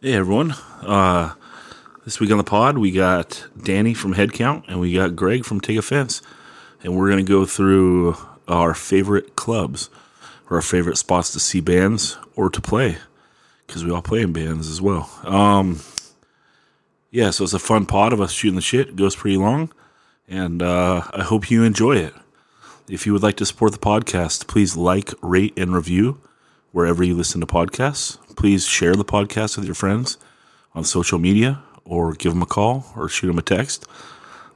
Hey everyone. Uh, this week on the pod, we got Danny from Headcount and we got Greg from Take Offense. And we're going to go through our favorite clubs or our favorite spots to see bands or to play because we all play in bands as well. Um, yeah, so it's a fun pod of us shooting the shit. It goes pretty long. And uh, I hope you enjoy it. If you would like to support the podcast, please like, rate, and review wherever you listen to podcasts. Please share the podcast with your friends on social media or give them a call or shoot them a text.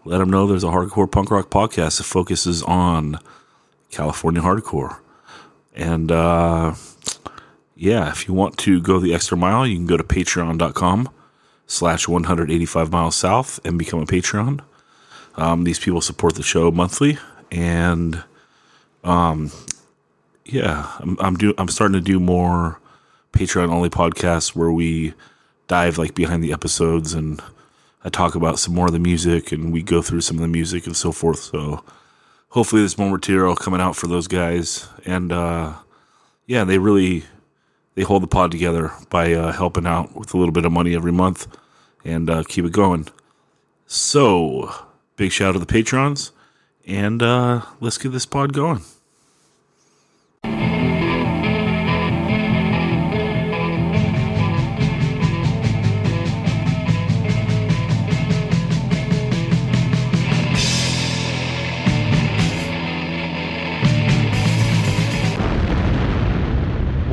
Let them know there's a hardcore punk rock podcast that focuses on California hardcore. And uh, yeah, if you want to go the extra mile, you can go to patreon.com slash 185 miles south and become a Patreon. Um, these people support the show monthly and um, yeah, I'm I'm do I'm starting to do more Patreon only podcasts where we dive like behind the episodes and I talk about some more of the music and we go through some of the music and so forth. So hopefully there's more material coming out for those guys and uh, yeah, they really they hold the pod together by uh, helping out with a little bit of money every month and uh, keep it going. So big shout out to the patrons and uh, let's get this pod going.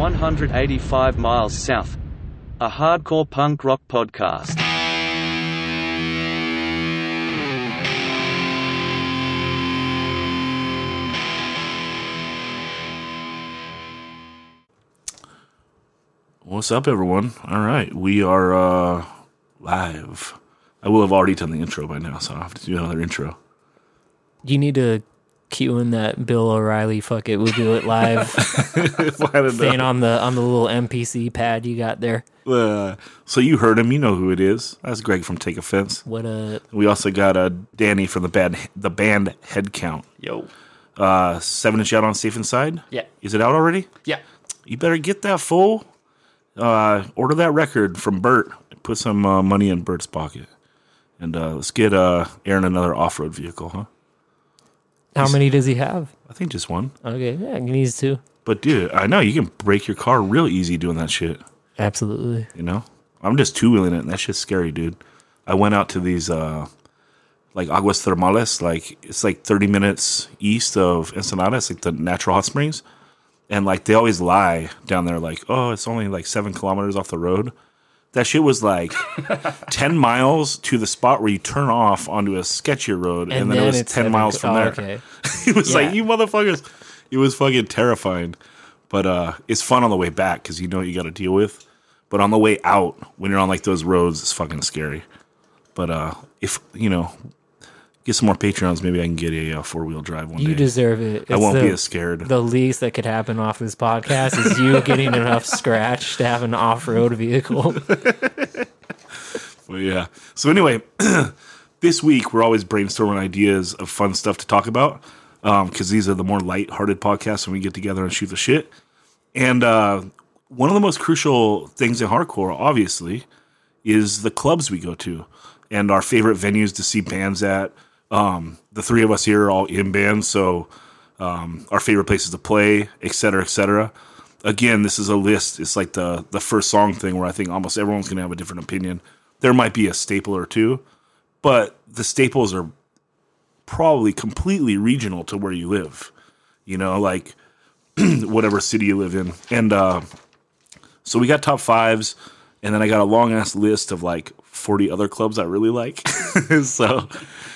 One hundred eighty-five miles south. A hardcore punk rock podcast. What's up, everyone? All right, we are uh, live. I will have already done the intro by now, so I'll have to do another intro. You need to cue in that Bill O'Reilly fuck it, we'll do it live thing on the on the little MPC pad you got there. Uh, so you heard him, you know who it is. That's Greg from Take Offense. What a We also got uh, Danny from the band, the band Headcount. Yo. Uh, seven inch out on Safe Inside. Yeah. Is it out already? Yeah. You better get that full. Uh, order that record from Bert. Put some uh, money in Bert's pocket, and uh, let's get uh, Aaron another off road vehicle, huh? How many does he have? I think just one. Okay, yeah, he needs two. But dude, I know you can break your car real easy doing that shit. Absolutely. You know, I'm just two wheeling it, and that shit's scary, dude. I went out to these uh, like aguas thermales, like it's like 30 minutes east of Ensenada. It's like the natural hot springs, and like they always lie down there, like oh, it's only like seven kilometers off the road. That shit was like 10 miles to the spot where you turn off onto a sketchier road, and, then, it was 10 miles from oh, there. Okay. it was like you motherfuckers. It was fucking terrifying, but uh, it's fun on the way back because you know what you got to deal with. But on the way out, when you're on like those roads, it's fucking scary. But uh, if you know, get some more Patreons, maybe I can get a uh, four wheel drive one You day. deserve it. I It's won't the, be as scared. The least that could happen off this podcast is you getting enough scratch to have an off road vehicle. Well, yeah. So anyway, this week we're always brainstorming ideas of fun stuff to talk about because these are the more light-hearted podcasts when we get together and shoot the shit. And uh, one of the most crucial things in hardcore, obviously, is the clubs we go to and our favorite venues to see bands at. Um, the three of us here are all in bands, so um, our favorite places to play, et cetera, et cetera. Again, this is a list. It's like the the first song thing where I think almost everyone's going to have a different opinion. There might be a staple or two, but the staples are probably completely regional to where you live. You know, like whatever city you live in. And uh, so we got top fives, and then I got a long ass list of like 40 other clubs I really like. so,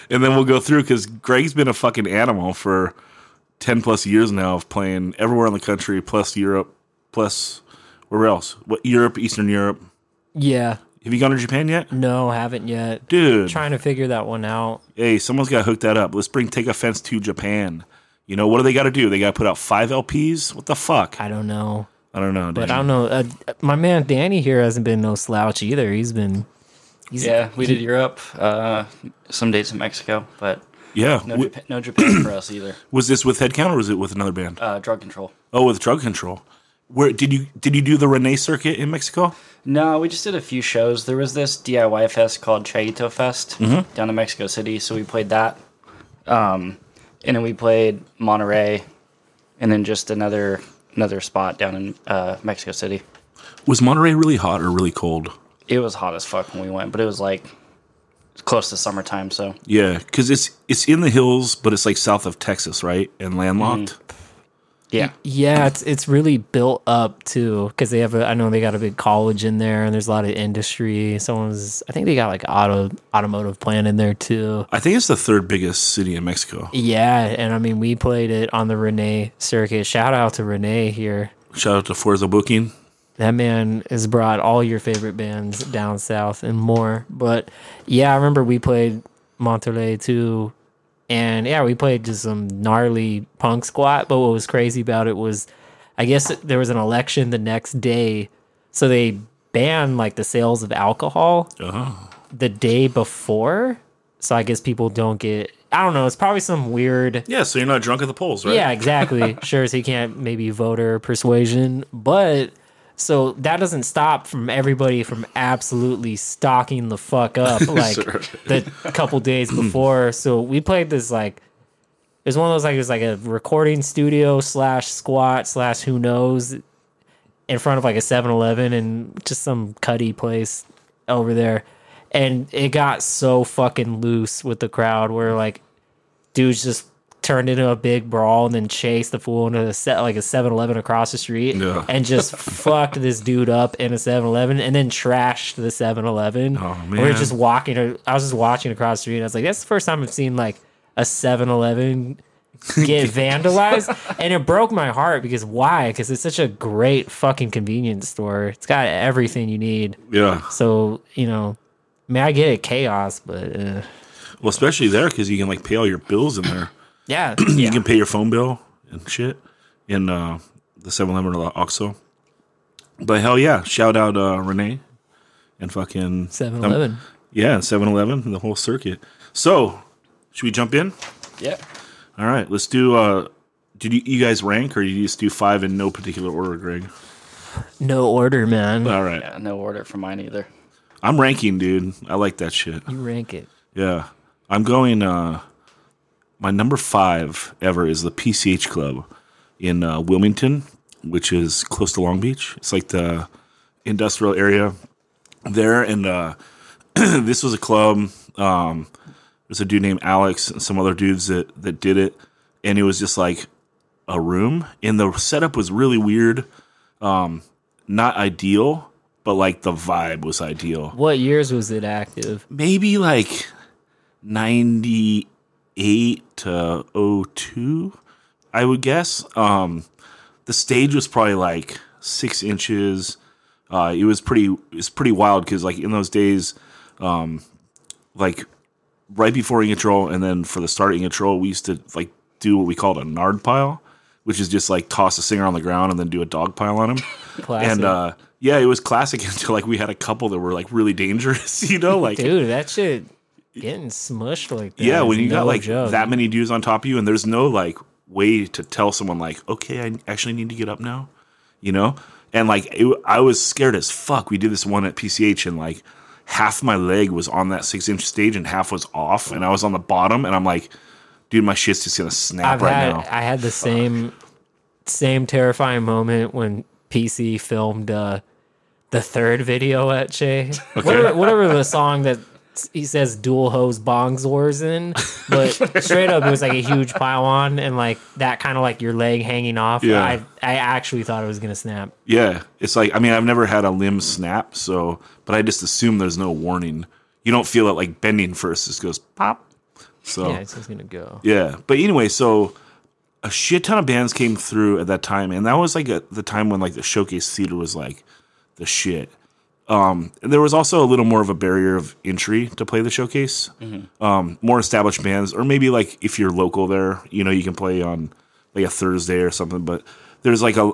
and then we'll go through because Greg's been a fucking animal for 10 plus years now of playing everywhere in the country, plus Europe, plus where else? What Europe, Eastern Europe. yeah. Have you gone to Japan yet? No, haven't yet. Dude, Trying to figure that one out. hey, someone's got to hook that up. Let's bring Take Offense to Japan. You know, what do they got to do? They got to put out five LPs? What the fuck? I don't know. I don't know. But I don't know. Uh, my man Danny here hasn't been no slouch either. He's been. He's, Yeah, we did Europe, uh, some dates in Mexico, but Yeah. no, W- Japan, no Japan for us either. was this with Headcount or was it with another band? Uh, drug control. oh, with Drug Control. Where did you did you do the Renee circuit in Mexico? No, we just did a few shows. There was this DIY fest called Chaito Fest down in Mexico City, so we played that. Um, and then we played Monterrey, and then just another another spot down in uh, Mexico City. Was Monterrey really hot or really cold? It was hot as fuck when we went, but it was like close to summertime, so Yeah, because it's it's in the hills, but it's like south of Texas, right, and landlocked. Mm-hmm. yeah. Yeah, it's it's really built up too because they have a. I know they got a big college in there, and there's a lot of industry. Someone's. I think they got like auto automotive plant in there too. I think it's the third biggest city in Mexico. Yeah, and I mean we played it on the Renee circuit. Shout out to Renee here. Shout out to Forza Booking. That man has brought all your favorite bands down south and more. But yeah, I remember we played Monterrey too. And yeah, we played just some gnarly punk squat. But what was crazy about it was, I guess there was an election the next day. So they banned like the sales of alcohol Oh, the day before. So I guess people don't get, I don't know, it's probably some weird yeah. So you're not drunk at the polls, right? yeah, exactly. sure, so he can't maybe voter persuasion, but so that doesn't stop from everybody from absolutely stocking the fuck up like Sure. the couple days hmm. before. So we played this like it was one of those like it was like a recording studio slash squat slash who knows in front of like a 7-Eleven and just some cuddy place over there. And it got so fucking loose with the crowd where like dudes just turned into a big brawl and then chased the fool into a set like a 7-Eleven across the street Yeah. and just fucked this dude up in a 7-Eleven and then trashed the 7-Eleven. Oh, We were just walking I was just watching across the street and I was like that's the first time I've seen like a 7-Eleven get vandalized and it broke my heart because why? Because it's such a great fucking convenience store. It's got everything you need. Yeah. So, you know, I mean, I get it, chaos, but uh, Well, especially there because you can like pay all your bills in there. Yeah, You can pay your phone bill and shit in uh, the 7-Eleven or the OXXO. But hell yeah, shout out uh, Renee and fucking 7 Eleven. yeah, 7-Eleven, the whole circuit. So, should we jump in? Yeah. All right, let's do. uh Did you, you guys rank, or you just do five in no particular order, Greg? No order, man. All right, Yeah, no order for mine either. I'm ranking, dude. I like that shit. you rank it. Yeah, I'm going. uh My number five ever is the PCH Club in uh, Wilmington, which is close to Long Beach. It's like the industrial area there, and uh this was a club. Um, there's a dude named Alex and some other dudes that that did it, and it was just like a room, and the setup was really weird, um, not ideal, but like the vibe was ideal What years was it active? maybe like 98 to 02 i would guess. Um the stage was probably like six inches. Uh it was pretty it's pretty wild because like in those days um like right before intro and then for the start of we used to like do what we called a nard pile which is just like toss a singer on the ground and then do a dog pile on him. Classic. and uh yeah it was classic until like we had a couple that were like really dangerous you know? Like Dude, that shit getting smushed like that. yeah, when you got like joke. that many dudes on top of you, and there's no like way to tell someone like, okay, I actually need to get up now, you know? And like, it, I was scared as fuck. We did this one at PCH, and like half my leg was on that six inch stage, and half was off, and I was on the bottom, and I'm like, dude, my shit's just gonna snap I've right had now. I had the same same terrifying moment when PC filmed uh, the third video at Che. Whatever, whatever the song that he says dual hose bongs wars in, but straight up it was like a huge pile on and like that kind of like your leg hanging off. Yeah. I I actually thought it was gonna snap. yeah, it's like I mean, I've never had a limb snap, so but I just assume there's no warning. You don't feel it like bending first; it just goes pop. So Yeah, it's just gonna go. Yeah, but anyway, so a shit ton of bands came through at that time, and that was like a, the time when like the showcase theater was like the shit. Um, there was also a little more of a barrier of entry to play the showcase. Um, more established bands, or maybe like if you're local there, you know, you can play on like a Thursday or something. But there's like a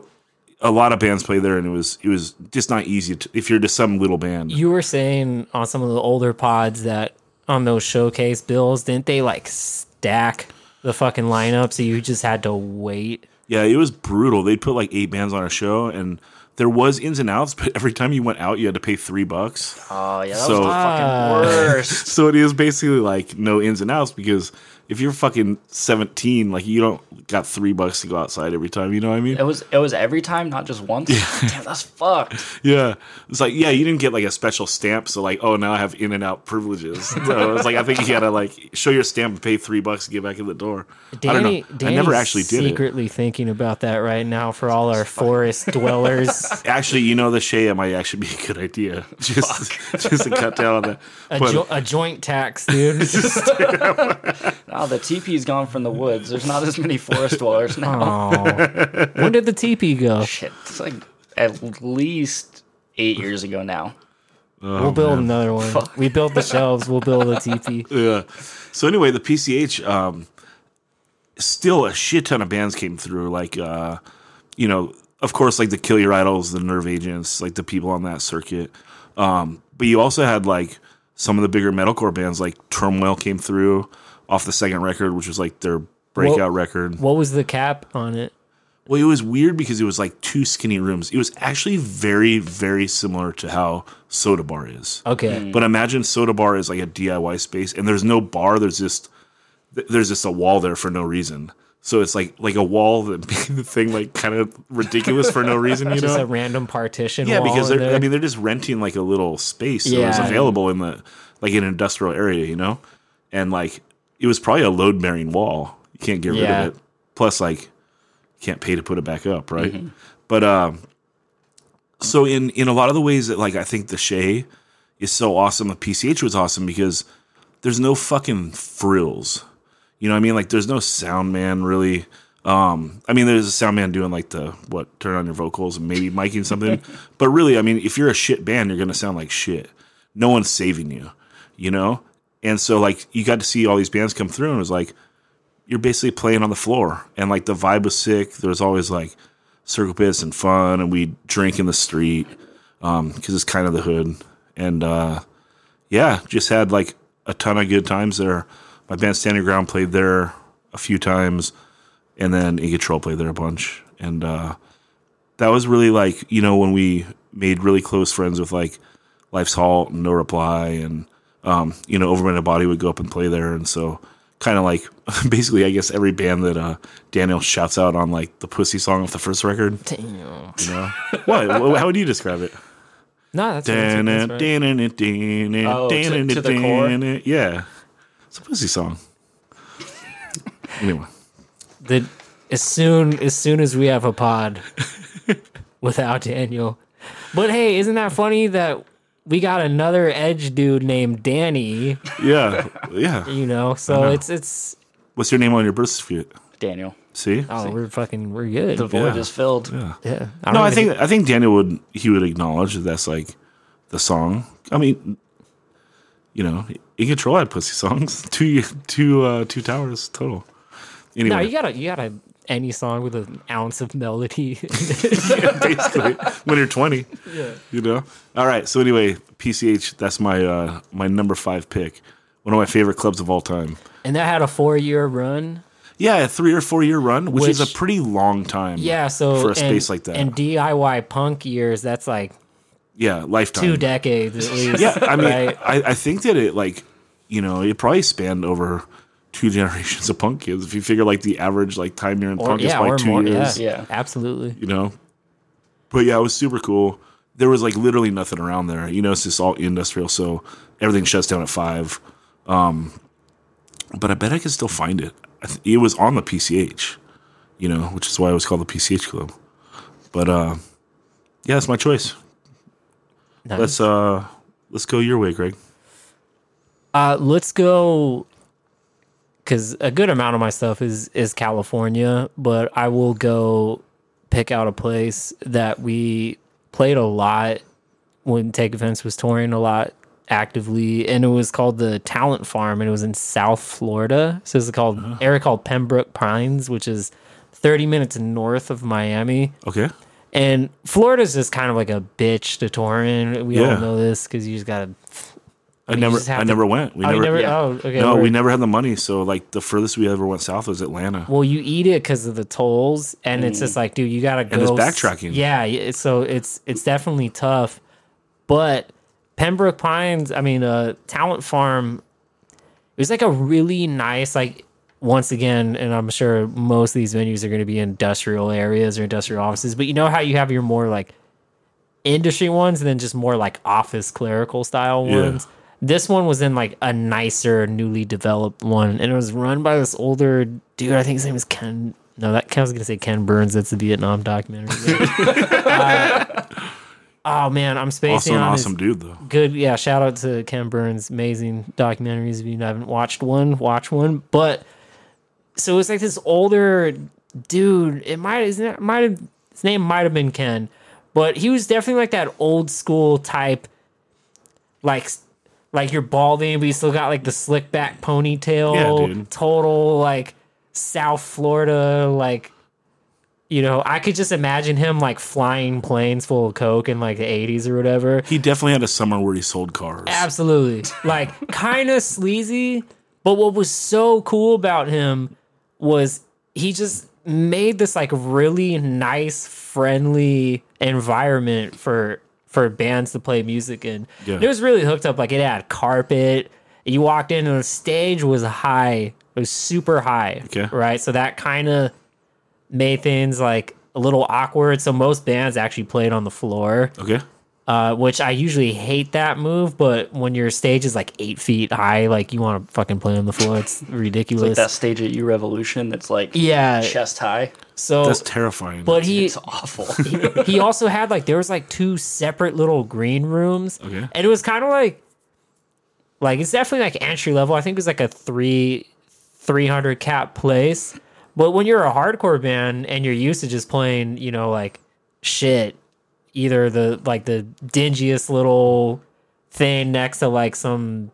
a lot of bands play there, and it was it was just not easy to, if you're just some little band. You were saying on some of the older pods that on those showcase bills, didn't they like stack the fucking lineup so you just had to wait? Yeah, it was brutal. They'd put like eight bands on a show, and there was ins and outs, but every time you went out, you had to pay three bucks. Oh yeah, that So- was the Ah. fucking worst. So it is basically like no ins and outs because if you're fucking 17, like you don't got three bucks to go outside every time. You know what I mean? It was it was every time, not just once. Damn, that's fucked. Yeah. It's like, yeah, you didn't get like a special stamp. So, like, oh, now I have in and out privileges. No, it's like, I think you got to like show your stamp and pay three bucks to get back in the door. I don't know. Danny, I never actually did it. secretly thinking about that right now for all our forest dwellers. Actually, you know, the Che might actually be a good idea. Just, just to cut down on that. A, But- jo- a joint tax, dude. Now the teepee's gone from the woods. There's not as many forest dwellers now. oh. When did the teepee go? Shit, it's like at least eight years ago now. Oh, we'll build another one. We built the shelves. We'll build a teepee. Yeah. So anyway, the PCH, um, still a shit ton of bands came through. Like, uh, you know, of course, like the Kill Your Idols, the Nerve Agents, like the people on that circuit. Um, but you also had like some of the bigger metalcore bands, like Turmoil came through off the second record, which was like their breakout Well- record. What was the cap on it? Well, it was weird because it was like two skinny rooms. It was actually very, very similar to how Soda Bar is. Okay. Mm. But imagine Soda Bar is like a DIY space, and there's no bar. There's just there's just a wall there for no reason. So it's like like a wall that made the thing like kind of ridiculous for no reason. You Just know? a random partition. yeah, wall because they're. I mean they're just renting like a little space that was available in the like an industrial area. You know, and like it was probably a load bearing wall. You can't get Yeah. rid of it. Plus, like you can't pay to put it back up, right? But um, so in in a lot of the ways that like I think the Che is so awesome, the PCH was awesome because there's no fucking frills. You know what I mean? Like there's no sound man really. Um, I mean, there's a sound man doing like the what turn on your vocals and maybe miking something, but really, I mean, if you're a shit band, you're gonna sound like shit. No one's saving you, you know. And so like you got to see all these bands come through, and it was like you're basically playing on the floor, and like the vibe was sick. There was always like circle pits and fun, and we drink in the street because it's kind of the hood, and uh, yeah, just had like a ton of good times there. My band Standing Ground played there a few times, and then In Control played there a bunch, and uh, that was really like you know when we made really close friends with like Life's Halt and No Reply, and um, you know Overman and Body would go up and play there, and so kind of like basically I guess every band that uh, Daniel shouts out on like the Pussy song off the first record. Damn. You know what? How would you describe it? No, that's, that's, that's right. Oh, to- to the core? Yeah, it's a pussy song. Anyway, the as soon as soon as we have a pod without Daniel. But hey, isn't that funny that we got another edge dude named Danny, yeah, yeah. you know? So it's it's What's your name on your birth certificate? Daniel, See? oh, we're fucking we're good. the void Yeah. is filled. yeah. no, don't I even- think I think Daniel would he would acknowledge that that's like the song. I mean, you know, in control had pussy songs. Two two uh two towers total. Anyway, No, you gotta you gotta any song with an ounce of melody. basically when you're 20. yeah. you know all right so anyway pch that's my uh my number five pick one of my favorite clubs of all time And that had a four year run. yeah a three or four year run which, is a pretty long time Yeah, so for a and- space like that And DIY punk years, that's like yeah lifetime two decades at least. yeah i mean right? I, I think that it like you know it probably spanned over two generations of punk kids if you figure like the average like time you're in Or, punk is yeah, like or two more. years Yeah, Yeah. absolutely. you know. But yeah, it was super cool. There was like literally nothing around there. You know, it's just all industrial, so everything shuts down at five. Um, but I bet I can still find it. I th- It was on the PCH, you know, which is why it was called the PCH Club. But uh, yeah, that's my choice. Nice. Let's uh, let's go your way, Greg. Uh, let's go because a good amount of my stuff is is California, but I will go pick out a place that we played a lot when Take Offense was touring a lot actively, and it was called the Talent Farm, and it was in South Florida. So it's called uh-huh. area called Pembroke Pines, which is thirty minutes north of Miami. Okay. And Florida's just kind of like a bitch to tour in. We Yeah. all know this because you just gotta I You never, I to- never went. We oh, never, never. yeah. Oh, okay. no, we never had the money. So like the furthest we ever went south was Atlanta. Well, you eat it because of the tolls, and it's just like, dude, you gotta go. it's backtracking. Yeah, so it's it's definitely tough. But Pembroke Pines, I mean, uh, Talent Farm, it was like a really nice, like once again, and I'm sure most of these venues are going to be industrial areas or industrial offices. But you know how you have your more like industry ones, and then just more like office clerical style Yeah. This one was in like a nicer, newly developed one, and it was run by this older dude. I think his name is Ken. No, that I was gonna say Ken Burns. That's the Vietnam documentary. Uh, oh man, I'm spacing Also an awesome dude though. good yeah shout out to ken burns amazing documentaries if you haven't watched one watch one but so it's like this older dude it might his name might have his name might have been ken but he was definitely like that old school type like like you're balding but you still got like the slick back ponytail Yeah, total like south florida like you know, I could just imagine him like flying planes full of coke in like the 80s or whatever. He definitely had a summer where he sold cars. Absolutely. Like kind of sleazy, but what was so cool about him was he just made this like really nice, friendly environment for for bands to play music in. Yeah. It was really hooked up. Like it had carpet. You walked in and the stage was high. It was super high. Okay. Right. So that kind of made things like a little awkward. So most bands actually played on the floor Okay. Uh, which I usually hate that move. But when your stage is like eight feet high, like you want to fucking play on the floor, it's ridiculous. Like that stage at U Revolution that's like yeah. chest high. So, That's terrifying. but he It's awful. he also had like there was like two separate little green rooms, Okay. and it was kind of like like it's definitely like entry level. I think it was like a three three hundred cap place. But when you're a hardcore band and you're used to just playing, you know, like shit, either the like the dingiest little thing next to like some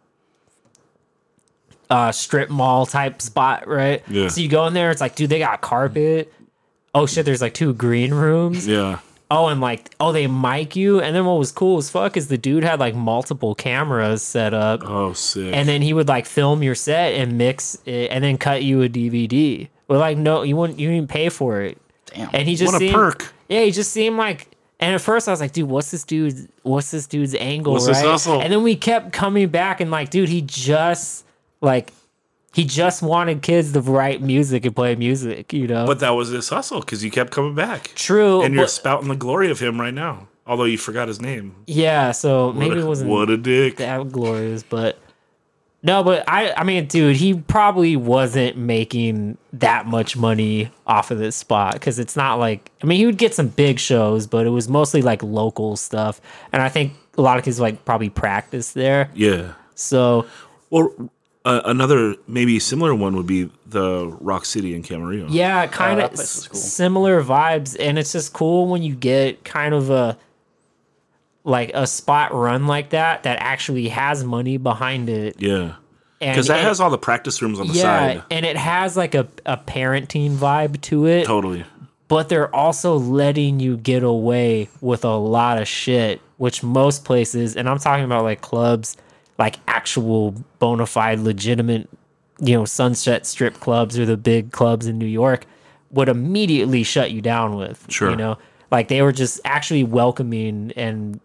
uh strip mall type spot, right? Yeah. So you go in there, it's like, dude, they got carpet. Oh shit, there's like two green rooms. yeah. Oh, and like, oh, they mic you. And then what was cool as fuck is the dude had like multiple cameras set up, Oh, sick. and then he would like film your set and mix it, and then cut you a DVD. But like, no, you wouldn't, you didn't pay for it. Damn. And he just What a seemed, perk. Yeah, he just seemed like. And at first I was like, dude, what's this dude's what's this dude's angle, What's right? And then we kept coming back and like, dude, he just like he just wanted kids to write music and play music, you know. but that was his hustle because you kept coming back. True. And you're but- spouting the glory of him right now. Although you forgot his name. yeah, so What maybe a, it wasn't What a dick. that glorious, but no, but I I mean, dude, he probably wasn't making that much money off of this spot because it's not like I mean, he would get some big shows, but it was mostly like local stuff, and I think a lot of kids like probably practice there. Yeah. So Or uh, another maybe similar one would be the Rock City in Camarillo. yeah, kind that of place cool. similar vibes, and it's just cool when you get kind of a like a spot run like that that actually has money behind it. Yeah. Because that it- has all the practice rooms on the yeah, side. and it has like a, a parenting vibe to it, Totally. but they're also letting you get away with a lot of shit, which most places, and I'm talking about like clubs, like actual bona fide, legitimate, you know, Sunset Strip clubs or the big clubs in New York, would immediately shut you down with. Sure. You know, like they were just actually welcoming and,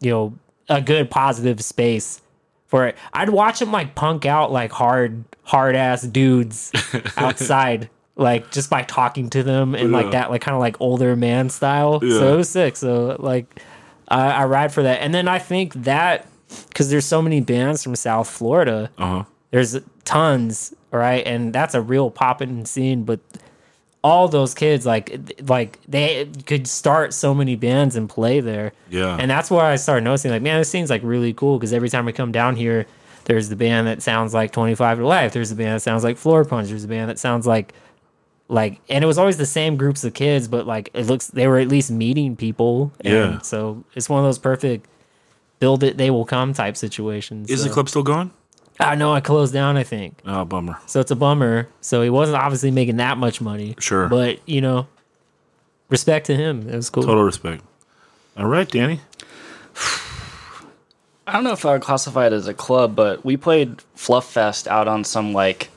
you know, a good positive space for it. I'd watch them like punk out like hard, hard ass dudes outside, like just by talking to them and like that, like kind of like older man style. Yeah. So it was sick. So like, I, I ride for that. And then I think that because there's so many bands from South Florida, Uh huh. there's tons, right? And that's a real popping scene, but all those kids like like they could start so many bands and play there. Yeah. And that's where I started noticing like man, this seems like really cool because every time we come down here there's the band that sounds like 25 to life, there's the band that sounds like Floorpunch, there's the band that sounds like like and it was always the same groups of kids but like it looks they were at least meeting people and Yeah. so it's one of those perfect build it they will come type situations Is so. the club still going? I know I closed down I think Oh, bummer. so it's a bummer. So he wasn't obviously making that much money. Sure. But, you know, respect to him. It was cool. Total respect. All right, Danny. I don't know if I would classify it as a club, but we played Fluff Fest out on some like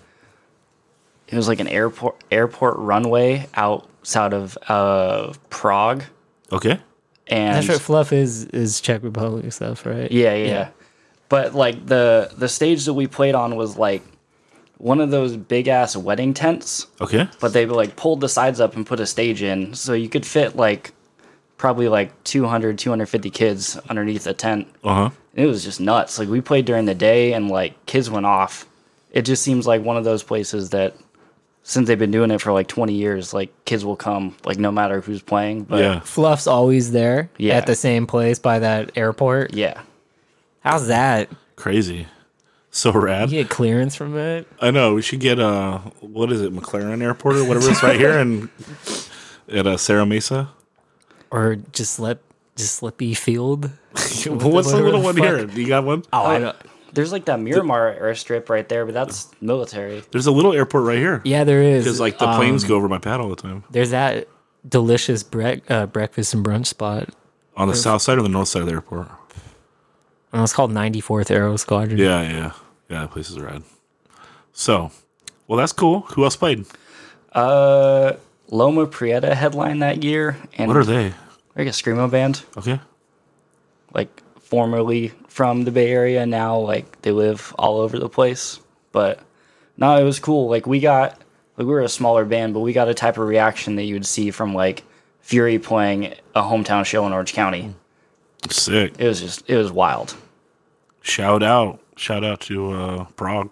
it was like an airport airport runway outside of uh, Prague, Okay. and That's what fluff is is Czech Republic stuff, right? Yeah, yeah, yeah. But like the the stage that we played on was like one of those big ass wedding tents, Okay. but they like pulled the sides up and put a stage in so you could fit like probably like 200 250 kids underneath a tent. Uh huh. It was just nuts. Like we played during the day and like kids went off. It just seems like one of those places that since they've been doing it for like 20 years, like kids will come like no matter who's playing. But Yeah. Fluff's always there Yeah. at the same place by that airport. yeah. How's that? Crazy. So rad. You get clearance from it? I know. We should get uh what is it, McLaren Airport or whatever it's right here and at uh, Serra Mesa. Or just let just Slippy Field? What's the little one fuck. here? Do you got one? Oh, I don't. There's like that Miramar airstrip right there, but that's military. There's a little airport right here. Yeah, there is. Because like the Um, planes go over my pad all the time. There's that delicious bre- uh, breakfast and brunch spot. On the south side or the north side of the airport. And it's called 94th Aero Squadron. Yeah, yeah. Yeah, that place is rad. So well that's cool. Who else played? Uh, Loma Prieta headline that year, and What are they? Like a screamo band, Okay. like formerly from the Bay Area. Now, like they live all over the place. But no, it was cool. Like we got, like we were a smaller band, but we got a type of reaction that you would see from like Fury playing a hometown show in Orange County. Sick. It was just, it was wild. Shout out. Shout out to uh Prague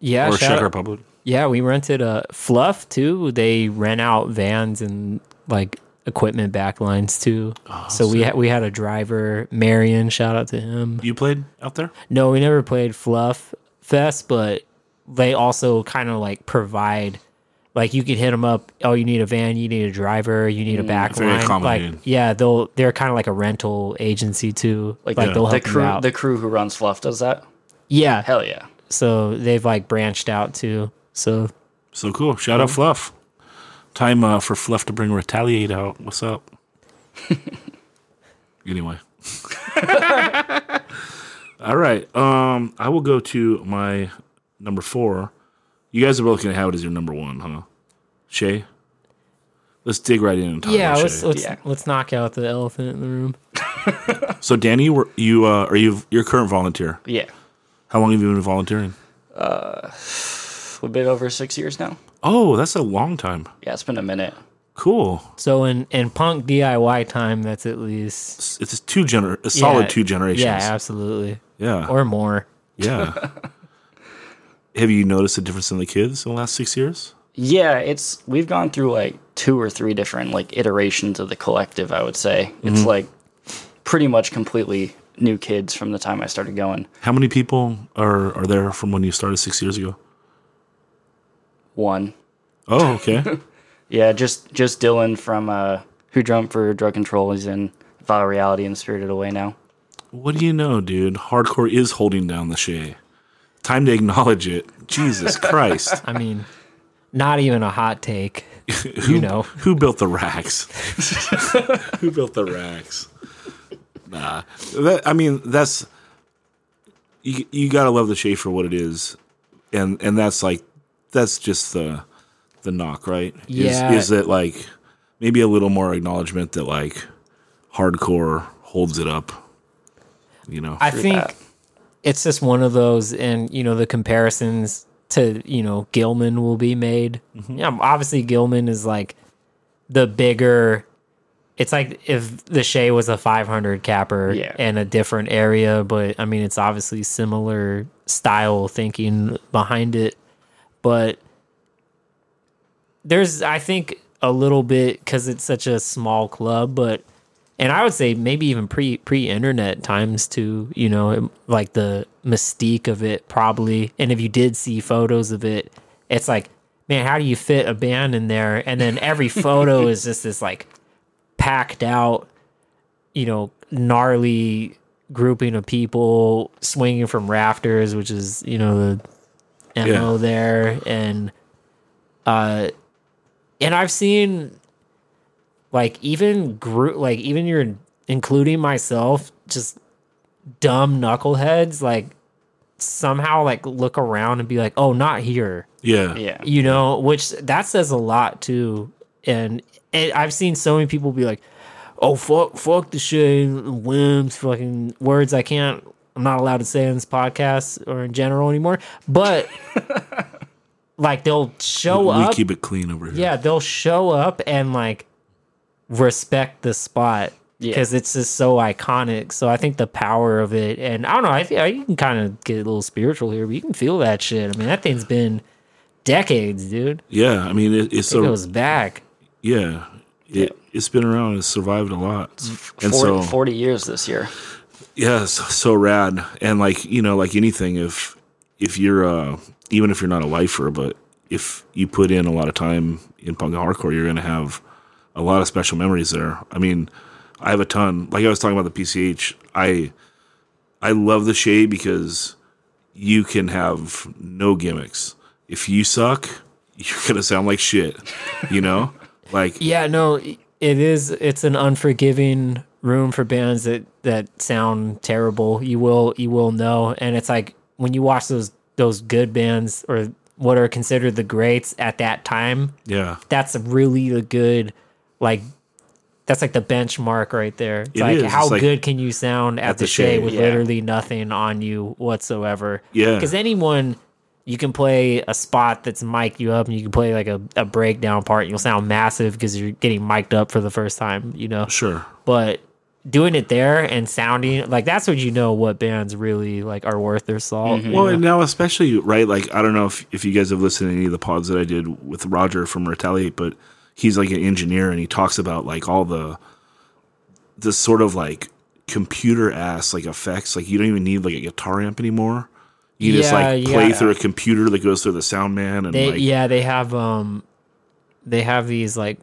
Yeah, or Czech out- Republic. Yeah, we rented a Fluff too. They rent out vans and like equipment backlines too. so we ha- we had a driver, Marion. Shout out to him. You played out there? No, we never played Fluff Fest, but they also kind of like provide. Like you could hit them up. Oh, you need a van. You need a driver. You need a very backline. Like accommodating. yeah, they'll they're kind of like a rental agency too. Like, Like, the, they'll the help you crew, out. the crew who runs Fluff does that. yeah, Hell yeah. so they've like branched out too. So So cool. Shout out Fluff. Time uh, for Fluff to bring Retaliate out. What's up? anyway. All right. Um, I will go to my number four. You guys are both gonna have it as your number one, huh? Che. Let's dig right in and talk yeah, about let's Che. let's Yeah. let's knock out the elephant in the room. So, Danny, you were you uh, are you you're current volunteer? Yeah. How long have you been volunteering? A bit over six years now. Oh, that's a long time. Yeah, it's been a minute. Cool. So in in punk DIY time, that's at least It's, it's two gener a solid yeah, two generations. Yeah, absolutely, yeah. or more. Yeah. Have you noticed a difference in the kids in the last six years? Yeah, it's we've gone through like two or three different like iterations of the collective, I would say. It's like pretty much completely new kids from the time I started going. How many people are, are there from when you started six years ago? One. Oh, okay. Yeah, just just Dylan from uh who drummed for drug control. He's in Vile Reality and Spirited Away now. what do you know, dude? Hardcore is holding down the Che. Time to acknowledge it. Jesus Christ. I mean, not even a hot take. you know, Who built the racks? Who built the racks? Nah. That, I mean, that's you you got to love the Che for what it is. And and that's like that's just the the knock, right? Yeah. Is, is that like maybe a little more acknowledgement that like hardcore holds it up. You know. I think that. It's just one of those, and you know, the comparisons to you know Gilman will be made. Mm-hmm. Yeah, obviously Gilman is like the bigger. It's like if the Che was a 500 capper Yeah. in a different area, but I mean, it's obviously similar style thinking behind it. But there's, I think, a little bit because it's such a small club, but and I would say maybe even pre pre internet times too. You know, like the mystique of it probably. And if you did see photos of it, it's like, man, how do you fit a band in there? And then every photo is just this like packed out, you know, gnarly grouping of people swinging from rafters, which is you know the mo Yeah. there, and uh, and I've seen like even group like even you're including myself just dumb knuckleheads like somehow like look around and be like, "Oh, not here." Yeah. Yeah. You know, which that says a lot too. And, and I've seen so many people be like, "Oh, fuck, fuck the shit, whims, fucking words I can't, I'm not allowed to say on this podcast or in general anymore." But like they'll show up. we up, keep it clean over here. yeah, they'll show up and like respect the spot Yeah. because it's just so iconic. So I think the power of it, and I don't know, I feel you can kind of get a little spiritual here, but you can feel that shit. I mean, that thing's been decades, dude. Yeah. I mean, it, it's It so goes back. yeah. It, It's been around. It's survived a lot, and 40, so 40 years this year. yeah, it's so rad. And like you know, like anything, if if you're uh, even if you're not a lifer, but if you put in a lot of time in punk and hardcore, you're gonna have a lot of special memories there. I mean, I have a ton. Like I was talking about the PCH, I I love the Che because you can have no gimmicks. If you suck, you're gonna sound like shit. You know, like Yeah, no, it is. It's an unforgiving room for bands that that sound terrible. You will you will know, and it's like when you watch those those good bands or what are considered the greats at that time. yeah, That's really a good like. That's like the benchmark right there. It's It like is. how It's like good can you sound at, the, the Che Che, with yeah. literally nothing on you whatsoever? Yeah. because anyone you can play a spot that's mic'd you up and you can play like a, a breakdown part and you'll sound massive because you're getting mic'd up for the first time you know sure. but doing it there and sounding like that's what you know what bands really like are worth their salt mm-hmm. you Well, know? and now especially right, like I don't know if if you guys have listened to any of the pods that I did with Roger from Retaliate, but he's like an engineer and he talks about like all the this sort of like computer ass like effects. Like you don't even need like a guitar amp anymore. You just like play yeah. through a computer that goes through the sound man and they like yeah they have um they have these like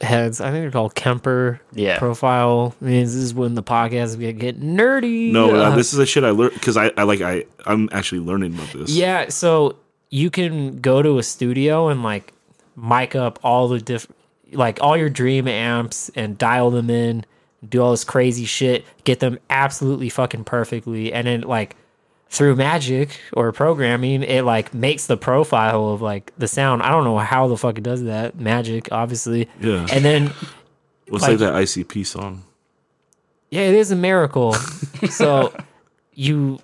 heads i think they're called kemper Yeah. profile I mean, this is when the podcast get, get nerdy no, uh, Uh, this is the shit I learned because I, I like I I'm actually learning about this. Yeah, so you can go to a studio and like mic up all the different, like all your dream amps and dial them in, do all this crazy shit, get them absolutely fucking perfectly, and then like through magic or programming, it like makes the profile of like the sound. I don't know how the fuck it does that. Magic, obviously. Yeah. And then What's like- like that ICP song? yeah, it is a miracle. so you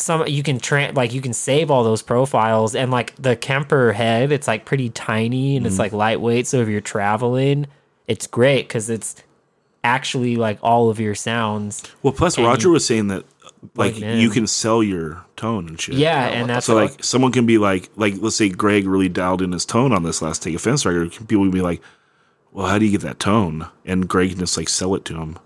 some you can tra- like you can save all those profiles and like the Kemper head, it's like pretty tiny and it's mm-hmm. like lightweight. So if you're traveling, it's great because it's actually like all of your sounds. Well, plus And Roger you was saying that like plug you can sell your tone and shit. Yeah, and that's So what- like someone can be like like let's say Greg really dialed in his tone on this last take offense record. People would be like, "Well, how do you get that tone?" And Greg can just like sell it to him,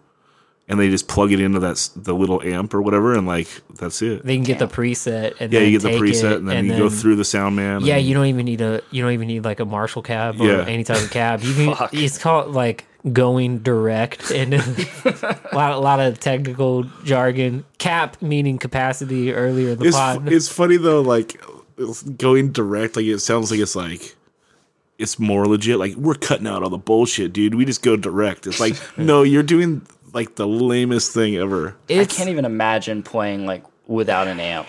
and they just plug it into that the little amp or whatever, and like that's it. they can get the preset and yeah, then you get the preset, it and then you go through the sound man. Yeah, and- you don't even need a you don't even need like a Marshall cab or Yeah. any type of cab. You can it's called like going direct and a lot a lot of technical jargon. Cap meaning capacity earlier in the It's pod. it's funny though, like going direct. Like it sounds like it's like it's more legit. Like we're cutting out all the bullshit, dude. We just go direct. It's like no, you're doing like the lamest thing ever. It's I can't even imagine playing like without an amp.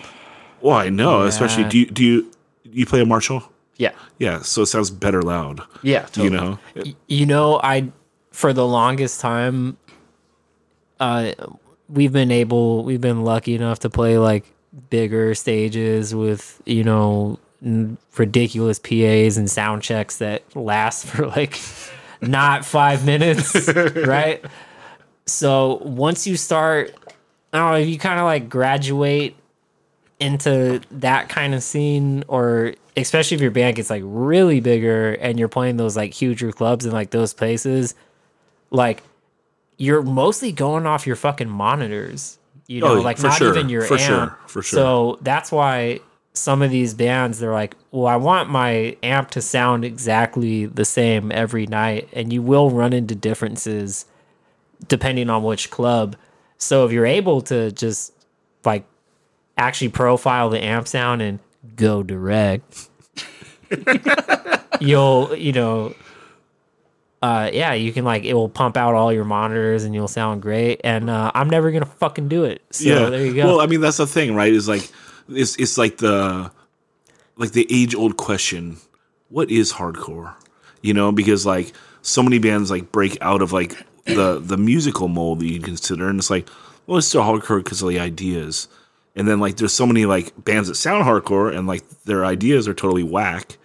Well, I know, especially do you, do you you play a Marshall? Yeah. Yeah, so it sounds better loud. Yeah. Totally. You know, you know I for the longest time uh we've been able we've been lucky enough to play like bigger stages with you know ridiculous PAs and sound checks that last for like not 5 minutes right so once you start I don't know if you kind of like graduate into that kind of scene or especially if your band gets like really bigger and you're playing those like huger clubs and like those places like you're mostly going off your fucking monitors you know Oh, like not sure, even your for amp sure, for sure. so that's why some of these bands they're like well i want my amp to sound exactly the same every night and you will run into differences depending on which club so if you're able to just like actually profile the amp sound and go direct you'll you know uh, yeah, you can like it will pump out all your monitors and you'll sound great. And uh, I'm never gonna fucking do it. So there you go. Well, I mean, that's the thing, right? Is like it's it's like the like the age old question: What is hardcore? You know, because like so many bands like break out of like the the musical mold that you consider, and it's like, well, it's still hardcore because of the ideas. And then like there's so many like bands that sound hardcore and like their ideas are totally whack.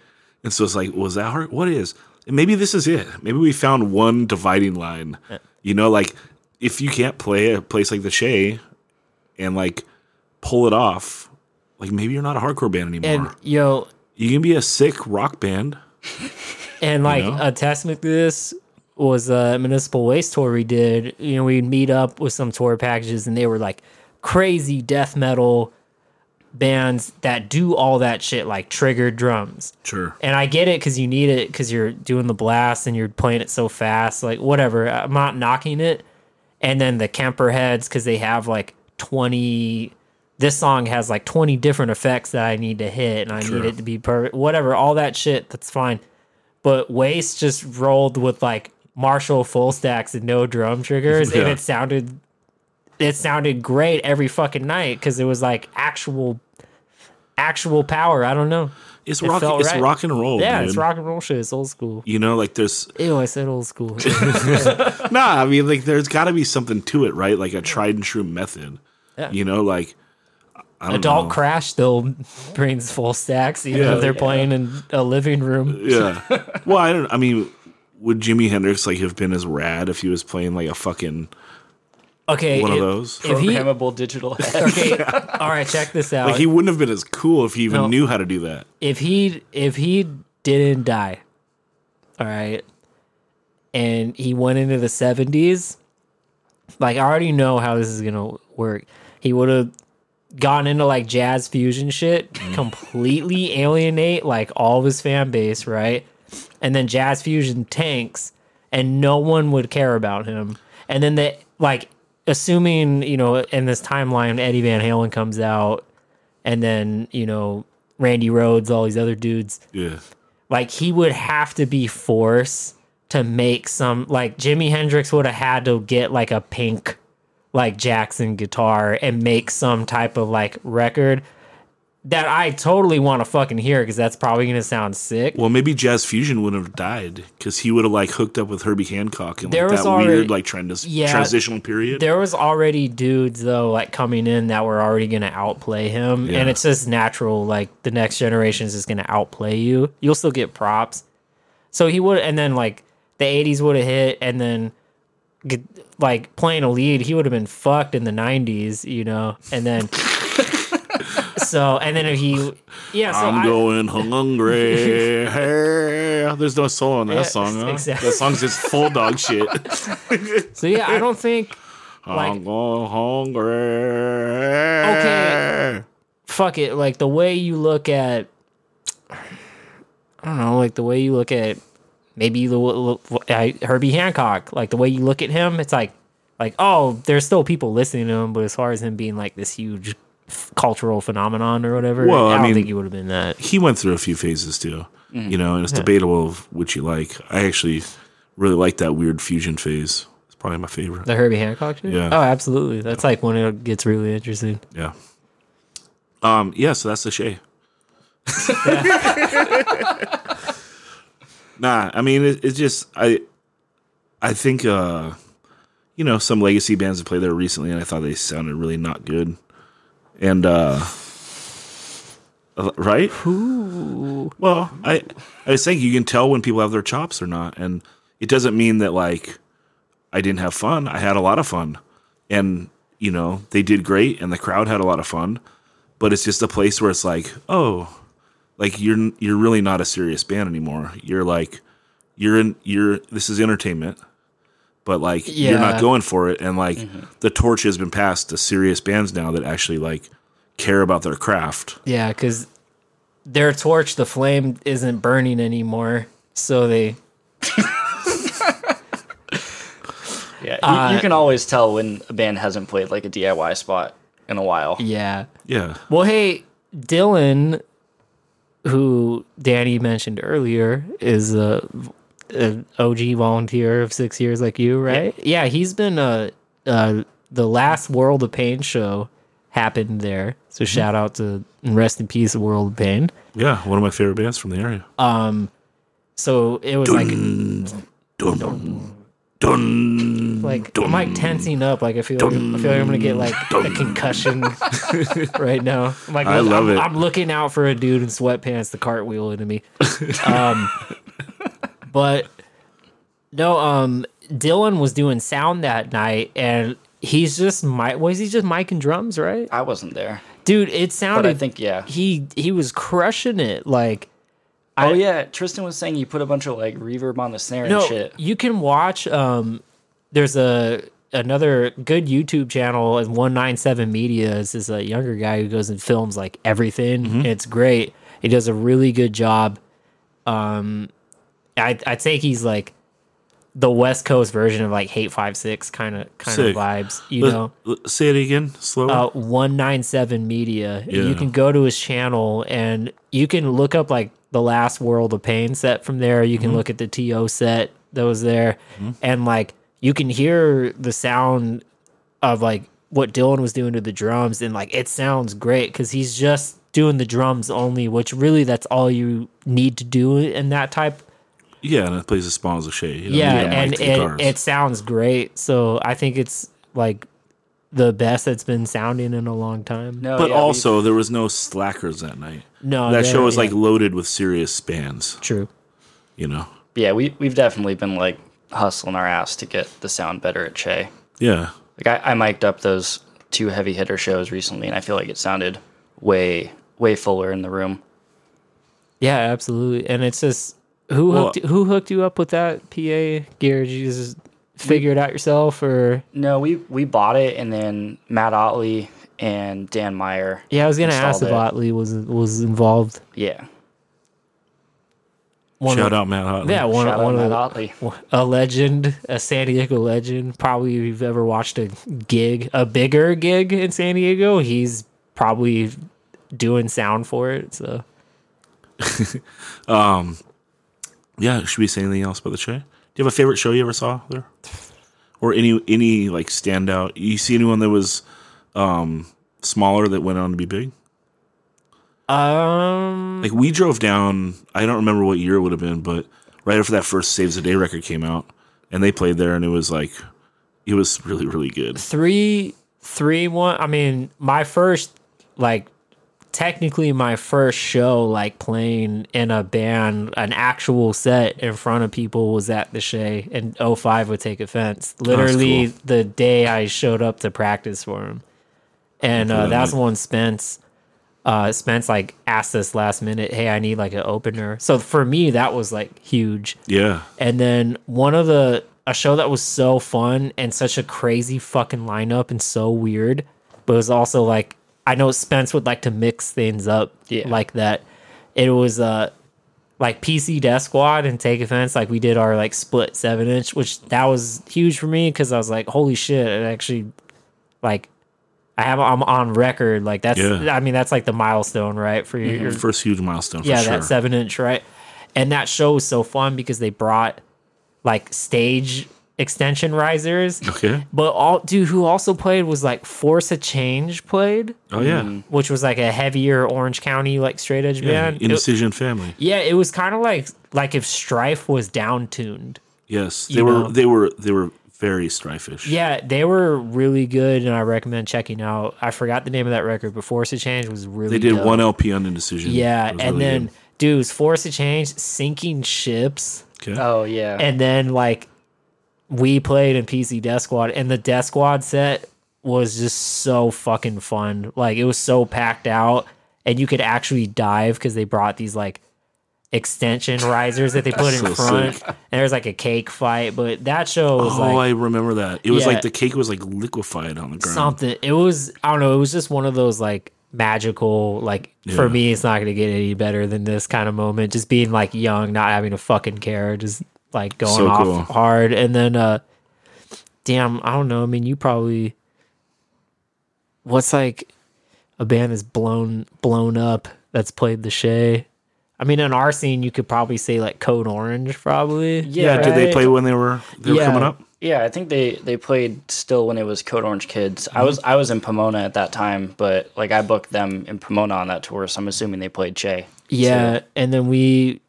And so it's like, was that hard? What is? And maybe this is it. Maybe we found one dividing line. You know, like if you can't play a place like the Che and like pull it off, like maybe you're not a hardcore band anymore. and yo, you can be a sick rock band. And like know? a testament to this was a municipal waste tour we did. You know, we'd meet up with some tour packages, and they were like crazy death metal bands that do all that shit, like triggered drums. Sure. And I get it because you need it because you're doing the blast and you're playing it so fast. Like whatever, I'm not knocking it. And then the Kemper heads because they have like 20. This song has like 20 different effects that I need to hit, and I Sure. need it to be perfect. Whatever, all that shit, that's fine. But Waste just rolled with like Marshall full stacks and no drum triggers, and it sounded it sounded great every fucking night because it was like actual actual power. I don't know. It's It rock. It's right. rock and roll. Yeah, dude. it's rock and roll shit. It's old school. You know, like there's Ew, I said old school. nah. I mean, like there's got to be something to it, right? Like a tried and true method. Yeah. You know, like I don't Adult know. Crash still brings full stacks, even Yeah. if they're playing in a living room. Yeah. well, I don't. I mean, would Jimi Hendrix like have been as rad if he was playing like a fucking Okay, one of those? If he, Programmable digital head. okay, all right, check this out. Like he wouldn't have been as cool if he even No. knew how to do that. if he if he didn't die, all right, and he went into the seventies, like I already know how this is gonna work. He would have gone into like jazz fusion shit, mm. completely alienate like all of his fan base, right? And then jazz fusion tanks, and no one would care about him. And then the like, assuming you know in this timeline, Eddie Van Halen comes out, and then you know Randy Rhoads, all these other dudes Yeah. like he would have to be forced to make some like Jimi Hendrix would have had to get like a pink like Jackson guitar and make some type of like record that I totally want to fucking hear because that's probably gonna sound sick. Well, maybe Jazz Fusion wouldn't have died because he would have like hooked up with Herbie Hancock in like There was that already- weird like trans- Yeah. transitional period. There was already dudes though like coming in that were already gonna outplay him, Yeah. and it's just natural. Like the next generation is just gonna outplay you. You'll still get props. So he would, and then like the '80s would have hit, and then like playing a lead, he would have been fucked in the '90s, you know, and then. so and then he, yeah, so I'm I, going hungry. Hey. There's no soul on that Yeah, song. Huh? exactly. That song's just full dog shit. so yeah, I don't think like I'm going hungry. Okay. fuck it like the way you look at i don't know like the way you look at maybe the herbie hancock like the way you look at him it's like like oh there's still people listening to him but as far as him being like this huge f- cultural phenomenon or whatever Well, I i don't mean- think he would have been that He went through a few phases too. Mm-hmm. You know, and it's debatable of which you like. I actually really like that weird fusion phase. It's probably my favorite. the herbie hancock shit? Yeah. oh absolutely that's like when it gets really interesting Yeah. Um. Yeah. So that's the Che. nah. I mean, it, it's just I. I think uh, you know, some legacy bands have played there recently, and I thought they sounded really not good. And uh, right? Well, I I was saying you can tell when people have their chops or not, and it doesn't mean that like I didn't have fun. I had a lot of fun, and you know they did great, and the crowd had a lot of fun. But it's just a place where it's like, oh, like you're you're really not a serious band anymore. You're like you're in you're this is entertainment, but like you're not going for it, and like the torch has been passed to serious bands now that actually like care about their craft. yeah because their torch the flame isn't burning anymore so they Yeah, you, Uh, you can always tell when a band hasn't played like a DIY spot in a while. yeah. Yeah, Well, hey, Dylan, who Danny mentioned earlier, is uh, an OG volunteer of six years like you, right? Yeah, he's been uh uh the last World of Pain show happened there. So shout out to rest in peace, World of Pain. Yeah, one of my favorite bands from the area. Um, so it was like Dun, dun, dun, like I'm like tensing up. Like I feel like, I feel like I'm gonna get like a concussion right now. I'm like I love I'm, it. I'm looking out for a dude in sweatpants to cartwheel into me. Um, but no, um, Dylan was doing sound that night, and he's just mic. Was he just mic and drums, right? I wasn't there, Dude, it but sounded. I think yeah. he he was crushing it. Like Oh yeah, Tristan was saying you put a bunch of like reverb on the snare no, and shit. you can watch. Um, there's a another good YouTube channel, and one nine seven Media is this a younger guy who goes and films like everything. It's great. He does a really good job. Um, I I'd say he's like the West Coast version of like Hate5six kind of kind of vibes. You Let- know, let- say it again, slower. uh, 197 Media. You can go to his channel and you can look up like the last World of Pain set from there. You can Mm-hmm. look at the TO set that was there and like you can hear the sound of like what Dylan was doing to the drums and like it sounds great cuz he's just doing the drums only, which really that's all you need to do in that type yeah, and it plays as small as a shade. You know, yeah, and it, it sounds great. So I think it's like the best that's been sounding in a long time. No, but yeah, we- also there was no slackers that night. No, that there- show was yeah. like loaded with serious bands. true. You know. yeah, we we've definitely been like hustling our ass to get the sound better at Che. Yeah. Like I, I mic'd up those two heavy hitter shows recently, and I feel like it sounded way way fuller in the room. Yeah, absolutely. And it's just who Well- hooked who hooked you up with that PA gear? Did you just figure it out yourself, or No, we we bought it, and then Matt Otley and Dan Meyer. yeah? I was gonna ask if it. Otley was was involved. Yeah, One Shout of, out Matt Otley. Yeah, one, shout out one Matt of Otley. a legend, a San Diego legend. Probably if you've ever watched a gig, a bigger gig in San Diego, he's probably doing sound for it. So um, Yeah, should we say anything else about the show? Do you have a favorite show you ever saw there? Or any any like standout? You see anyone that was um smaller that went on to be big? um, Like we drove down, I don't remember what year it would have been, but right after that first Saves the Day record came out, and they played there, and it was like, it was really really good. three three one i mean my first like technically my first show like playing in a band an actual set in front of people was at the Che and 05 would take offense. Literally cool. the day i showed up to practice for him. And uh, that's when spence uh spence like asked us last minute hey i need like an opener. So for me that was like huge. Yeah, and then one of the a show that was so fun and such a crazy fucking lineup and so weird, but it was also like I know Spence would like to mix things up Yeah. like that. It was uh like PC Death Squad and Take Offense, like we did our like split seven inch, which that was huge for me because I was like, holy shit, it actually like I have I'm on record like that's Yeah. I mean that's like the milestone right for your, your first huge milestone. For yeah, sure. that seven inch, right? And that show was so fun because they brought like stage extension risers. Okay. But all dude who also played was like Force of Change played, Oh yeah, mm-hmm. which was like a heavier Orange County like straight edge yeah. band. It- Indecision Family. yeah, it was kind of like like if Strife was down tuned. Yes, they were. know. They were. They were very strifish. Yeah, they were really good, and I recommend checking out. I forgot the name of that record, but Force of Change was really. They did dope. one LP on Indecision. Yeah, and really then good. dudes, Force of Change, sinking ships. Okay. Oh yeah, and then like we played in PC Death Squad, and the Death Squad set was just so fucking fun. Like it was so packed out, and you could actually dive because they brought these like extension risers that they put in So front, sick. and there was like a cake fight. But that show was oh, like I remember that. It was Yeah. like the cake was like liquefied on the ground. something. It was I don't know. It was just one of those like magical like for me. It's not gonna get any better than this kind of moment. Just being like young, not having a fucking care, just like going So off cool. hard, and then uh, damn, I don't know. I mean, you probably what's like a band that's blown blown up that's played the Che. I mean, in our scene, you could probably say like Code Orange, probably. Yeah, did they play when they were they were coming up? Yeah, I think they they played still when it was Code Orange Kids. Mm-hmm. I was I was in Pomona at that time, but like I booked them in Pomona on that tour, so I'm assuming they played Che. Yeah, and then we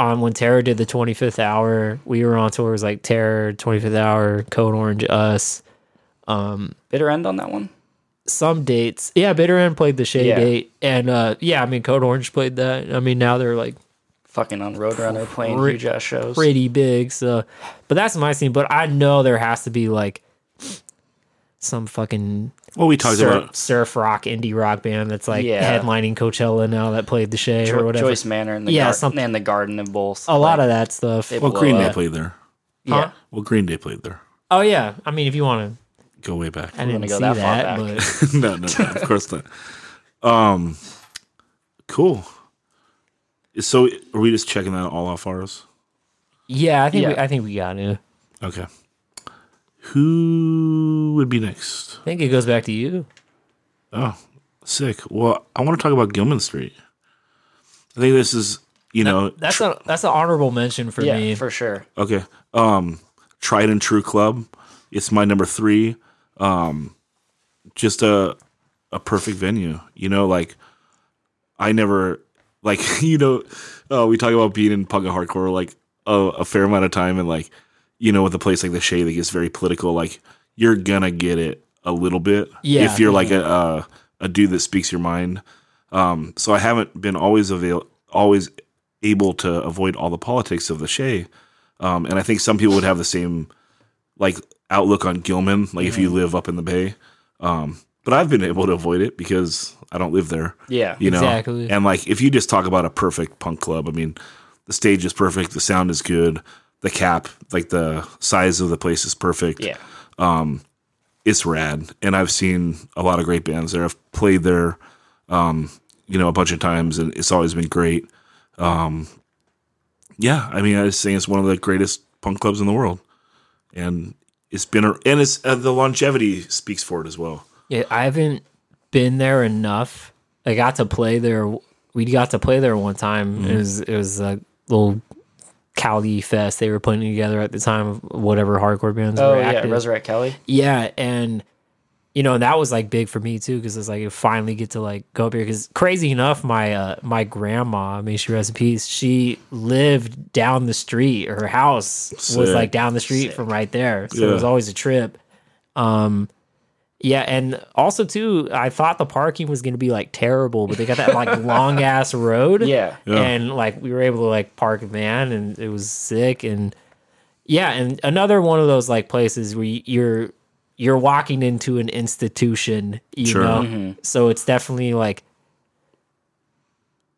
on when Terror did the 25th hour, we were on tours like Terror, 25th hour, Code Orange, us. Um, Bitter End on that one. Some dates, yeah. Bitter End played the Che Yeah. date, and uh, yeah, I mean Code Orange played that. I mean now they're like Fucking on Roadrunner playing Pre- huge ass shows. pretty big. So, but that's my scene. But I know there has to be like some fucking Well, we talked surf, about surf rock indie rock band that's like Yeah. headlining Coachella now that played the Che or whatever. Joyce Manor and the Yeah, gar- something- and the Garden of both. a lot of that stuff. well, Green Day up. played there. Yeah. Well, Green Day played there. Oh yeah, I mean if you want to, Go way back. I didn't go see that that, far back. but no, no, no, of course not. Um, cool. So, are we just checking that all off ours? yeah, I think we, Yeah. I think we got it. Okay. Who would be next? I think it goes back to you. Oh, sick. Well, I want to talk about Gilman Street. I think this is, you know, That's a that's an honorable mention for Yeah, me. for sure. Okay. Um Tried and True Club. It's my number three. Um just a a perfect venue. You know, like I never like you know, uh, we talk about being in punk and hardcore like a, a fair amount of time and like you know with a place like the Che that gets very political, like you're gonna get it a little bit Yeah. if you're like a, a a dude that speaks your mind. Um, so I haven't been always avail always able to avoid all the politics of the Che. Um, and I think some people would have the same like outlook on Gilman, like if you live up in the Bay. Um, but I've been able to avoid it because I don't live there. Yeah. You know, Exactly. and like if you just talk about a perfect punk club, I mean, the stage is perfect, the sound is good, the cap, like the size of the place is perfect. Yeah. Um, It's rad, and I've seen a lot of great bands there. I've played there, um, you know, a bunch of times, and it's always been great. Um, yeah, I mean, I just think it's one of the greatest punk clubs in the world, and it's been a, and it's uh, the longevity speaks for it as well. Yeah, I haven't been there enough. I got to play there. We got to play there one time. Mm-hmm. It was it was a little Cali fest they were putting together at the time of whatever hardcore bands Oh were yeah, active. Resurrect Kelly. Yeah, and you know that was like big for me too because it's like you finally get to like go up here. Because crazy enough, my uh, my grandma, I mean she rest in peace, she lived down the street. Her house was like down the street from right there, so it was always a trip. Um, yeah, and also too, I thought the parking was gonna be like terrible, but they got that like long ass road. Yeah. Yeah. and like we were able to like park a van, and it was sick. And yeah, and another one of those like places where you- you're you're walking into an institution, you Sure. know. So it's definitely like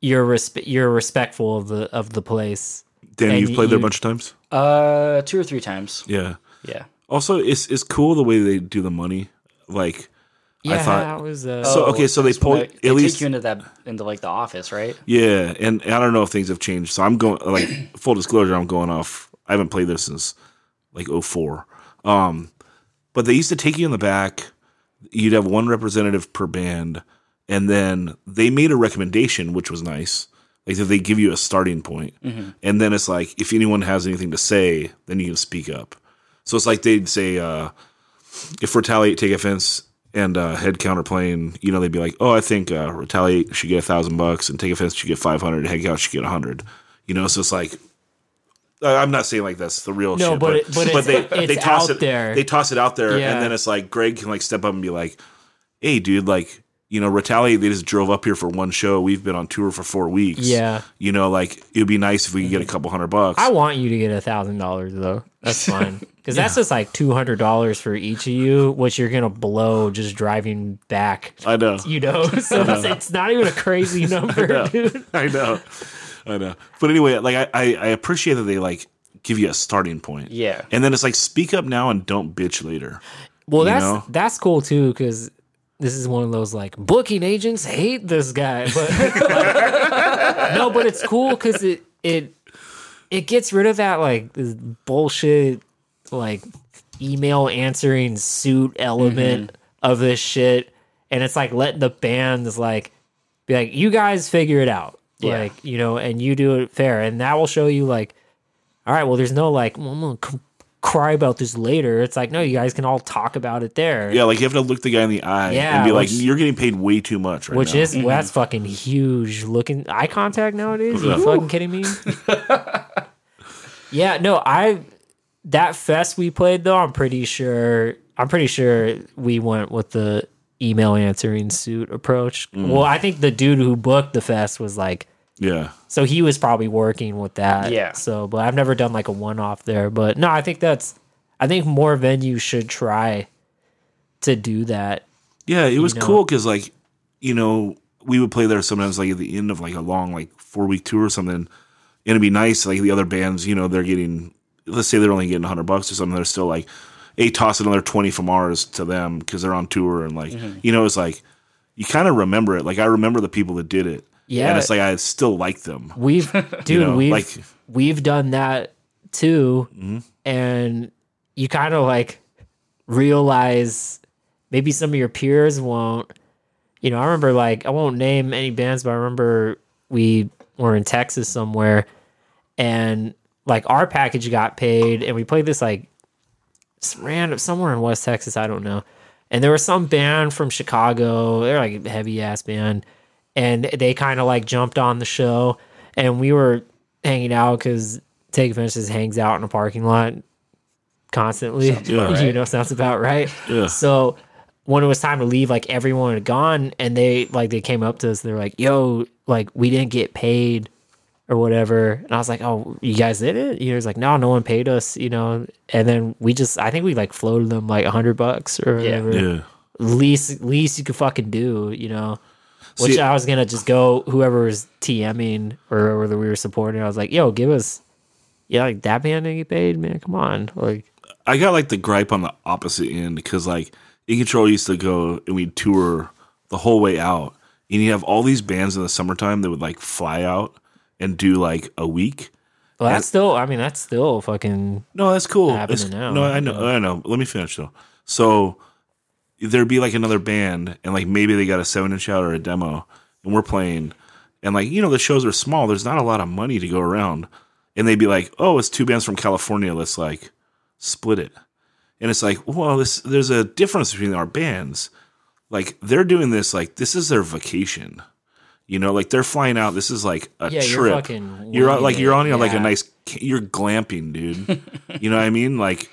you're respe- you're respectful of the of the place. Danny, And you've played there a bunch of times. Uh, two or three times. Yeah. Yeah. Also, it's it's cool the way they do the money. Like, Yeah, I thought that was uh, So, okay, so they it's pull- when at they least- take you into that into like the office, right? Yeah, and, and I don't know if things have changed. So I'm going like full disclosure. I'm going off. I haven't played this since like 04. Um, but they used to take you in the back. You'd have one representative per band, and then they made a recommendation, which was nice. Like that they give you a starting point, and then it's like if anyone has anything to say, then you can speak up. So it's like they'd say, uh, if retaliate take offense and uh, head counter playing, you know, they'd be like, oh, I think uh, retaliate should get a thousand bucks and take offense should get five hundred, head count should get a hundred. You know, so it's like. I'm not saying like that's the real No, shit, but but, it- but it's- they they toss out it there. They toss it out there, Yeah. and then it's like Greg can like step up and be like, "Hey, dude, like you know, retaliate. They just drove up here for one show. We've been on tour for four weeks. Yeah. you know, like it would be nice if we could get a couple hundred bucks. I want you to get a thousand dollars though. That's fine because that's just like two hundred dollars for each of you, which you're gonna blow just driving back. I know. You know, so it's, it's not even a crazy number, dude. I know. I know. But anyway, like I, I, I appreciate that they like give you a starting point. Yeah. And then it's like speak up now and don't bitch later. Well, You that's know? that's cool too because this is one of those like booking agents hate this guy, but no, but it's cool because it it it gets rid of that like this bullshit like email answering suit element mm-hmm. of this shit, and it's like letting the bands like be like, you guys figure it out. Yeah. like you know, and you do it fair, and that will show you like, all right, well, there's no like, well, I'm gonna c- cry about this later. It's like, no, you guys can all talk about it there. Yeah, like you have to look the guy in the eye Yeah, and be like, "You're getting paid way too much right Which now." is well, that's mm-hmm. fucking huge. Looking eye contact nowadays? Are you fucking kidding me? yeah, no, I that fest we played though. I'm pretty sure. I'm pretty sure we went with the email answering suit approach. Mm. Well, I think the dude who booked the fest was like, yeah. so he was probably working with that. Yeah. So, but I've never done like a one off there. But no, I think that's. I think more venues should try to do that. Yeah, it was know? cool because like, you know, we would play there sometimes like at the end of like a long like four week tour or something. And it'd be nice like the other bands, you know, they're getting let's say they're only getting hundred bucks or something. They're still like, a toss another twenty from ours to them because they're on tour and like, Mm-hmm. you know, it's like you kind of remember it. Like I remember the people that did it. Yeah. and it's like I still like them. We've, dude, know, we've like- Mm-hmm. we've done that too, and you kind of like realize maybe some of your peers won't. You know, I remember like I won't name any bands, but I remember we were in Texas somewhere, and like our package got paid, and we played this like random somewhere in West Texas, I don't know. And there was some band from Chicago, they're like a heavy ass band, and they kind of like jumped on the show, and we were hanging out because Take Offense just hangs out in a parking lot constantly. about you know, sounds about right. Yeah. So when it was time to leave, like everyone had gone, and they like they came up to us. They're like, "Yo, like we didn't get paid." Or whatever, and I was like, "Oh, you guys did it?" You know, it's like, "No, no one paid us." You know, and then we just—I think we like floated them like a hundred bucks or whatever Yeah. least least you could fucking do, you know. Which See- I was gonna just go whoever was TMing or whether we were supporting. I was like, yo, give us, yeah, like that band didn't get paid, man. Come on, like, I got like the gripe on the opposite end because like In Control used to go and we'd tour the whole way out, and you have all these bands in the summertime that would like fly out and do like a week. well, that's still. I mean, that's still fucking. No, that's cool. Happening now. No, I know, I know. Let me finish though. So there'd be like another band, and like maybe they got a seven inch out or a demo, and we're playing, and like you know the shows are small. There's not a lot of money to go around, and they'd be like, "Oh, it's two bands from California. Let's like split it." And it's like, well, this there's a difference between our bands. Like they're doing this like this is their vacation. You know, like they're flying out. This is like a Yeah, trip. you're fucking You're on- like you're on your like a nice. You're glamping, dude. you know what I mean? Like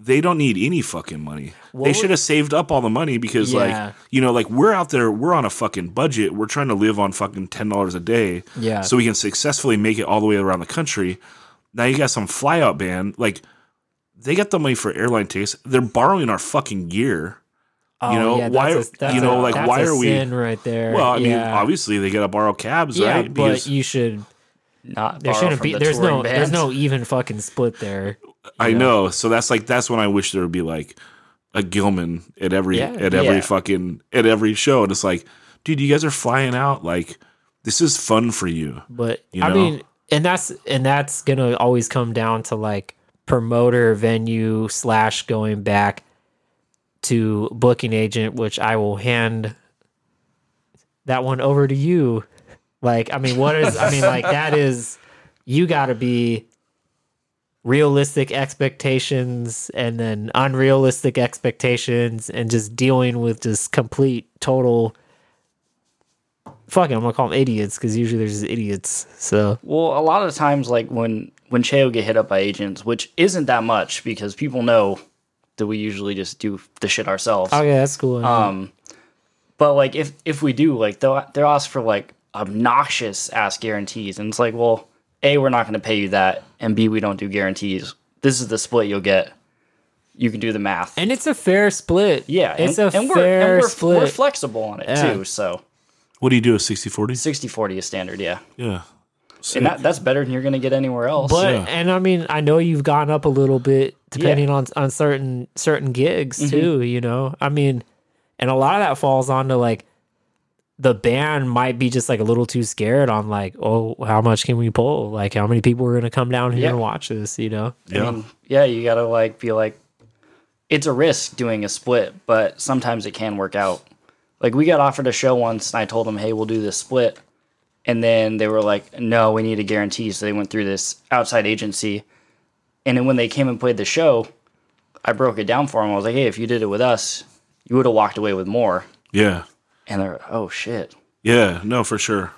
they don't need any fucking money. they should have saved up all the money because Yeah. like you know like we're out there we're on a fucking budget. We're trying to live on fucking ten dollars a day. Yeah. So we can successfully make it all the way around the country. Now you got some flyout band like they got the money for airline tickets. They're borrowing our fucking gear. Oh, You know, yeah, why- that's a- that's you know, a- like, why are we- sin right there? Well, I mean, obviously they got to borrow cabs, yeah, right? but you should. Not There shouldn't be. the There's touring no. There's no even fucking split there. I know. So that's like that's when I wish there would be like a Gilman at every Yeah. at every Yeah. fucking at every show, and it's like, dude, you guys are flying out. Like this is fun for you. But You I mean, and that's and that's gonna always come down to like promoter, venue slash going back to booking agent, which I will hand that one over to you. Like, I mean, what is? I mean, like that is you got to be realistic expectations and then unrealistic expectations and just dealing with just complete total fucking i'm gonna call them idiots because usually there's just idiots so Well, a lot of times, like when when Cheo get hit up by agents, which isn't that much because people know that we usually just do the shit ourselves. oh yeah that's cool Um, but like if if we do, like they'll they'll ask for like obnoxious ass guarantees, and it's like, well, a we're not going to pay you that, and b we don't do guarantees. This is the split you'll get. You can do the math. and it's a fair split yeah, it's and, a and fair we're, and we're, split we're flexible on it Yeah. too. So What do you do? A 60 40? 60-40 is standard, yeah, Yeah. And that, that's better than you're going to get anywhere else. but Yeah. and i mean i know you've gone up a little bit depending on on certain certain gigs Mm-hmm. too you know i mean and a lot of that falls onto like the band might be just like a little too scared on like oh how much can we pull like how many people are going to come down here Yeah. and watch this you know I mean, yeah, you gotta like be like, it's a risk doing a split, but sometimes it can work out. Like we got offered a show once, and I told them, "Hey, we'll do this split," And then they were like, no, we need a guarantee. So they went through this outside agency. And then when they came and played the show, I broke it down for them. I was like, hey, if you did it with us, you would have walked away with more. Yeah. And they're, oh shit. Yeah, no, for sure.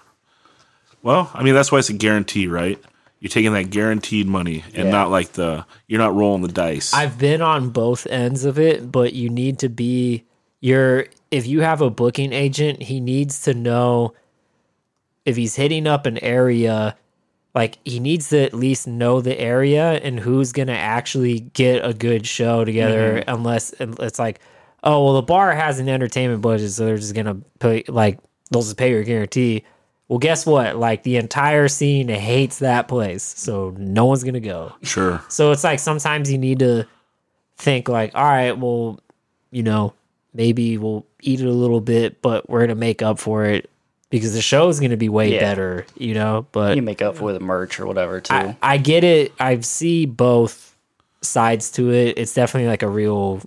Well, I mean, that's why it's a guarantee, right? You're taking that guaranteed money and Yeah. not like the, you're not rolling the dice. I've been on both ends of it, but you need to be your if you have a booking agent, he needs to know if he's hitting up an area like he needs to at least know the area and who's gonna actually get a good show together mm-hmm. unless it's like oh well the bar has an entertainment budget so they're just gonna pay like they'll just pay your guarantee. Well guess what? Like the entire scene hates that place so no one's gonna go. Sure. so it's like sometimes you need to think like, all right, well, you know, maybe we'll eat it a little bit, but we're gonna make up for it because the show is gonna be way Yeah. better, you know. But You make up for the merch or whatever, too. I, I get it. I see both sides to it. It's definitely like a real,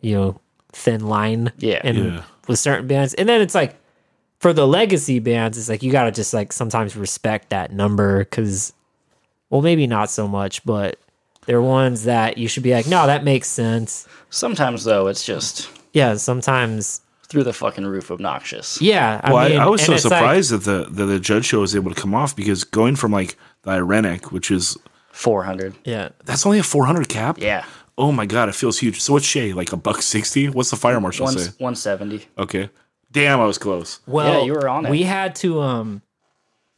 you know, thin line. Yeah. And Yeah. with certain bands, and then it's like for the legacy bands, it's like you gotta just like sometimes respect that number because, well, maybe not so much, but they're ones that you should be like, no, that makes sense. Sometimes, though, it's just Yeah, sometimes. Through the fucking roof obnoxious. Yeah, I well, mean, I, I was so it's like- surprised that the that the judge show was able to come off because going from like the Irenic, which is 400. yeah, that's only a 400 cap. Yeah. Oh my god, it feels huge. So what's Che like a buck sixty? What's the fire marshal One, say? 170. Okay, damn, I was close. well, Yeah, you were on it. We had to, um,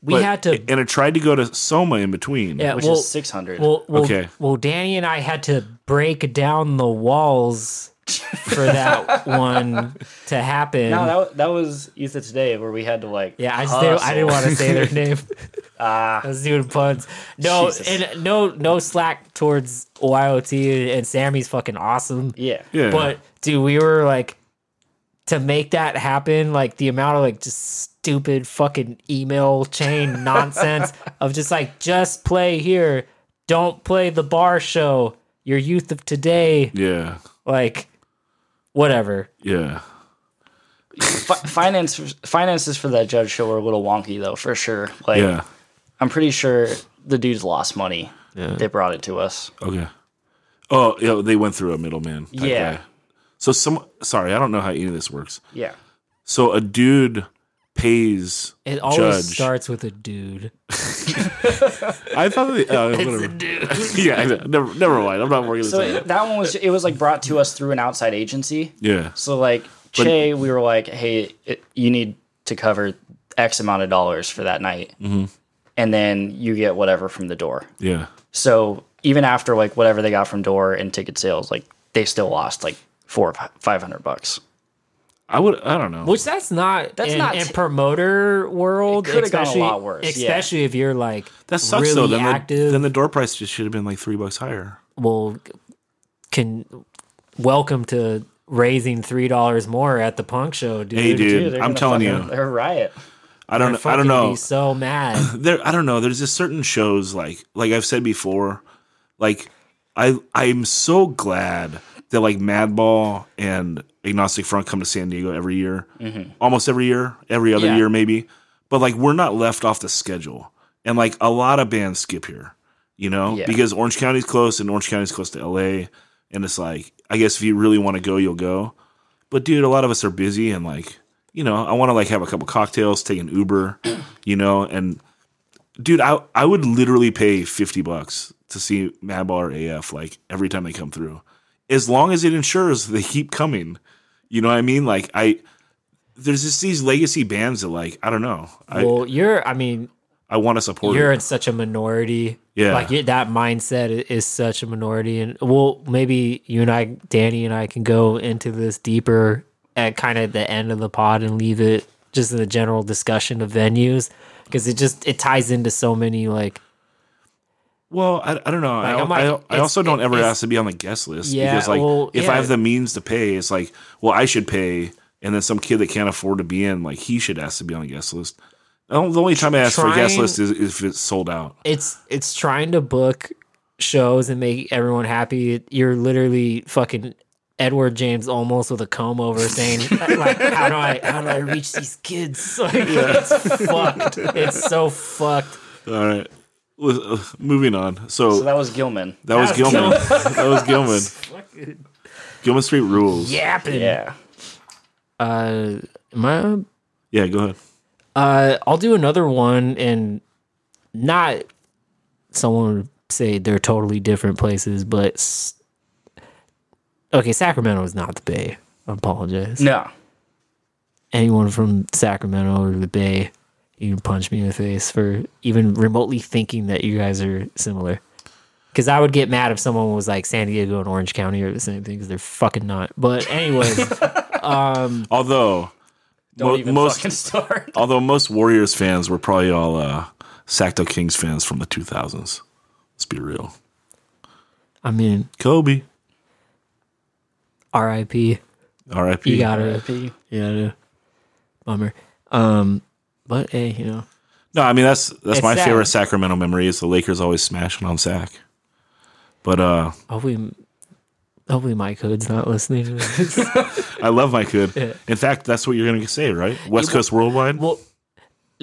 we But- had to and it tried to go to Soma in between. Yeah, which well, is 600. Well, well, Okay. Well, Danny and I had to break down the walls for that one to happen. no, that, wa- that was Youth of Today where we had to like. yeah, I just didn't, I didn't want to say their name. Ah, I was doing puns. No, Jesus. and no, no slack towards YOT and Sammy's fucking awesome. yeah. yeah. But dude, we were like to make that happen, like the amount of like just stupid fucking email chain nonsense of just like just play here, don't play the bar show. Your youth of today, yeah, like whatever. yeah. Fi- finance finances for that judge show were a little wonky though, for sure. Like, Yeah. I'm pretty sure the dudes lost money. Yeah. They brought it to us. Okay. Oh, yeah, they went through a middleman. Yeah. guy. So some sorry, I don't know how any of this works. Yeah. So a dude pays It always judge. starts with a dude. I thought they, uh, whatever. yeah, I know. never never mind. I'm not working this So out. it- that one was it was like brought to us through an outside agency. Yeah. So like Che, we were like, hey, it, you need to cover X amount of dollars for that night, Mm-hmm. and then you get whatever from the door. Yeah. So even after like whatever they got from door and ticket sales, like they still lost like four or five hundred bucks. I would I don't know. Which that's not That's in, not in promoter world. It could've gone a lot worse, yeah. Especially if you're like that sucks really though. Then active. the, then the door price just should have been like three bucks higher. well can welcome to raising three dollars more at the punk show, dude. Hey, dude. they're I'm telling fucking- you. they're a riot. I don't They're I don't know. Be so mad. there I don't know. There's just certain shows like like I've said before, like I I'm so glad that like Madball and Agnostic Front come to San Diego every year, mm-hmm. almost every year, every other Yeah. year maybe. But like we're not left off the schedule, and like a lot of bands skip here, you know, Yeah. because Orange County's close and Orange County's close to L.A. And it's like I guess if you really want to go, you'll go. But dude, a lot of us are busy and like you know I want to like have a couple cocktails, take an Uber, you know, and dude, I I would literally pay fifty bucks to see Madball or AF like every time they come through, as long as it ensures they keep coming. You know what I mean? Like I, there's just these legacy bands that like I don't know. I well, you're. I mean, I want to support. you're it. in such a minority. Yeah. like that mindset is such a minority, and well, maybe you and I, Danny and I, can go into this deeper at kind of the end of the pod and leave it just in the general discussion of venues because it just it ties into so many like Well, I, I don't know. I, I'm like, I, I also don't ever ask to be on the guest list Yeah, because, like, well, if yeah. I have the means to pay, it's like, well, I should pay, and then some kid that can't afford to be in, like, he should ask to be on the guest list. The only time I ask for a guest list is if it's sold out. it's it's trying to book shows and make everyone happy. You're literally fucking Edward James Olmos with a comb over saying like how do I how do I reach these kids? Like it's fucked. It's so fucked. All right. Well, uh, Moving on. So, So that was Gilman. that was That's Gilman. that was Gilman. Fucking Gilman Street rules. yapping. Yeah. Uh am I Yeah, go ahead. Uh, I'll do another one, and not someone would say they're totally different places, but s- okay, Sacramento is not the Bay. I apologize. No. Anyone from Sacramento or the Bay, you can punch me in the face for even remotely thinking that you guys are similar. Because I would get mad if someone was like San Diego and Orange County are the same thing, because they're fucking not. But anyways, Although, Don't mo- even most fucking start. although most Warriors fans were probably all uh, Sacto Kings fans from the 2000s. Let's be real. I mean, Kobe, R.I.P. R.I.P. You got it. RIP. Yeah, bummer. Um, but hey, you know, No, I mean that's that's It's my sad. favorite Sacramento memory is the Lakers always smashing on Sac. But uh, hopefully, hopefully Mike Hood's not listening. To this. I love Mike Hood. In fact, that's what you're going to say, right? West Coast Worldwide. well,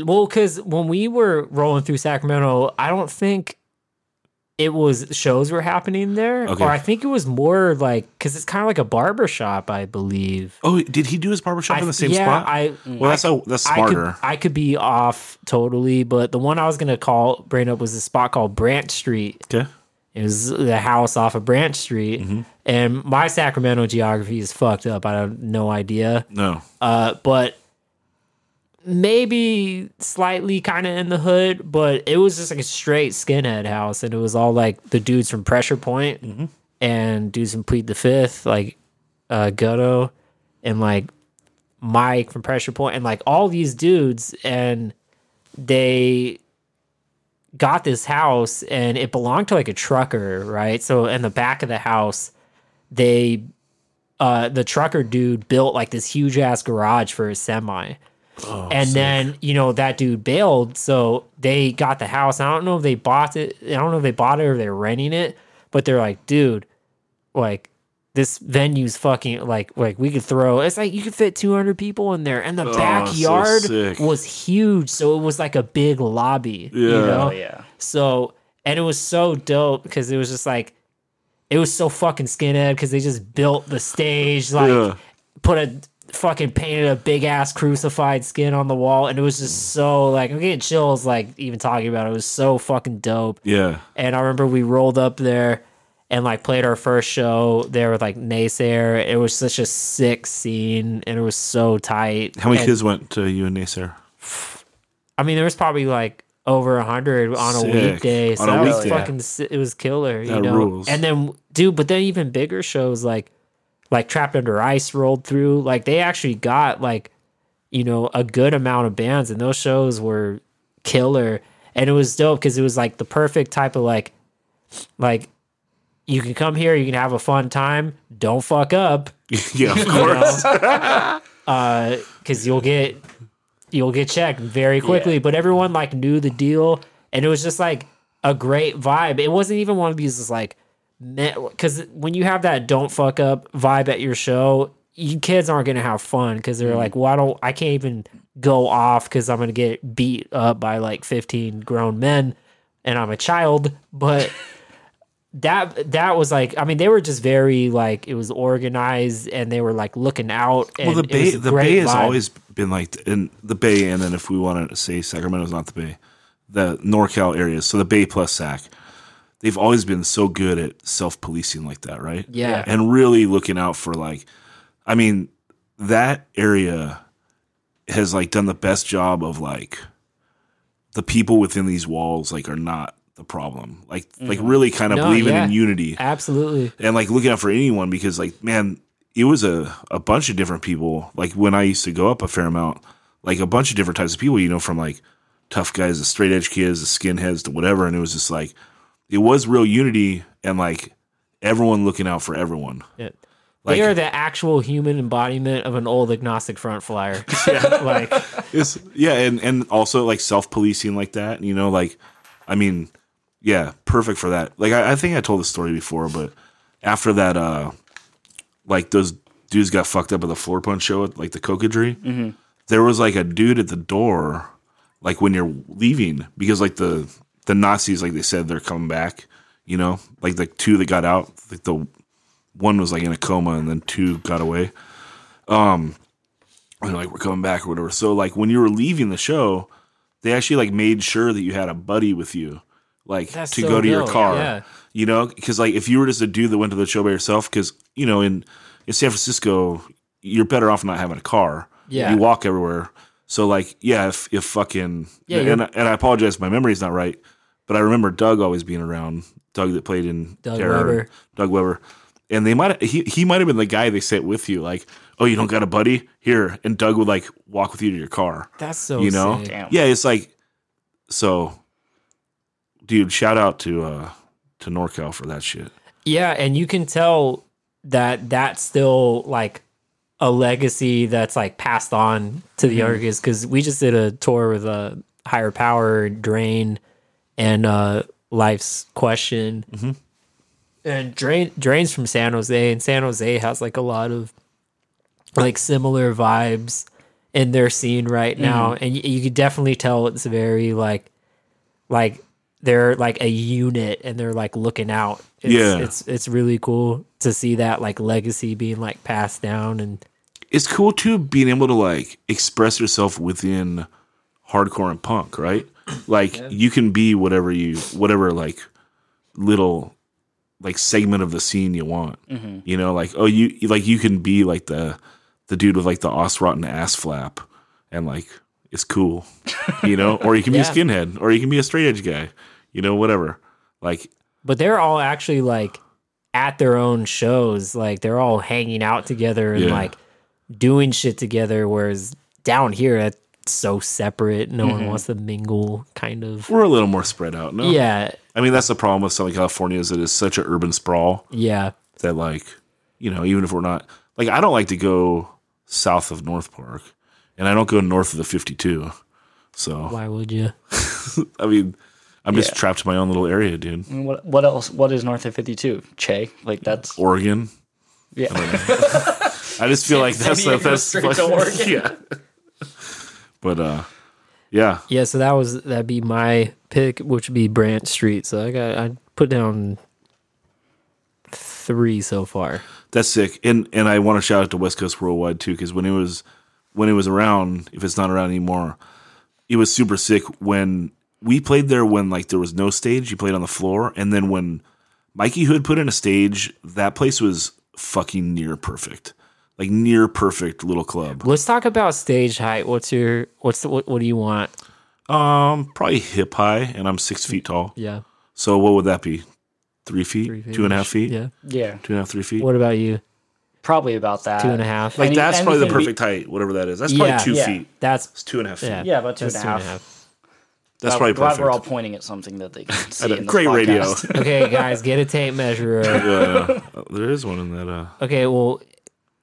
well, because when we were rolling through Sacramento, I don't think it was shows were happening there, Okay. or I think it was more like because it's kind of like a barber shop, I believe. oh, did he do his barbershop in the same yeah, spot? I well, that's a, that's I smarter. could, I could be off totally, but the one I was gonna call bring up was a spot called Branch Street. okay. It was the house off of Branch Street, Mm-hmm. and my Sacramento geography is fucked up. I have no idea, No. uh, but maybe slightly kind of in the hood. But it was just like a straight skinhead house, and it was all like the dudes from Pressure Point Mm-hmm. and dudes from Plead the Fifth, like uh, Gutto, and like Mike from Pressure Point, and like all these dudes, and they got this house and it belonged to like a trucker, right? So in the back of the house, they uh the trucker dude built like this huge ass garage for his semi. Oh, and then, you know, that dude bailed, so they got the house. I don't know if they bought it. I don't know if they bought it or they're renting it, but they're like, dude, like this venue's fucking like like we could throw it's like you could fit 200 people in there and the oh, so backyard sick. was huge so it was like a big lobby you Yeah. know Oh yeah. so, and it was so dope because it was just like, it was so fucking skinhead because they just built the stage, like, Yeah. put a fucking painted a big ass crucified skin on the wall, and it was just so like, I'm getting chills, like, even talking about it. It was so fucking dope. Yeah. And I remember we rolled up there and like played our first show there with like Naysayer. It was such a sick scene and it was so tight. How many And- kids went to UNA, sir? I mean, there was probably like over a hundred on a weekday. So On a that was weekday. fucking. It was killer. You know. rules. And then, dude, but then even bigger shows like like Trapped Under Ice rolled through. Like they actually got like you know a good amount of bands, and those shows were killer. And it was dope because it was like the perfect type of like like you can come here, you can have a fun time. Don't fuck up yeah, of course. Uh, because you'll get you'll get checked very quickly. Yeah. But everyone like knew the deal, and it was just like a great vibe. It wasn't even one of these like because when you have that don't fuck up vibe at your show, you kids aren't gonna have fun because they're mm-hmm. like, well, I don't, I can't even go off because I'm gonna get beat up by like 15 grown men, and I'm a child, but. That that was like I mean they were just very like it was organized and they were like looking out and well, the Bay, the Bay has vibe. always been like, in the Bay, and then if we want to say Sacramento's not the Bay, the NorCal areas, so the Bay plus Sac, they've always been so good at self policing like that, right? Yeah. and really looking out for like, I mean, that area has like done the best job of like the people within these walls like are not the problem, like like really kind of Mm-hmm. No, believing yeah. in unity Absolutely. and like looking out for anyone because like man it was a, a bunch of different people like when i used to go up a fair amount like a bunch of different types of people you know from like tough guys the straight edge kids the skinheads to whatever and it was just like it was real unity and like everyone looking out for everyone Yeah. Like- they are the actual human embodiment of an old agnostic front flyer. like it's yeah and and also like self-policing like that you know like i mean yeah perfect for that like i, I think i told this story before but after that uh like those dudes got fucked up at the Floorpunch show at like the Cocodrie. There was like a dude at the door, like when you're leaving, because like the the Nazis, like they said, they're coming back. You know, like the two that got out, like the one was like in a coma, and then two got away. Um, and like we're coming back or whatever. So like when you were leaving the show, they actually like made sure that you had a buddy with you, like That's to so go to your car. yeah. You know, because like if you were just a dude that went to the show by yourself, because you know in in San Francisco, you're better off not having a car. Yeah. you walk everywhere. So like, yeah, if if fucking Yeah, and and I apologize, if my memory's not right, but I remember Doug always being around. Doug that played in Doug Terror, Weber. Doug Weber, and they might he he might have been the guy they sent with you. Like, oh, you don't got a buddy here, and Doug would like walk with you to your car. That's so you know. Damn. yeah, it's like so. Dude, shout out to uh to NorCal for that shit. Yeah, and you can tell that that's still like a legacy that's like passed on to the younger kids because we just did a tour with a higher power drain and uh life's question and drain drains from san jose and san jose has like a lot of like similar vibes in their scene right now and you, you could definitely tell it's very like like they're like a unit and they're like looking out. It's, Yeah. it's it's really cool to see that like legacy being like passed down and It's cool too being able to like express yourself within hardcore and punk, right? Like you can be whatever you whatever like little like segment of the scene you want. Mm-hmm. You know, like oh you like you can be like the the dude with like the Osrotten ass flap and like it's cool. You know, or you can be a skinhead or you can be a straight edge guy. You know, whatever. Like but they're all actually like at their own shows like they're all hanging out together and Yeah. like doing shit together whereas down here that's so separate no one mm-hmm. wants to mingle kind of we're a little more spread out, no? yeah I mean that's the problem with Southern California is it is such an urban sprawl. yeah that like you know even if we're not like i don't like to go south of north park and i don't go north of the 52 so why would you i mean i'm just Yeah. trapped in my own little area dude I mean, What what else? What is north of fifty two? Che, like that's oregon yeah. i just feel like that's San Diego that's straight to Oregon. yeah but uh yeah. Yeah so that was that'd be my pick which would be branch street. So i got i put down three so far. That's sick. And and i want to shout out to west coast worldwide too because when it was when it was around if it's not around anymore it was super sick when we played there when like there was no stage you played on the floor and then when mikey hood put in a stage that place was fucking near perfect like near perfect little club Let's talk about stage height. What's your what's the, what what do you want? um probably hip high and i'm six feet tall Yeah, so what would that be three feet, three feet two and a half feet Yeah. yeah, two and a half three feet What about you? probably about that. Two and a half. like Any- that's probably the anything be- perfect height whatever that is that's probably Yeah. two Yeah. feet That's it's two and a half feet yeah. Yeah, about two that's and a half. that's Glad- probably glad perfect we're all pointing at something that they can see. At a in this great radio. Okay, guys, get a tape measure. yeah, there is one in that. Uh, Okay, well,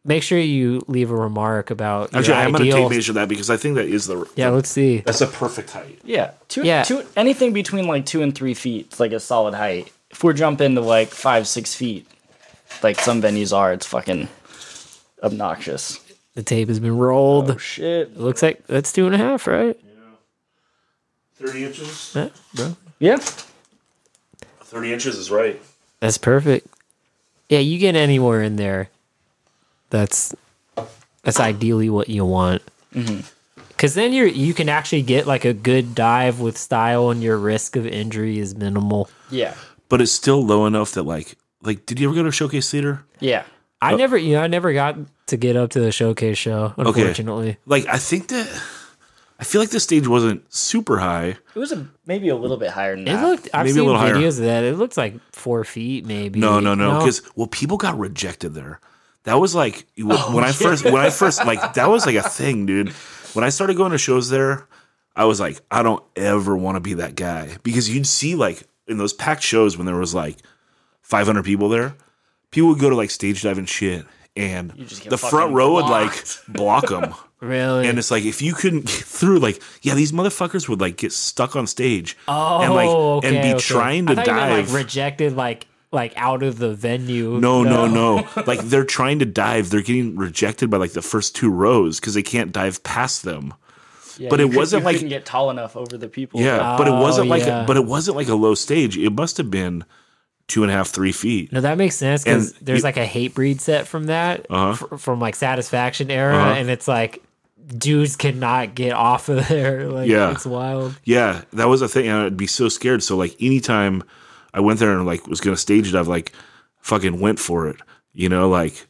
make sure you leave a remark about actually, your I'm going to take measure that because I think that is the. Yeah, let's see. that's a perfect height. Yeah, two, Yeah. two, anything between like two and three feet it's like a solid height. If we're jumping to like five, six feet, like some venues are, it's fucking obnoxious. The tape has been rolled. Oh shit! It looks like that's two and a half, right? Thirty inches. Yeah, bro. Yeah, Thirty inches is right. That's perfect. Yeah, you get anywhere in there. That's that's ideally what you want. Mm-hmm. Because then you're you can actually get like a good dive with style, and your risk of injury is minimal. yeah, But it's still low enough that like like did you ever go to Showcase Theater? yeah. I oh. never, you know, I never got to get up to the showcase show. Unfortunately, Like I think that I feel like the stage wasn't super high. It was a, maybe a little bit higher than it that. looked. I've Maybe a seen little higher. videos of that. It looked like four feet, maybe. No, no, no. Because well, people got rejected there. That was like w- when I first when I first like that was like a thing, dude. When I started going to shows there, I was like, I don't ever want to be that guy because you'd see like in those packed shows when there was like 500 people there, people would go to like stage dive and shit, and the front row would like block them. really. And it's like if you couldn't get through, like yeah, these motherfuckers would like get stuck on stage oh, and like okay, and be okay. trying to you meant, dive. like rejected, like like out of the venue. No, no, no. like they're trying to dive. They're getting rejected by like the first two rows because they can't dive past them. Yeah, But it could- wasn't you like- get tall enough over the people. Yeah, but it Oh, wasn't like yeah. a, but it wasn't like a low stage. It must have been two and a half, three feet. No, that makes sense because there's you- like a Hatebreed set from that Uh-huh. f- from like Satisfaction era, Uh-huh. and it's like dudes cannot get off of there. Like, Yeah. it's wild. Yeah, that was a thing. and I'd be so scared. So like anytime I went there and like was gonna stage dive, like fucking went for it. You know, like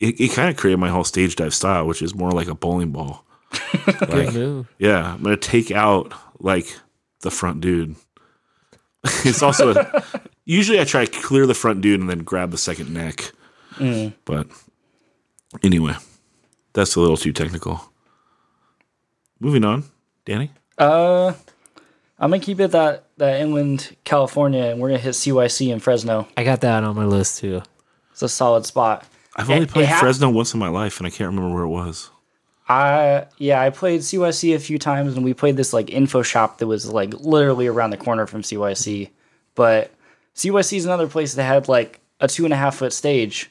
it, it kind of created my whole stage dive style, which is more like a bowling ball. Like, yeah, I'm gonna take out like the front dude. it's also usually I try to clear the front dude and then grab the second neck. But anyway, that's a little too technical. Moving on, Danny. Uh, I'm gonna keep it that that inland California, and we're gonna hit CYC in Fresno. I got that on my list too. It's a solid spot. I've only It- it played hap- Fresno once in my life, and I can't remember where it was. I yeah, I played CYC a few times, and we played this like info shop that was like literally around the corner from CYC. But CYC is another place that had like a two and a half foot stage,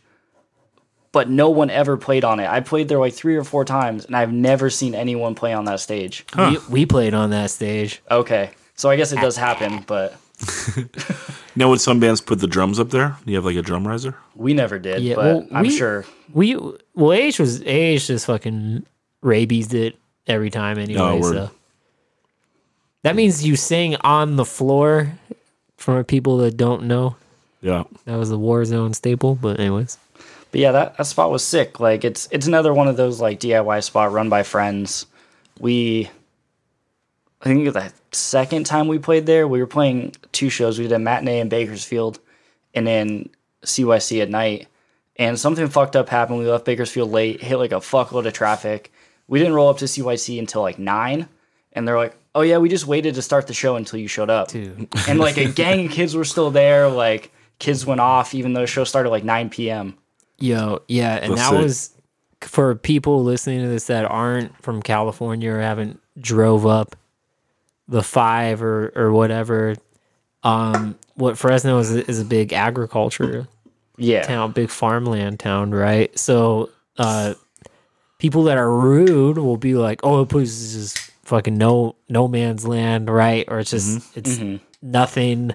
but no one ever played on it. I played there like three or four times, and I've never seen anyone play on that stage. We, we played on that stage. Okay, so I guess it does happen, but Now, would some bands put the drums up there? You have like a drum riser? we never did. Yeah, but well, I'm we- sure. We well, AH was AH just fucking rabies it every time anyway. Oh, so that means you sing on the floor. For people that don't know, Yeah. that was a Warzone staple. But anyways, But yeah, that, that spot was sick. Like it's it's another one of those like DIY spot run by friends. We I think the second time we played there, we were playing two shows. We did a matinee in Bakersfield and then CYC at night. And something fucked up happened. We left Bakersfield late, hit like a fuckload of traffic. We didn't roll up to CYC until like nine. And they're like, Oh yeah, we just waited to start the show until you showed up. Dude. And like a gang of kids were still there, like kids went off even though the show started like nine PM. yo, yeah, and That's that sick. was for people listening to this that aren't from California or haven't drove up the five or or whatever. Um, what Fresno is is a big agriculture Yeah. town, big farmland town, right? So, uh, people that are rude will be like, "Oh, the place is just fucking no no man's land, right?" Or it's just it's nothing.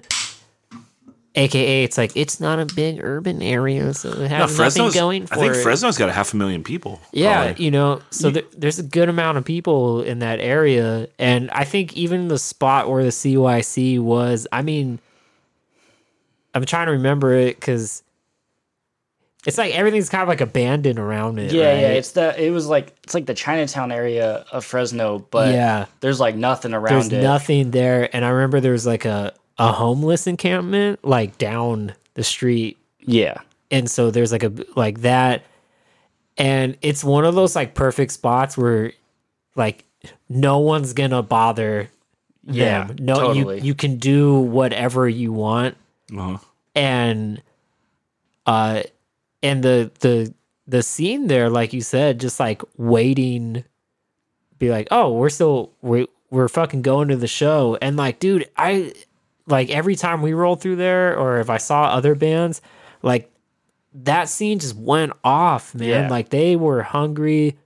AKA, it's like it's not a big urban area, so it No, has nothing going for it. I think it. Fresno's got a half a million people. Yeah, probably. you know, so there, there's a good amount of people in that area, and I think even the spot where the CYC was, I mean, I'm trying to remember it because it's like everything's kind of like abandoned around it. Yeah, yeah. It's the it was like it's like the Chinatown area of Fresno, but Yeah. there's like nothing around there's it. nothing there, and I remember there was like a a homeless encampment like down the street Yeah. and so there's like a like that and it's one of those like perfect spots where like no one's gonna bother Yeah, them no totally. you you can do whatever you want Uh-huh. and uh and the the the scene there like you said just like waiting be like oh we're still we we're fucking going to the show and like dude i like every time we rolled through there or if i saw other bands like that scene just went off man Yeah. like they were hungry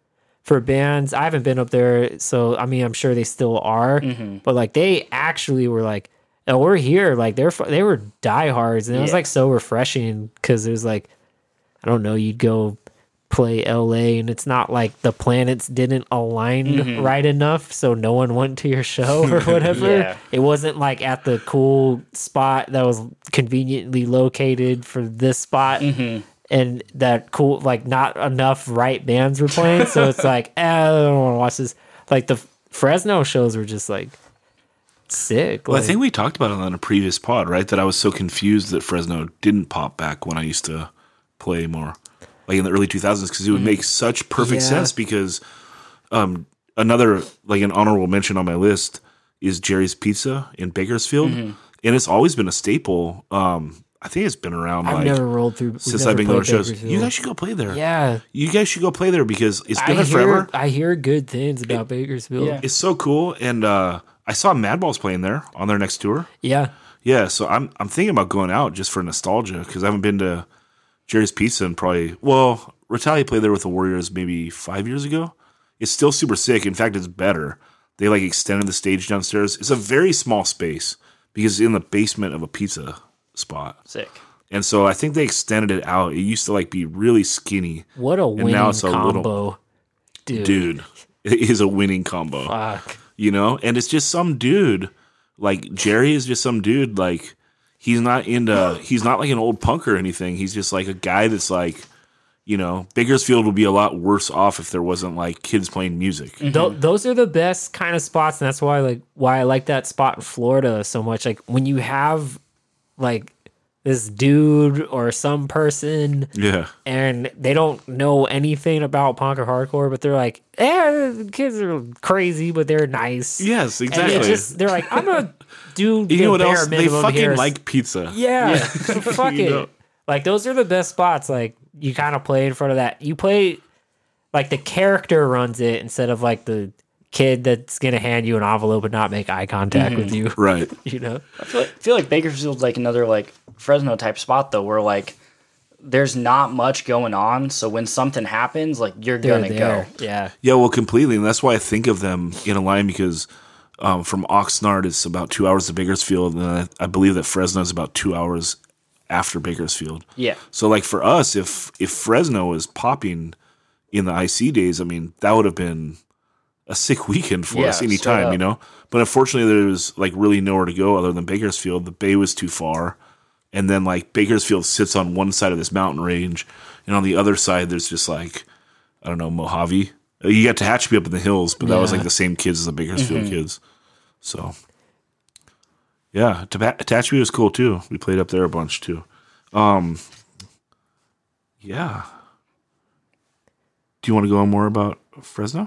for bands i haven't been up there so i mean i'm sure they still are Mm-hmm. but like they actually were like oh, we're here like they're they were diehards and it was like so refreshing because it was like i don't know you'd go play la and it's not like the planets didn't align Mm-hmm. right enough so no one went to your show or whatever Yeah. it wasn't like at the cool spot that was conveniently located for this spot Mm-hmm. and that cool like not enough right bands were playing so it's like eh, i don't want to watch this like the fresno shows were just like sick Well, I think we talked about it on a previous pod, right? That I was so confused that Fresno didn't pop back when I used to play more, like in the early 2000s, because it would make such perfect Yeah. sense. Because um, another, like an honorable mention on my list is Jerry's Pizza in Bakersfield, and it's always been a staple. Um, I think it's been around I've like never rolled through we've since I've been going to shows. Bakersfield. You guys should go play there. yeah You guys should go play there because it's been I there forever. I hear good things about Bakersfield. Yeah. It's so cool, and uh, I saw Madball's playing there on their next tour. Yeah. Yeah, so I'm I'm thinking about going out just for nostalgia because I haven't been to Jerry's Pizza in probably well, Retali played there with the Warriors maybe five years ago. It's still super sick. In fact, it's better. They like extended the stage downstairs. It's a very small space because it's in the basement of a pizza spot. Sick. And so I think they extended it out. It used to like be really skinny. What a winning now it's a combo, little- dude. Dude, it is a winning combo. Fuck. you know and it's just some dude like jerry is just some dude like he's not into he's not like an old punk or anything. He's just like a guy that's like you know bakersfield would be a lot worse off if there wasn't like kids playing music. Tho- mm-hmm. those are the best kind of spots, and that's why like why I like that spot in Florida so much. Like when you have like this dude or some person yeah. and they don't know anything about punk or hardcore, but they're like, yeah, kids are crazy, but they're nice. yes exactly. it just they're like, I'm gonna do the you know what bare else they fucking here. like pizza Yeah, fuck You it. know? Like those are the best spots. Like you kind of play in front of that. You play like the character runs it instead of like the kid that's gonna hand you an envelope and not make eye contact with mm-hmm. you. right You know, I feel like, feel like Bakersfield's like another like Fresno type spot though, where like there's not much going on. So when something happens, like you're they're gonna there. go. Yeah, yeah well completely and that's why i think of them in a line because um, from oxnard it's about two hours to bakersfield and I, I believe that fresno is about two hours after bakersfield Yeah. So like for us, if if Fresno was popping in the IC days, I mean that would have been a sick weekend for Yeah, us anytime, up. you know. But unfortunately, there was like really nowhere to go other than Bakersfield. The bay was too far, and then like Bakersfield sits on one side of this mountain range, and on the other side there's just like I don't know Mojave. You got Tehachapi up in the hills, but that was like the same kids as the Bakersfield Mm-hmm. kids. So yeah, Tepa- Tehachapi was cool too. We played up there a bunch too. Um, yeah. Do you want to go on more about Fresno?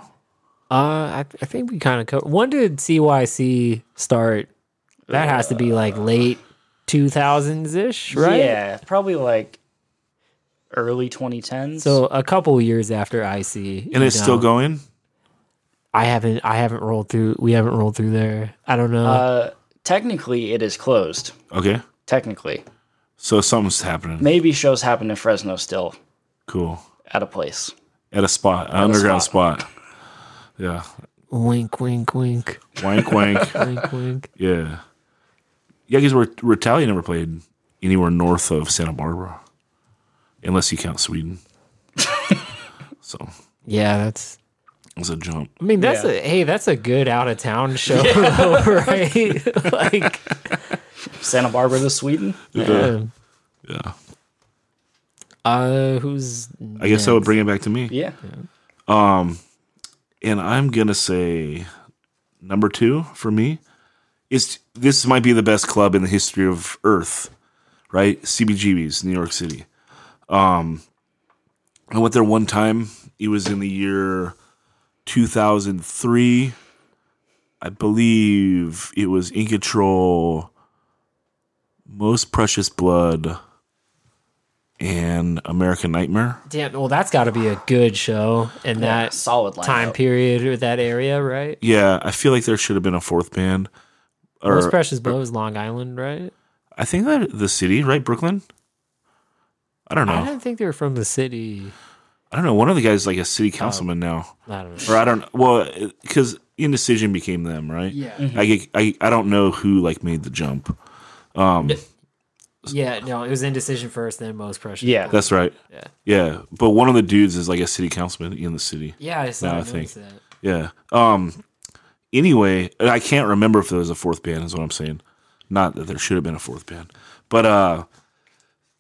uh, I, I think we kind of covered. When did CYC start? That has to be like late two thousands ish, right? Yeah, probably like early 2010s. So a couple years after IC, And it's still going. I haven't I haven't rolled through. We haven't rolled through there. I don't know. uh, technically, it is closed. Okay, Technically, so something's happening. maybe shows happen in Fresno still Cool at a place. at a spot, an underground spot. spot. Yeah, wink, wink, wink, wank wank. wink, wink. yeah, yeah. Because we're Retali never played anywhere north of Santa Barbara, unless you count Sweden. so Yeah, that's. It's a jump. I mean, that's Yeah. a hey, that's a good out of town show, though, right? like, Santa Barbara to Sweden. yeah. Yeah, uh, who's? I guess that would bring it back to me. Yeah. Um, and I'm gonna say number two for me is this might be the best club in the history of Earth, right? CBGB's, New York City. Um, I went there one time. It was in the year 2003. I believe it was In Control, Most Precious Blood, and American Nightmare. Damn. Well, that's got to be a good show in that solid lineup. time period or that area, right? Yeah, I feel like there should have been a fourth band. Or Most Precious Blood is Long Island, right? I think that the city, right? Brooklyn. I don't know. I didn't think they were from the city. I don't know. One of the guys is like a city councilman now, I don't know. or I don't. Well, because Indecision became them, right? Yeah. I, get- I I don't know who like made the jump. Um, Yeah, no, it was Indecision first, then Most Precious. Yeah. That's right. Yeah. Yeah, but one of the dudes is like a city councilman in the city. Yeah, I saw Now I I think. that. Yeah. Um. Anyway, I can't remember if there was a fourth band. Is what I'm saying. Not that there should have been a fourth band, but uh,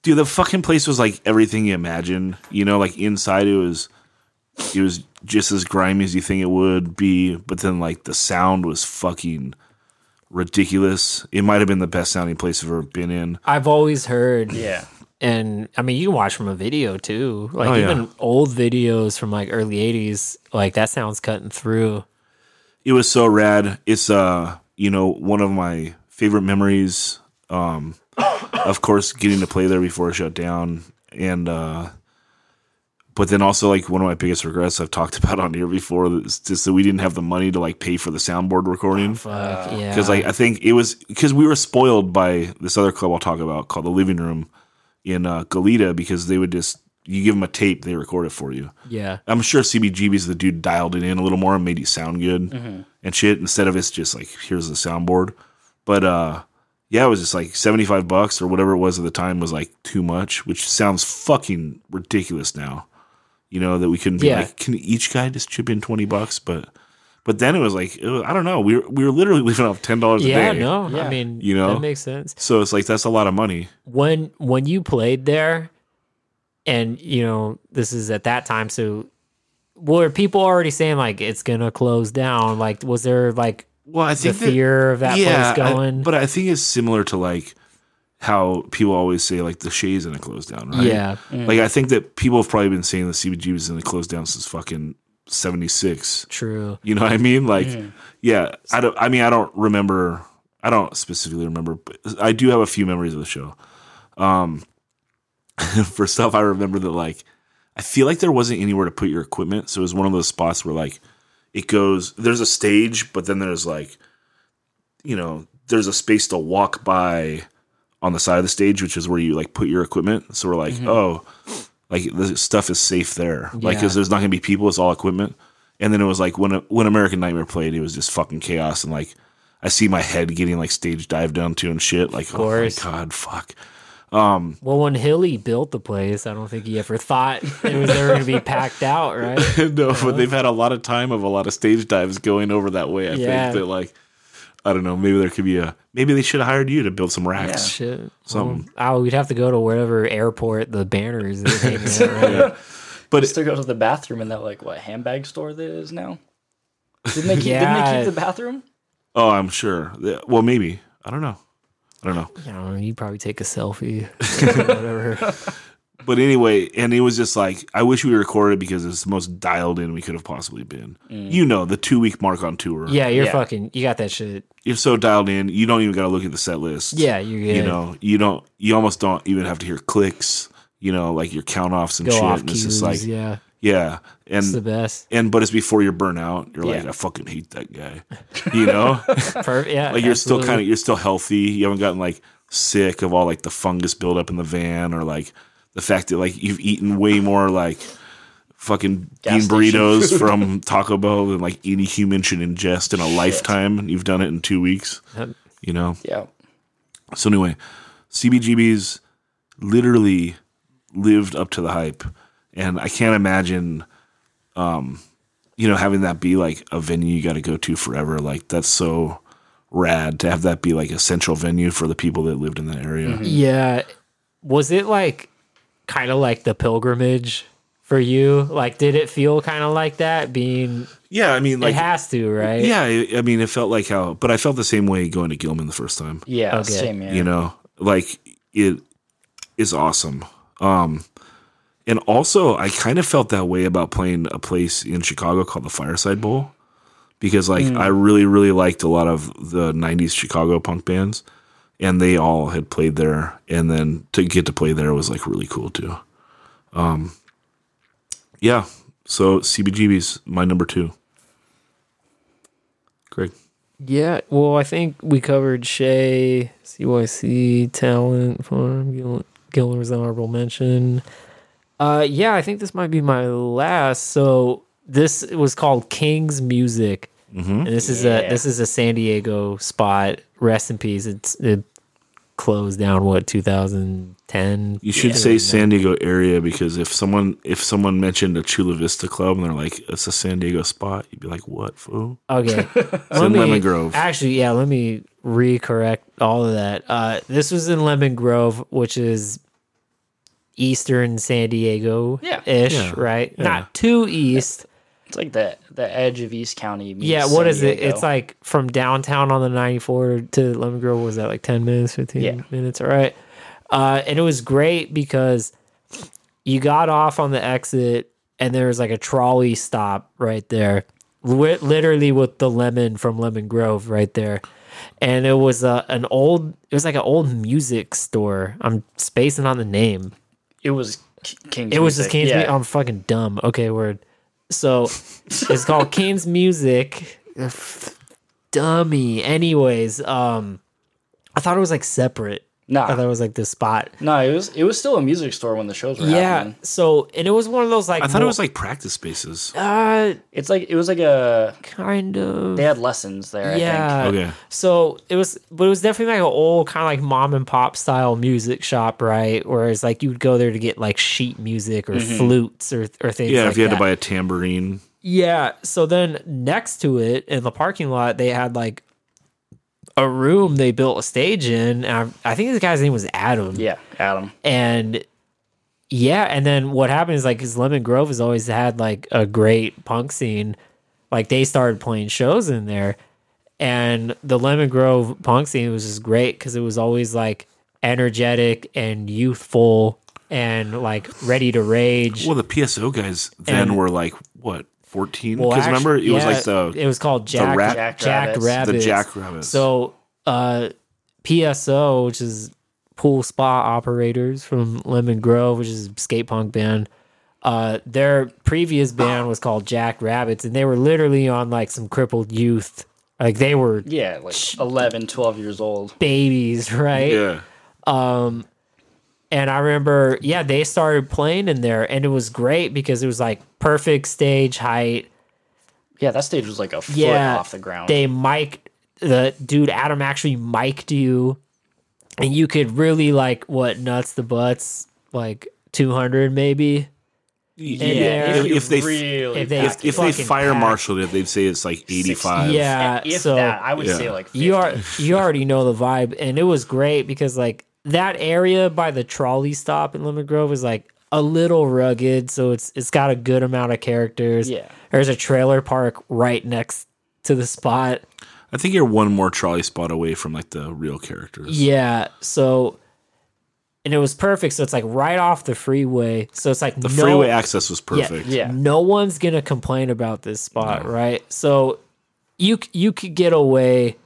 dude, the fucking place was like everything you imagine. You know, like inside it was, it was just as grimy as you think it would be. But then like the sound was fucking ridiculous. It might have been the best sounding place I've ever been in. I've always heard, Yeah. and I mean, you can watch from a video too. Like Oh, yeah. even old videos from like early '80s, like that sounds cutting through. it was so rad. It's uh, you know, one of my favorite memories. Um, of course, getting to play there before it shut down, and uh, but then also like one of my biggest regrets I've talked about on here before is just that we didn't have the money to like pay for the soundboard recording. Fuck yeah. because like I think it was because we were spoiled by this other club I'll talk about called the Living Room in uh, Goleta because they would just you give them a tape they record it for you. yeah. I'm sure CBGB's the dude dialed it in a little more and made it sound good and shit instead of it's just like here's the soundboard. But uh yeah, it was just like 75 bucks or whatever it was at the time was like too much, which sounds fucking ridiculous now. You know that we couldn't be Yeah. like can each guy just chip in 20 bucks, but but then it was like it was, I don't know, we were, we were literally leaving off $10 a Yeah, day. no. I mean, You know? that makes sense. So it's like that's a lot of money. when when you played there and you know this is at that time so were people already saying like it's gonna close down like was there like Well, I the think that- fear of that yeah, place I- going but I think it's similar to like how people always say like the Che's gonna close down, right? yeah Like I think that people have probably been saying the CBG was gonna close down since fucking seventy six. true You know what I mean? Like, yeah, I don't. I mean, I don't remember. I don't specifically remember, but I do have a few memories of the show. Um, for stuff I remember that like, I feel like there wasn't anywhere to put your equipment, so it was one of those spots where like, it goes. There's a stage, but then there's like, you know, there's a space to walk by on the side of the stage, which is where you like put your equipment. So we're like, mm-hmm. oh, like the stuff is safe there, like because there's not gonna be people. It's all equipment. And then it was like when when American Nightmare played, it was just fucking chaos and like I see my head getting like stage dived down to and shit. Like, oh my god, fuck. Um, well when hilly built the place i don't think he ever thought it was ever gonna be packed out right no, but they've had a lot of time of a lot of stage dives going over that way. I Yeah. think that like I don't know, maybe there could be a maybe they should have hired you to build some racks. shit Something. well, oh we'd have to go to wherever airport the banners is hanging out, right? But Still go to the bathroom in that like what handbag store that is now. Didn't they keep, didn't they keep the bathroom? oh, I'm sure. Well, maybe I don't know. I don't know. I don't know, you'd probably take a selfie whatever But anyway, and it was just like I wish we recorded because it's the most dialed in we could have possibly been. Mm. You know, the two week mark on tour. yeah you're Yeah. fucking you got that shit you're so dialed in, you don't even got to look at the set list. yeah you're good you know, you don't, you almost don't even have to hear clicks. You know, like your count offs and go shit. off and it's just like, yeah yeah, it's the and best and but it's before you're burnt out. You're like, I fucking hate that guy. You know, Perfect. Yeah. like you're still kind of, you're still healthy. You haven't gotten like sick of all like the fungus buildup in the van or like the fact that like you've eaten way more like fucking Gas bean burritos from Taco Bell than like any human should ingest in a lifetime. And you've done it in two weeks. You know. Yeah. So anyway, CBGB's literally lived up to the hype, and I can't imagine, um, you know, having that be like a venue you got to go to forever. Like that's so rad to have that be like a central venue for the people that lived in that area. Yeah. Was it like kind of like the pilgrimage for you? Like, did it feel kind of like that being, Yeah, I mean, like, it has to, right? yeah, I I mean, it felt like how, but I felt the same way going to Gilman the first time. Yeah. Okay. Same here. you know like it is awesome um and also i kind of felt that way about playing a place in chicago called the fireside bowl because like i really really liked a lot of the 90s chicago punk bands and they all had played there and then to get to play there was like really cool too um yeah so cbgb's my number two greg Yeah. Well, I think we covered Che, CYC, Talent, Farm, Gil- Gilman's honorable mention. Uh, yeah, I think this might be my last. So this was called King's Music, and this is a this is a San Diego spot. Rest in peace. It's it closed down what 2010. You should say San Diego area because if someone if someone mentioned a Chula Vista club and they're like it's a San Diego spot, you'd be like, "What, fool?" Okay. in Let me- Lemon Grove. Actually, yeah, let me recorrect all of that. Uh, this was in Lemon Grove, which is eastern San Diego ish, Yeah. right? Yeah. Not too east. It's like the the edge of East County. meets yeah, what San is it? It's like from downtown on the 94 to Lemon Grove, was that like 10 minutes, 15 Yeah. minutes? All right. Uh, and it was great because you got off on the exit and there was like a trolley stop right there, literally with the lemon from Lemon Grove right there. And it was uh, an old, it was like an old music store. I'm spacing on the name. It was King's It was just King's yeah. Music. I'm fucking dumb. Okay, word. So it's called King's Music. Dummy. Anyways, um, I thought it was like separate. Nah. I thought it was like this spot. No, it was it was still a music store when the shows were Yeah. happening. So and it was one of those like I thought it was like practice spaces. uh It's like it was like a kind of they had lessons there. yeah. Okay. So it was, but it was definitely like an old kind of like mom and pop style music shop, right? Whereas like you would go there to get like sheet music or flutes or or things. Yeah, like if you had that. to buy a tambourine. Yeah. So then next to it in the parking lot, they had like a room they built a stage in. And I, I think this guy's name was Adam. Yeah, Adam. And yeah, and then what happened is like his Lemon Grove has always had like a great punk scene. Like they started playing shows in there, and the Lemon Grove punk scene was just great because it was always like energetic and youthful and like ready to rage. Well, the PSO guys then And- were like what fourteen? Well, Because remember, actu- it was like the it was called Jack rat- Jack, Jack Rabbits. the Jackrabbits. So uh, PSO, which is Pool Spa Operators from Lemon Grove, which is a skate punk band. Uh, their previous band was called Jack Rabbits, and they were literally on like some crippled youth. Like they were Yeah, like 11, 12 years old. babies, right? yeah. And I remember, yeah, they started playing in there, and it was great because it was like perfect stage height. Yeah, that stage was like a foot yeah, off the ground. They mic'd the dude Adam actually mic'd you, and you could really like what nuts the butts like two hundred maybe. Yeah, Yeah. if, if they really if they- if, if they fire packed. marshaled it, they'd say it's like eighty five. Yeah, if so that, I would Yeah. say like 50. you are you already know the vibe, and it was great because like that area by the trolley stop in Lemon Grove is like a little rugged, so it's it's got a good amount of characters. Yeah. there's a trailer park right next to the spot. I think you're one more trolley spot away from like the real characters. Yeah. So, and it was perfect. So it's like right off the freeway. So it's like The no, freeway access was perfect. Yeah. No one's gonna complain about this spot, right? So you you could get away,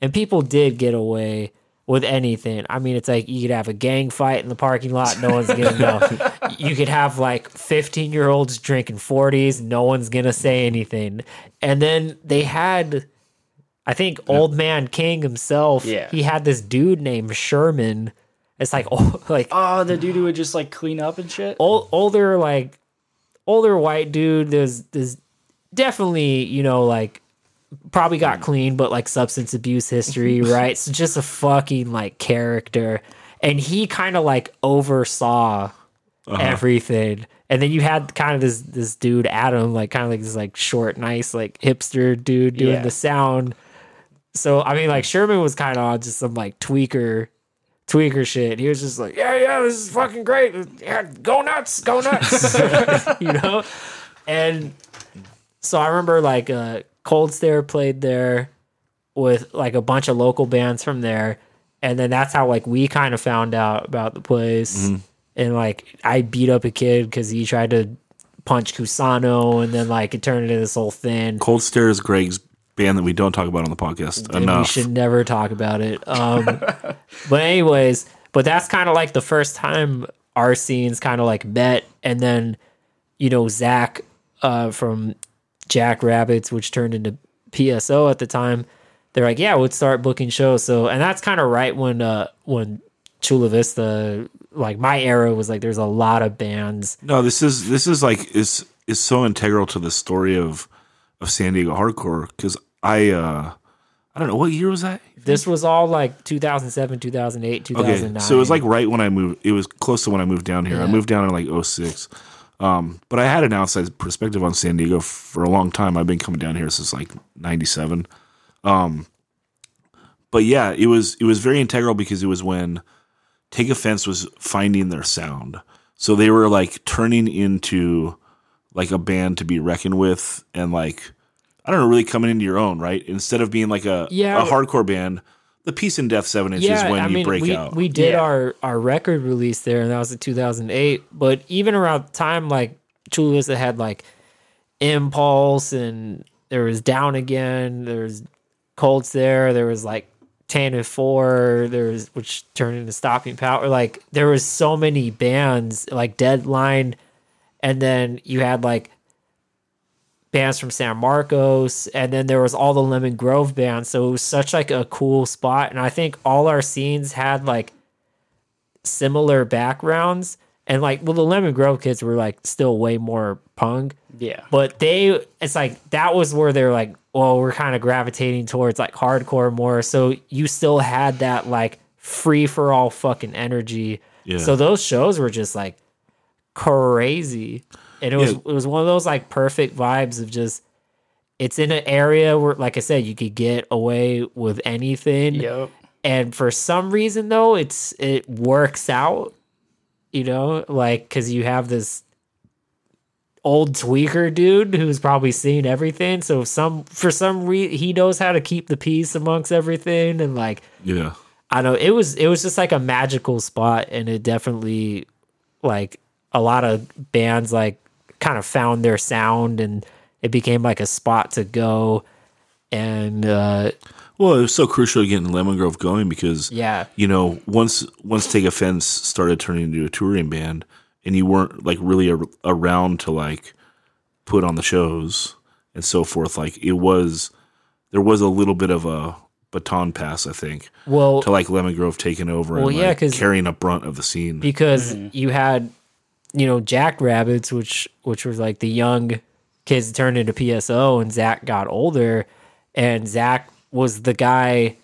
and people did get away with anything. I mean, it's like you could have a gang fight in the parking lot. No one's gonna know. you could have like fifteen year olds drinking forties. No one's gonna say anything. And then they had. I think Old Man King himself. Yeah. He had this dude named Sherman. It's like oh, like Oh, the dude who would just like clean up and shit. old, older like older white dude there's there's definitely you know like probably got hmm. clean but like substance abuse history right so just a fucking like character and he kind of like oversaw uh-huh. everything and then you had kind of this this dude adam like kind of like this like short nice like hipster dude doing Yeah. the sound so i mean like hmm. sherman was kind of on just some like tweaker tweaker shit. He was just like, yeah, yeah, this is fucking great. Yeah, go nuts, go nuts, you know. And so I remember like uh, Cold Stare played there with like a bunch of local bands from there, and then that's how like we kind of found out about the place. And like I beat up a kid because he tried to punch Kusano, and then like it turned into this whole thing. Cold Stare is Greg's band that we don't talk about on the podcast and we should never talk about it. Um, but anyways, but that's kind of like the first time our scenes kind of like met, and then you know Zach uh, from Jack Rabbits, which turned into PSO at the time. They're like, yeah, let's start booking shows. So, and that's kind of right when uh, when Chula Vista, like my era, was like, there's a lot of bands. No, this is this is like is is so integral to the story of of San Diego hardcore because I uh I don't know what year was that. This was all like 2007, 2008, 2009. Okay, so it was like right when I moved. It was close to when I moved down here. I moved down in like 06. Um, but I had an outside perspective on San Diego for a long time. I've been coming down here since like '97. Um, but yeah, it was it was very integral because it was when Take Offense was finding their sound. So they were like turning into like a band to be reckoned with, and like I don't know, really coming into your own, right? Instead of being like a Yeah. a hardcore band, the Peace and Death Seven Inch is when you break we, out. we did Yeah. our our record release there, and that was in 2008. But even around the time, like Chula Vista had like Impulse, and there was Down Again, there was Colts there, there was like Tainted Four, there's which turned into Stopping Power. Like there was so many bands, like Deadline, and then you had like bands from San Marcos, and then there was all the Lemon Grove bands. So it was such like a cool spot, and I think all our scenes had like similar backgrounds. And like, well, the Lemon Grove kids were like still way more punk, Yeah. but they it's like that was where they're like well we're kind of gravitating towards like hardcore more so you still had that like free for all fucking energy Yeah. so those shows were just like crazy and it was Yeah. it was one of those like perfect vibes of just it's in an area where like i said you could get away with anything Yep. and for some reason though it's it works out you know like because you have this old tweaker dude who's probably seen everything so some for some reason he knows how to keep the peace amongst everything and like Yeah. i know it was it was just like a magical spot and it definitely like a lot of bands like kind of found their sound and it became like a spot to go and uh Well, it was so crucial to getting Lemon Grove going because yeah you know once once Take Offense started turning into a touring band, and you weren't like really ar- around to like put on the shows and so forth. Like it was, there was a little bit of a baton pass, I think, well to like Lemon Grove taking over Well, and yeah, like, 'cause- carrying a brunt of the scene. because you had you know Jack Rabbits, which which was like the young kids turned into PSO, and Zach got older, and Zach was the guy,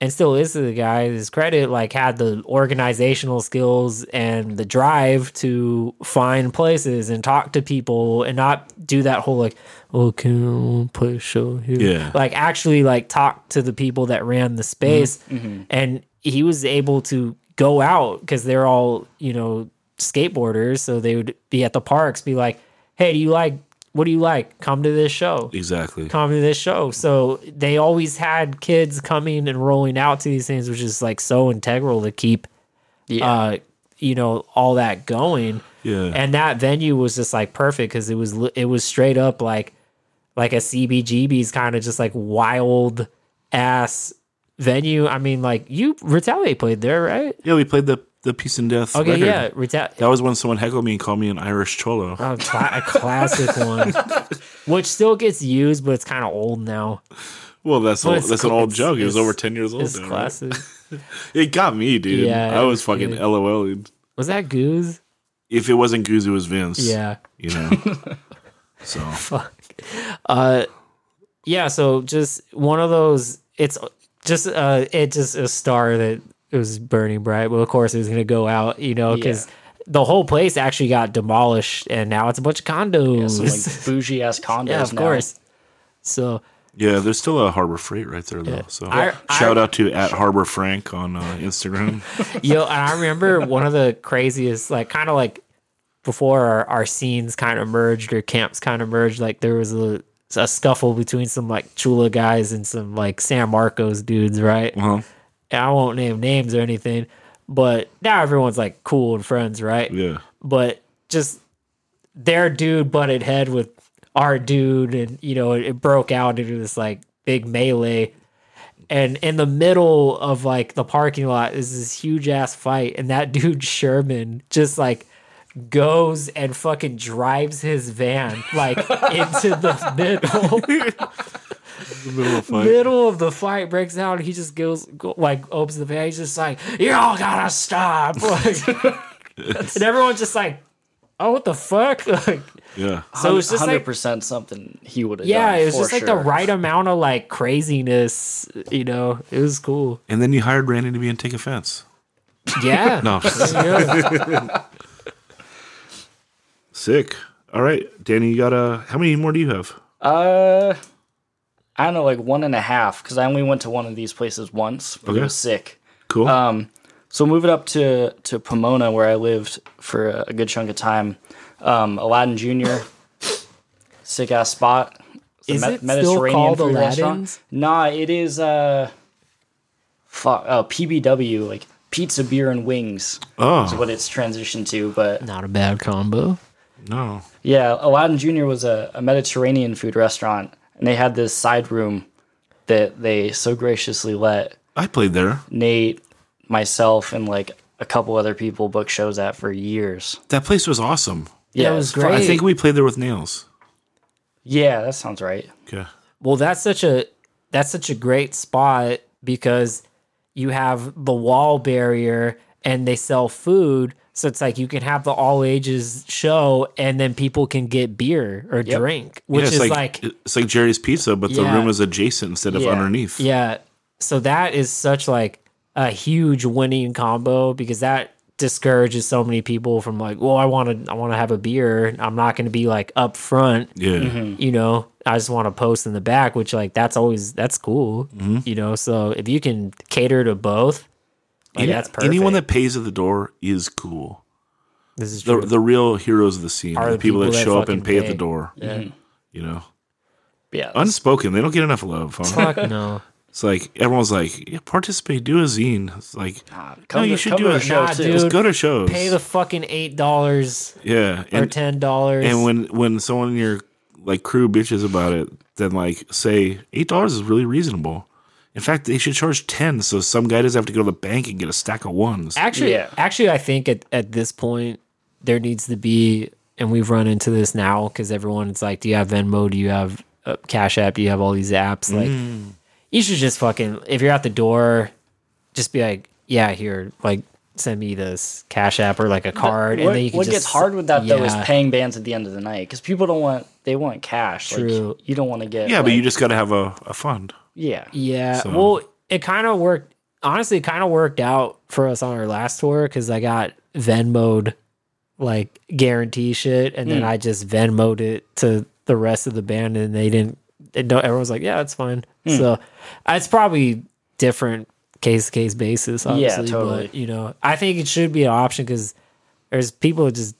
and still is the guy. His credit, like had the organizational skills and the drive to find places and talk to people, and not do that whole like, oh, can I play a show here? Yeah. like actually like talk to the people that ran the space, mm-hmm. Mm-hmm. and he was able to go out because they're all you know skateboarders so they would be at the parks be like hey do you like what do you like come to this show exactly. come to this show so they always had kids coming and rolling out to these things which is like so integral to keep Yeah. uh you know all that going Yeah. and that venue was just like perfect because it was it was straight up like like a CBGB's kind of just like wild ass venue. I mean, like you Retaliate played there, right? yeah, we played the the Peace and Death. Okay, record. yeah, Retaliate. That was when someone heckled me and called me an Irish cholo. A, cla- a classic one, which still gets used, but it's kind of old now. Well, that's But old, it's that's an old joke. It was over ten years old. It's now, right? classic. It got me, dude. Yeah, I was was fucking good. LOL. Was that Goose? If it wasn't Goose, it was Vince. Yeah. You know. so Fuck. Uh, yeah. So just one of those. It's just uh, it just a star that it was burning bright. Well, of course it was gonna go out, you know, because the whole place actually got demolished, and now it's a bunch of condos. Some like bougie ass condos. yeah, of now. course. So yeah, there's still a Harbor Freight right there though. Yeah. So I- shout I- out to at Harbor Frank on uh, Instagram. Yo, and I remember one of the craziest, like, kind of like before our, our scenes kind of merged or camps kind of merged, like, there was a, a scuffle between some, like, Chula guys and some, like, San Marcos dudes, right? uh-huh. I won't name names or anything, but now everyone's, like, cool and friends, right? Yeah. But just their dude butted head with our dude, and, you know, it, it broke out into this, like, big melee and in the middle of like the parking lot is this huge ass fight and that dude sherman just like goes and fucking drives his van like into the middle middle of the fight. middle of the fight breaks out and he just goes go, like opens the van he's just like y'all gotta stop like, and everyone's just like oh what the fuck like, Yeah. so it's just hundred like percent something he would have. yeah done, it was for just like the right amount of like craziness you know it was cool And then you hired Randy to be in Take Offense. yeah No. Yeah. Sick. All right, Danny, you got a. How many more do you have? Uh, I don't know, like one and a half, because I only went to one of these places once. But Okay. It was sick. Cool. Um, so moving up to to Pomona, where I lived for a, a good chunk of time. Um, Aladdin Junior, sick ass spot. It's a Is it still called food Aladdin's? restaurant. Nah, it is. Uh, fuck, uh, PBW, like pizza, beer, and wings. Oh, Is oh what it's transitioned to, but Not a bad combo. No. Yeah, Aladdin Jr. was a, a Mediterranean food restaurant, and they had this side room that they so graciously let I played there. Nate, myself, and like a couple other people book shows at for years. That place was awesome. Yeah, it was great. I think we played there with nails. Yeah, that sounds right. Okay. Well, that's such a that's such a great spot because you have the wall barrier and they sell food. So it's like you can have the all ages show and then people can get beer or Yep. drink, which yeah, is like, like, it's like Jerry's Pizza, but the room is adjacent instead of Yeah. underneath. yeah. So that is such like a huge winning combo because that discourages so many people from like, well, I want to I want to have a beer. I'm not going to be like up front Yeah. Mm-hmm. you know i just want to post in the back which like that's always that's cool Mm-hmm. you know so if you can cater to both like, Any- that's perfect Anyone that pays at the door is cool. this is The true the real heroes of the scene Are are the the people, that that show up and fucking pay at the door. yeah. Mm-hmm. You know, Yeah, unspoken. They don't get enough love. Huh? fuck no It's like everyone's like, yeah, participate, do a zine. It's like, Nah, no, you to- should come do a a show Nah, too. dude. Just go to shows. pay the fucking eight dollars yeah, or and ten dollars and when when someone in your like crew bitches about it, then like say eight dollars is really reasonable. In fact, they should charge ten, so some guy doesn't have to go to the bank and get a stack of ones. actually Yeah. actually i think at, at this point there needs to be and we've run into this now because everyone's like do you have venmo do you have uh, cash app do you have all these apps like Mm. you should just fucking if you're at the door just be like yeah here like send me this cash app or like a card What, and then you can what just gets hard with that though is paying bands at the end of the night because people don't want they want cash. True. Like, you don't want to get yeah, but you just got to have a, a fund. yeah Yeah. So- Well, it kind of worked. Honestly, it kind of worked out for us on our last tour because I got Venmoed like guarantee shit, and then hmm. I just Venmoed it to the rest of the band, and they didn't. They don't, everyone's like, "Yeah, it's fine." Hmm. So it's probably different case to case basis. Obviously, yeah, totally. But, you know, I think it should be an option because there's people who just.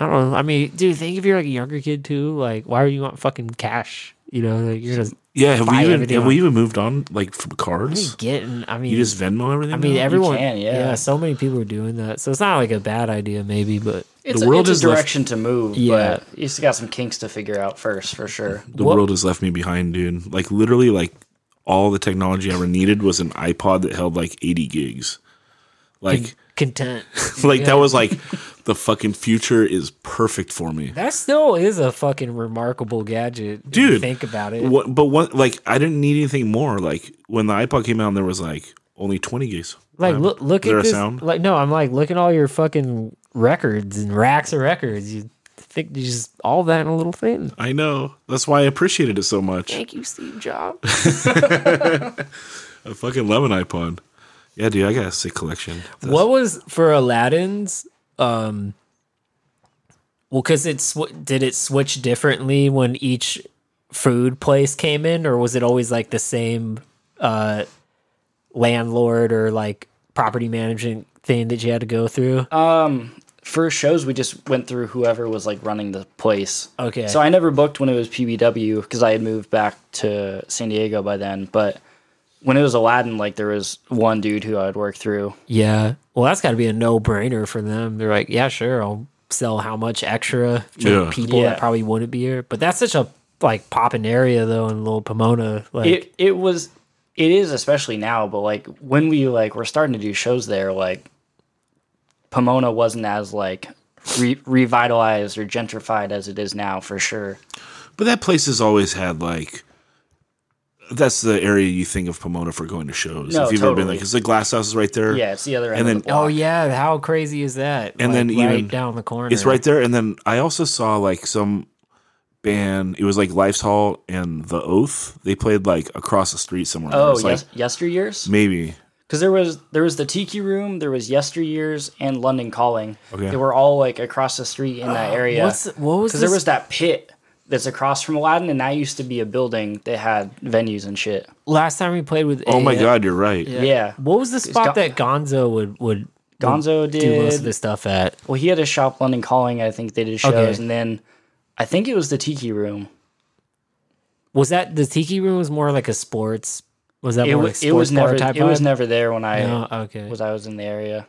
I don't know. I mean, dude, think if you're like a younger kid too. Like, why do you want fucking cash? You know, like you're just Yeah, have we even have we even moved on like from cards? getting. I mean, You just Venmo everything. I mean, now? everyone. can, yeah. so many people are doing that, so it's not like a bad idea, maybe. But it's, The a, world it's is a left- direction to move. Yeah. but you still got some kinks to figure out first for sure. the what- world has left me behind, dude. Like literally, like all the technology I ever needed was an iPod that held like eighty gigs. Like, content. like Yeah. that was like the fucking future is perfect for me. that still is a fucking remarkable gadget, Dude, Think about it. What, but what? Like, I didn't need anything more. Like when the iPod came out, and there was like only twenty gigs. like, Um, look, look is there at a this. sound? Like, no, I'm like, look at all your fucking records and racks of records. You think you just all that in a little thing. I know. That's why I appreciated it so much. Thank you, Steve Jobs. a fucking lemon an iPod. Yeah, dude, I got a sick collection. That's- what was for Aladdin's? Um, well, because it sw- did it switch differently when each food place came in, or was it always like the same uh, landlord or like property management thing that you had to go through? For shows, we just went through whoever was like running the place. Okay. So I never booked when it was PBW because I had moved back to San Diego by then. But when it was Aladdin, like there was one dude who I'd work through. yeah. Well, that's got to be a no brainer for them. They're like, yeah, sure, I'll sell how much extra to Yeah. people Yeah. that probably wouldn't be here. But that's such a like popping area though in Little Pomona. Like, It it was it is especially now, but like when we like we're starting to do shows there, like Pomona wasn't as like re- revitalized or gentrified as it is now for sure. But that place has always had like. That's the area you think of Pomona for going to shows. No, if you've ever been totally. there, because the glass house is right there. Yeah, it's the other end And of then- the block. Oh yeah, how crazy is that? And then Like, right even- down the corner, It's right there. And then I also saw like some band. It was like Life's Halt and The Oath. They played like across the street somewhere. Oh, It's, like, yesteryears. maybe. Because there was there was the Tiki Room, there was Yesteryears, and London Calling. Okay. They were all like across the street in that area. What's what was Because there was that pit that's across from Aladdin, and that used to be a building that had venues and shit. last time we played with? Oh my god, you're right. Yeah. What was the spot Gon- that Gonzo would would Gonzo would do most of the stuff at? Well, he had a shop, London Calling. I think they did shows, Okay. and then I think it was the Tiki Room. Was that the Tiki Room? Was more like a sports? Was that It, more wa- like sports it was bar never type? it was never there when I No, okay. was I was in the area.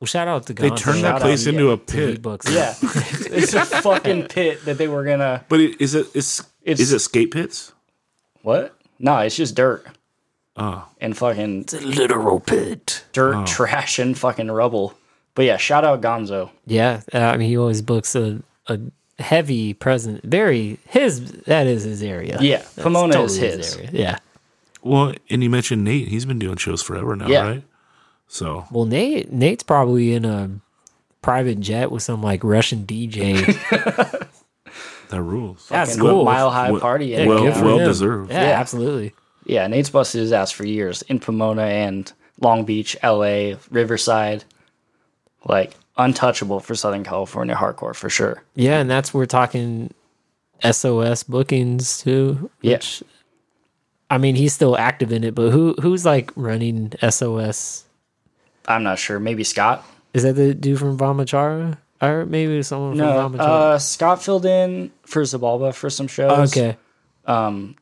well, shout out to Gonzo. They turned Shout that place out, into yeah. a pit. books. Yeah, it's a fucking pit that they were gonna But it, is it is It's- is it skate pits? what? No, it's just dirt. and fucking Literal pit. dirt, trash, and fucking rubble. But yeah, shout out Gonzo. Yeah, uh, I mean, he always books a, a heavy present. Very his. That is his area. Yeah, That's Pomona is totally his. area. Yeah. Well, and you mentioned Nate. He's been doing shows forever now, Yeah. right? So Well, Nate Nate's probably in a private jet with some like Russian DJ. that rules. That's Fucking cool. Mile High Well- party. Yeah, and- well- well him. deserved. Yeah, Yeah. absolutely. Yeah, Nate's busted his ass for years in Pomona and Long Beach, LA, Riverside. Like untouchable for Southern California hardcore for sure. Yeah, and that's we're talking SOS bookings too. Yeah. Which, I mean, he's still active in it, but who who's like running SOS? I'm not sure. Maybe Scott. Is that the dude from Vamachara? Or maybe someone No, from Vamachara? uh, Scott filled in for Zabalba for some shows. okay.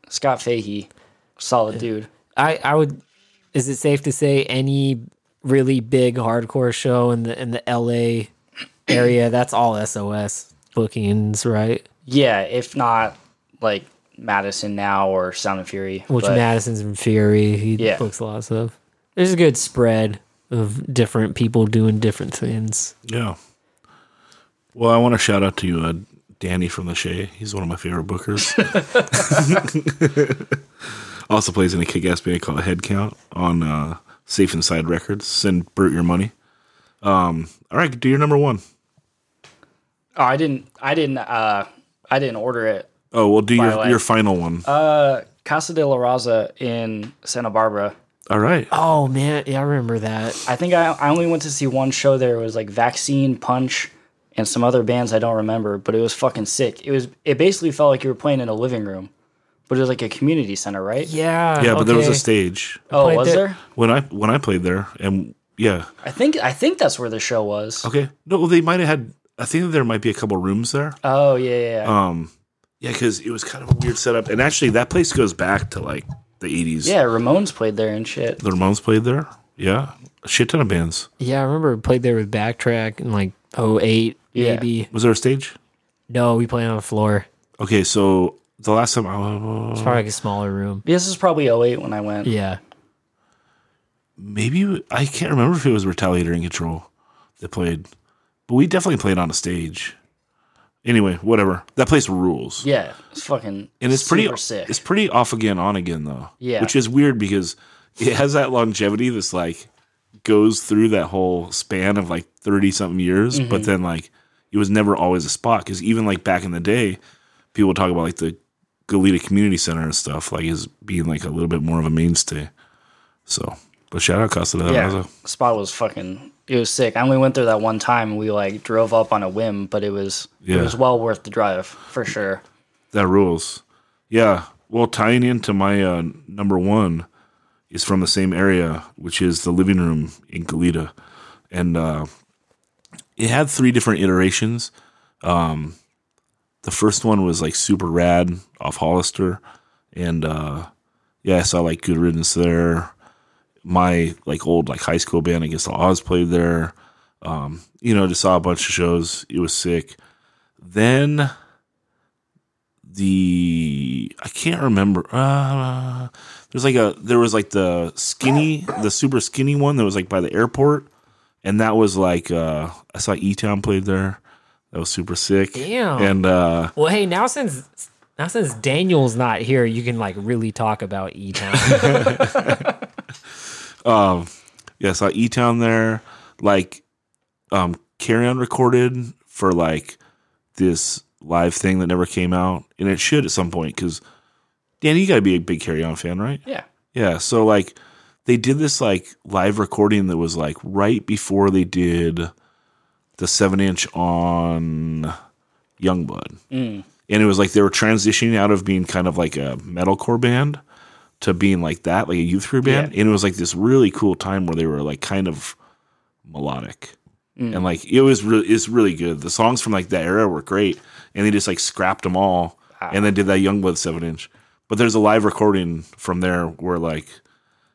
Scott Fahey, solid dude. I I would. Is it safe to say any really big hardcore show in the in the LA area? That's all SOS bookings, right? Yeah, if not like Madison now or Sound and Fury. Which but Madison's from Fury. He Yeah. books a lot of stuff. There's a good spread of different people doing different things. Yeah. Well, I want to shout out to uh, Danny from the Che. He's one of my favorite bookers. also plays in a kick-ass band called Head Count on uh, Safe Inside Records. Send Brute your money. Um, all right, do your number one. Oh, I didn't. I didn't. Uh, I didn't order it. Oh, well, do your, your final one. Uh, Casa de la Raza in Santa Barbara. all right. Oh man, yeah, I remember that. I think I, I only went to see one show there. It was like Vaccine, Punch, and some other bands I don't remember, but it was fucking sick. It was. It basically felt like you were playing in a living room, but it was like a community center, right? Yeah, Yeah, but there was a stage Oh, was there- there? when I when I played there, and yeah, I think I think that's where the show was. okay. No, well, they might have had. I think there might be a couple rooms there. Oh yeah, yeah. yeah. Um, yeah, because it was kind of a weird setup, and actually, that place goes back to like the '80s. yeah, Ramones played there and shit. the Ramones played there. Yeah, a shit ton of bands. Yeah, I remember we played there with Backtrack in like 08, Yeah. maybe. Was there a stage? No, we played on the floor. Okay, so the last time, uh, It's probably like a smaller room. This is probably 08 when I went. Yeah. maybe I can't remember if it was Retaliator and Control that played, but we definitely played on a stage. Anyway, whatever. That place rules. Yeah, it's fucking and it's pretty sick. it's pretty off again on again though Yeah. which is weird because it has that longevity that's like goes through that whole span of like 30 something years Mm-hmm. but then like it was never always a spot because even like back in the day people talk about like the Goleta Community Center and stuff like is being like a little bit more of a mainstay so but shout out Casa de la yeah, Raza. spot was fucking. It was sick. I only went there that one time. and We like drove up on a whim, but it was Yeah. it was well worth the drive for sure. That rules. Yeah. Well, tying into my uh, number one is from the same area, which is the living room in Goleta, and uh, it had three different iterations. Um, the first one was like super rad off Hollister, and uh, yeah, I saw like Good Riddance there. My like old like high school band, I guess the Oz played there. Um, you know, just saw a bunch of shows. It was sick. Then the I can't remember. Uh, there's like a there was like the skinny, the super skinny one that was like by the airport, and that was like uh, I saw E Town played there. That was super sick. Damn. And uh, Well, hey, now since now since Daniel's not here, you can like really talk about E Town. yeah, I saw E Town there. Like, um, Carry On recorded for like this live thing that never came out, and it should at some point because Dan, you got to be a big Carry On fan, right? Yeah, Yeah, so like they did this like live recording that was like right before they did the seven inch on Youngblood. Mm. And it was like they were transitioning out of being kind of like a metalcore band to being like that, like a youth crew band. Yeah. And it was like this really cool time where they were like kind of melodic. Mm. And like it was really it's really good. The songs from like that era were great. And they just like scrapped them all and then did that Youngblood seven inch. But there's a live recording from there where like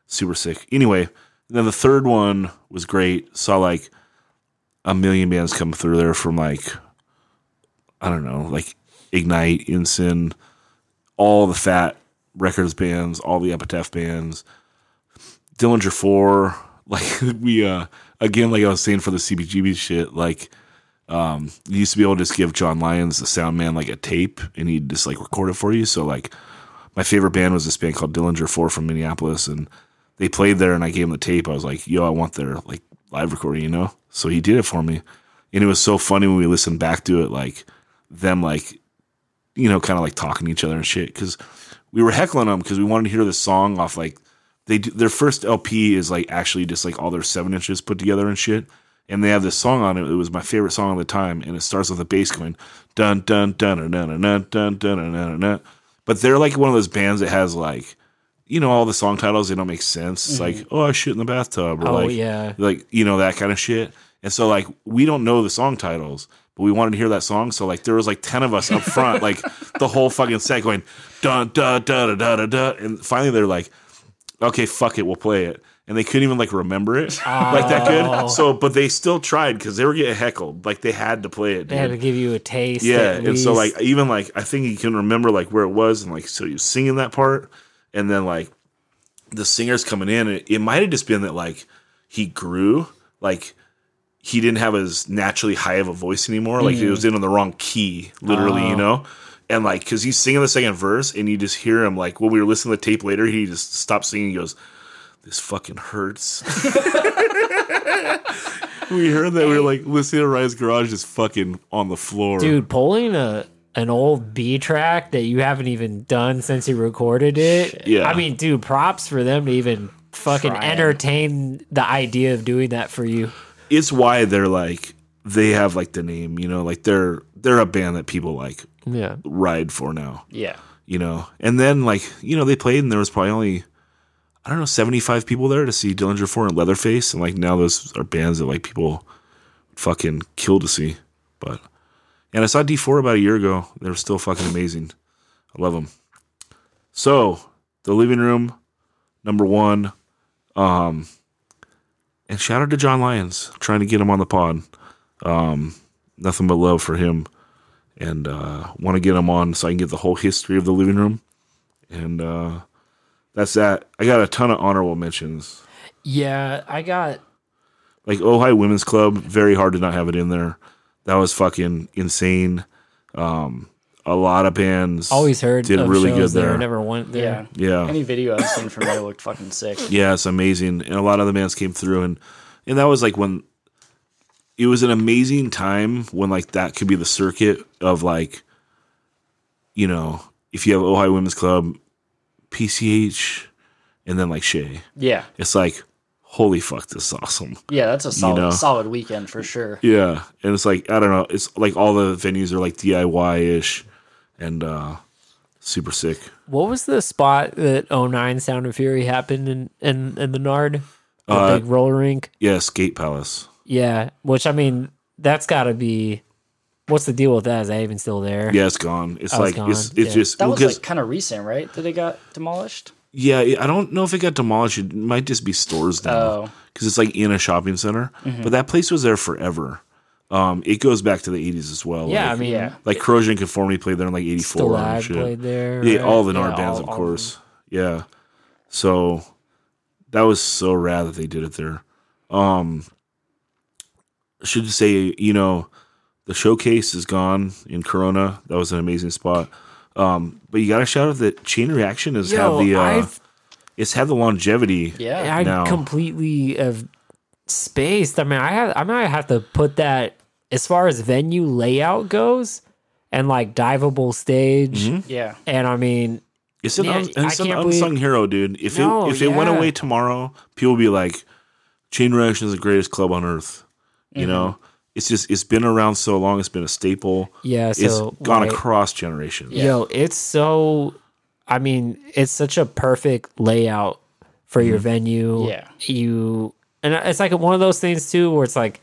super sick. Anyway, then the third one was great. Saw like a million bands come through there from like I don't know, like Ignite, Ensign, all the Fat Records bands, all the Epitaph bands. Dillinger Four. Like we uh again, like I was saying for the CBGB shit, like um you used to be able to just give John Lyons the sound man like a tape and he'd just like record it for you. So like my favorite band was this band called Dillinger Four from Minneapolis and they played there and I gave him the tape. I was like, yo, I want their like live recording, you know? So he did it for me. And it was so funny when we listened back to it, like them like you know, kind of like talking to each other and shit. Because we were heckling them because we wanted to hear the song off like they do, their first LP is like actually just like all their seven inches put together and shit. And they have this song on it. It was my favorite song of the time, and it starts with a bass going dun dun dun dun dun dun dun dun dun dun dun. But they're like one of those bands that has like, you know, all the song titles they don't make sense. It's like, oh, I shit in the bathtub, or Oh, like, yeah. like you know that kind of shit. And so like we don't know the song titles, but we wanted to hear that song. So like there was like ten of us up front, like the whole fucking set going dun dun dun dun dun dun. And finally they're like, okay, fuck it, we'll play it. And they couldn't even like remember it like that Oh. good. So, but they still tried because they were getting heckled. Like they had to play it. They had to give you a taste. Yeah, and so like even like I think he can remember like where it was, and like so was singing that part, and then like the singer's coming in, and it, it might have just been that like he grew, like he didn't have as naturally high of a voice anymore, like Mm. he was in on the wrong key, literally, Oh. you know. And like, cause he's singing the second verse, and you just hear him like when we were listening to the tape later, he just stopped singing. He goes, "This fucking hurts." we heard that. We were like listening to Ryan's Garage, is fucking on the floor, dude, pulling a an old B track that you haven't even done since you recorded it. Yeah. I mean, dude, props for them to even fucking Trying. entertain the idea of doing that for you. It's why they're like they have like the name, you know, like they're they're a band that people like Yeah. ride for now, Yeah. you know. And then like you know they played and there was probably only I don't know seventy five people there to see Dillinger Four and Leatherface, and like now those are bands that like people fucking kill to see. But and I saw D four about a year ago. They're still fucking amazing. I love them. So the living room, number one. Um, and shout out to John Lyons, trying to get him on the pod. Um, nothing but love for him, and uh, want to get him on so I can get the whole history of the living room. And uh, that's that. I got a ton of honorable mentions, Yeah, I got like Ojai Women's Club. Very hard to not have it in there. That was fucking insane. Um, a lot of bands always heard did of really good shows there. there. Never went there. Yeah. Yeah, Any video I've seen from there looked fucking sick. Yeah, it's amazing, and a lot of the bands came through, and and that was like when it was an amazing time when like that could be the circuit of like, you know, if you have Ojai Women's Club, PCH, and then like Che, Yeah. it's like, holy fuck, this is awesome. Yeah, that's a solid know. solid weekend for sure. Yeah, and it's like I don't know, it's like all the venues are like DIY ish, and uh super sick. What was the spot that 09 Sound of Fury happened in in, in the Nard? The Uh, big roller rink. Yeah, Skate Palace. Yeah, which I mean, that's got to be. What's the deal with that? Is that even still there? Yeah, it's gone. It's Oh, like it's gone? it's Yeah. just That well, was 'cause- like kind of recent, right? That it got demolished. Yeah, I don't know if it got demolished. It might just be stores now Oh. because it's like in a shopping center. But that place was there forever. Um, it goes back to the '80s as well. Yeah, like, I mean, Yeah. like Corrosion Conformity played there in like '84 and shit. played there. yeah, right? all the Nard Yeah, bands, all- of all course. Yeah, so that was so rad that they did it there. Um, I should say, you know, the showcase is gone in Corona. That was an amazing spot. Um, but you got to shout out that Chain Reaction has Yo, had the uh, I've it's had the longevity. Yeah. I now. completely have spaced. I mean, I have, I might have to put that as far as venue layout goes, and like diveable stage. Mm-hmm. Yeah. And I mean, It's an, Yeah, un- it's an can't unsung believe- hero, dude. If No, it if it went away tomorrow, people would be like, "Chain Reaction is the greatest club on earth." You Mm-hmm. know, it's just it's been around so long. It's been a staple. yeah. it's gone like, across generations. Yo, it's so. I mean, it's such a perfect layout for Mm-hmm. your venue. Yeah. You and it's like one of those things too, where it's like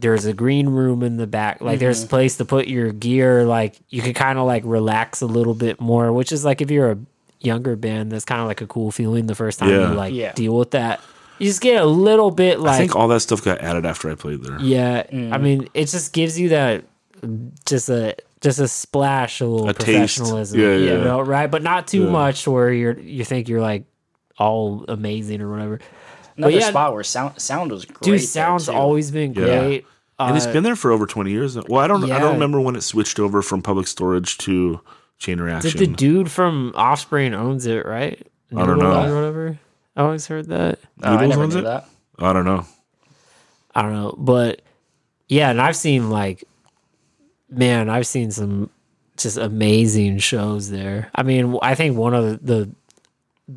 there's a green room in the back. Like there's a place to put your gear. Like you can kind of like relax a little bit more, which is like if you're a younger band, that's kind of like a cool feeling the first time Yeah. you like Yeah. deal with that. You just get a little bit like. I think all that stuff got added after I played there. yeah, I mm. mean, it just gives you that just a just a splash, a little A taste. professionalism, Yeah, you yeah. know, right? But not too Yeah. much where you're you think you're like all amazing or whatever. Another yeah, spot where sound sound was great. Dude, sound's always been great. and it's uh, been there for over twenty years. Well, I don't I don't remember when it switched over from public storage to chain reaction. Did the dude from Offspring owns it, right? I don't know. Or whatever. I always heard that. Oh, I Noodles never owns knew it? that. I don't know. I don't know, but yeah, and I've seen like, man, I've seen some just amazing shows there. I mean, I think one of the, the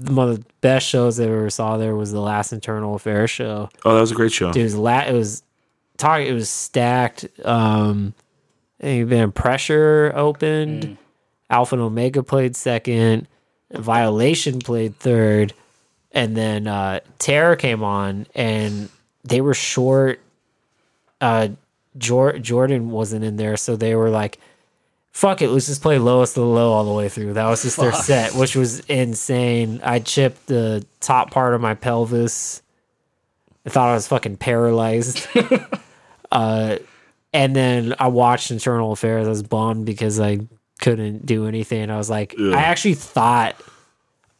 one of the best shows I ever saw there was the last Internal Affairs show. Oh, that was a great show. Dude, it was la- it was talk. It was stacked. Um, even Pressure opened. Alpha and Omega played second. Violation played third, and then uh, Terror came on, and they were short. Uh, Jor- Jordan wasn't in there, so they were like, "Fuck it, let's just play lowest of the low all the way through." That was just their set, which was insane. I chipped the top part of my pelvis. I thought I was fucking paralyzed. uh, and then I watched Internal Affairs. I was bummed because I couldn't do anything. I was like. I actually thought,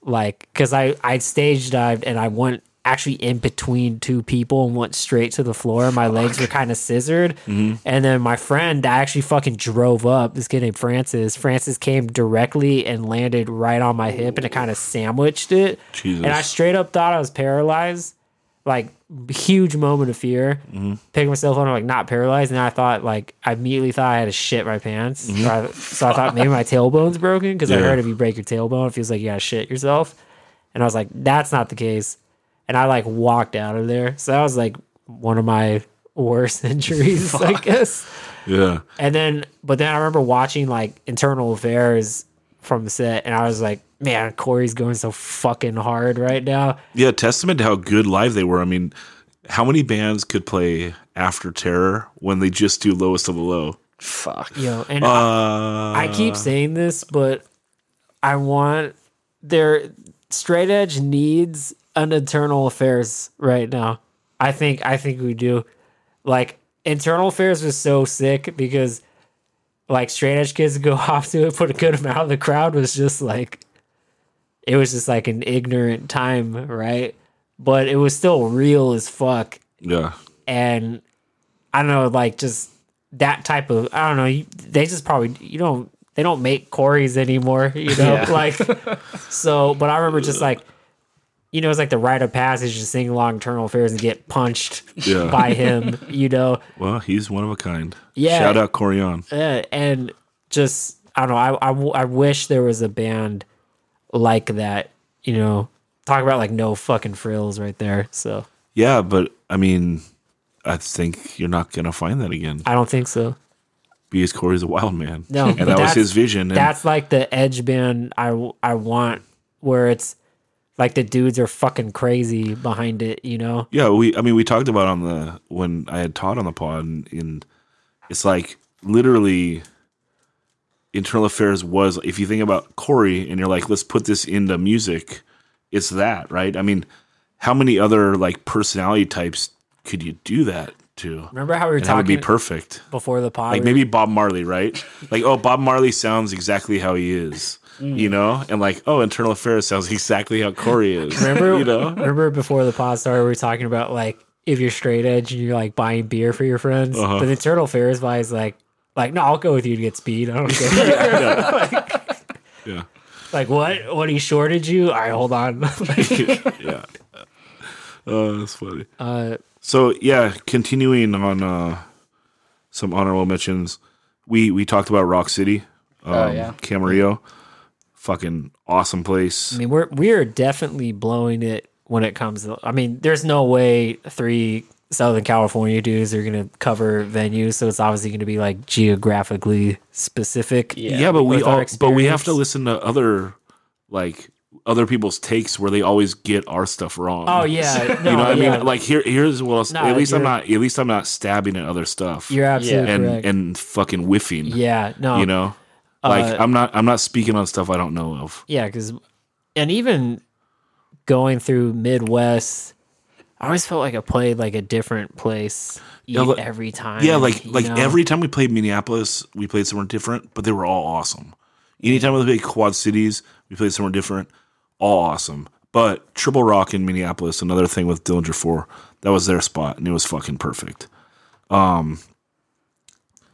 like, because I I stage dived and I went actually in between two people and went straight to the floor. My legs were kind of scissored, mm-hmm. and then my friend actually fucking drove up. This kid named Francis. Francis came directly and landed right on my hip, and it kind of sandwiched it. Jesus. And I straight up thought I was paralyzed. Like huge moment of fear. Mm-hmm. Picked myself up, I'm like not paralyzed, and I thought like I immediately thought I had to shit my pants. Mm-hmm. So, I, so I thought maybe my tailbone's broken because I heard if you break your tailbone, it feels like you gotta shit yourself. And I was like, that's not the case. And I like walked out of there. So that was like one of my worst injuries, I guess. Yeah. And then, but then I remember watching like internal affairs from the set, and I was like, man, Corey's going so fucking hard right now. Yeah, testament to how good live they were. I mean, how many bands could play After Terror when they just do Lowest of the Low? Fuck. Yo, and Uh, I keep saying this, but I want their straight edge needs an internal affairs right now. I think I think we do. Like internal affairs was so sick because like straight edge kids go off to it, put a good amount of the crowd was just like it was just like an ignorant time, right? But it was still real as fuck yeah. and I don't know, like just that type of I don't know. You, they just probably you don't they don't make Corey's anymore, you know, Yeah. like so. But I remember just like you know, it's like the rite of passage to sing along Internal Affairs and get punched Yeah. by him, you know, Well, he's one of a kind. Yeah. Shout out Corion. uh, and just I don't know. I, I, I wish there was a band like that, you know. Talk about like no fucking frills right there. So Yeah, but I mean, I think you're not gonna find that again I don't think so. because Corey's a wild man. No, and that was his vision. And That's like the edge band I I want where it's like the dudes are fucking crazy behind it, you know? yeah, we. I mean, we talked about on the when I had taught on the pod, and, and it's like literally. Internal Affairs was, if you think about Corey and you're like, let's put this into music, it's that, right? I mean, how many other like personality types could you do that to? Remember how we were And that would be perfect. before the pod? Like maybe Bob Marley, right? Like, oh, Bob Marley sounds exactly how he is, Mm. you know? And like, oh, Internal Affairs sounds exactly how Corey is, remember you know? remember before the pod started we were talking about like if you're straight edge and you're like buying beer for your friends. Uh-huh. But internal Affairs guy is like like, no, I'll go with you to get speed. I don't care. Yeah. like what? What he shorted you? All right, hold on. yeah. Oh, that's funny. uh So yeah, continuing on uh, some honorable mentions, we we talked about Rock City, um, Oh, yeah. Camarillo, fucking awesome place. I mean, we're we're definitely blowing it when it comes to. I mean, there's no way three Southern California dudes are gonna cover venues, so it's obviously gonna be like geographically specific. Yeah. yeah, but we with all but we have to listen to other like other people's takes where they always get our stuff wrong. Oh yeah, no, you know what yeah. I mean? Like here, here's what else. No, at least I'm not. At least I'm not stabbing at other stuff. you're absolutely and correct. and fucking whiffing. yeah, no, You know, like Uh, I'm not. I'm not speaking on stuff I don't know of. yeah, because and even going through Midwest, I always felt like I played like a different place Yeah, like- every time. Yeah, like like know? every time we played Minneapolis, we played somewhere different, but they were all awesome. Anytime we played Quad Cities, we played somewhere different, all awesome. But Triple Rock in Minneapolis, another thing with Dillinger Four, that was their spot, and it was fucking perfect. Um,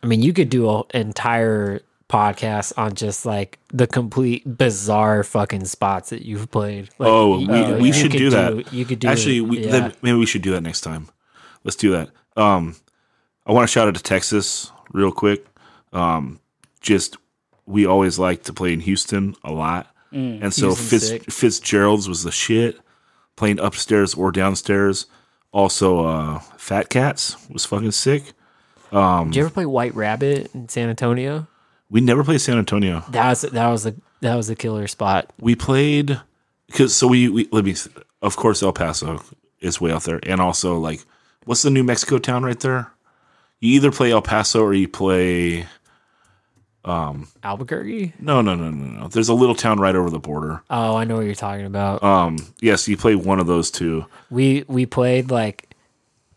I mean, you could do an entire podcast on just like the complete bizarre fucking spots that you've played. Like, Oh, we, know, we should do that. You could do actually. We, yeah. then maybe we should do that next time. Let's do that. Um, I want to shout out to Texas real quick. Um, just we always like to play in Houston a lot, and so Fitz. Fitzgerald's was the shit. Playing upstairs or downstairs. Also, uh, Fat Cats was fucking sick. Did you ever play White Rabbit in San Antonio? We never played San Antonio. That was that was a that was a killer spot. we played because so we, we let me of course El Paso is way out there and also like what's the New Mexico town right there? You either play El Paso or you play um Albuquerque. no no no no no. There's a little town right over the border. Oh, I know what you're talking about. Um yes, you play one of those two. we we played like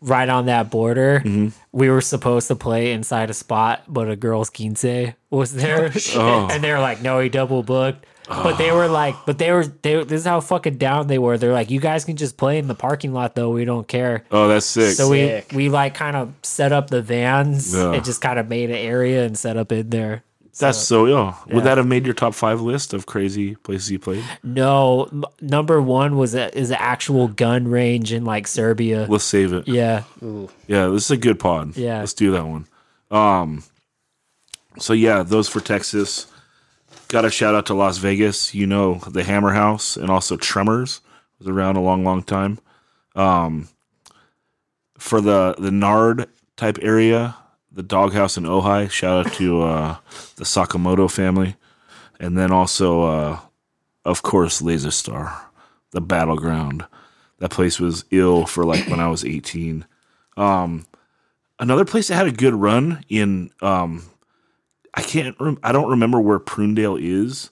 right on that border. Mm-hmm. We were supposed to play inside a spot, but a girl's quince was there, Oh. and they were like, "No, he double booked." But they were like, but they were they. This is how fucking down they were. They're like, "You guys can just play in the parking lot, though. We don't care." Oh, that's sick. So we Sick. we like kind of set up the vans Yeah. and just kind of made an area and set up in there. That's so yeah. yeah. Would that have made your top five list of crazy places you played? No, m- number one was a, is an actual gun range in like Serbia. Let's save it. Yeah, Yeah, this is a good pod. Yeah. let's do that one. Um, so yeah, those for Texas. Got a shout out to Las Vegas. You know the Hammer House and also Tremors was around a long, long time. Um, for the the Nard type area, the Doghouse in Ojai. Shout out to uh, the Sakamoto family, and then also, uh, of course, Laser Star, the battleground. That place was ill for like when I was eighteen another place that had a good run in um I can't rem- I don't remember where Prunedale is,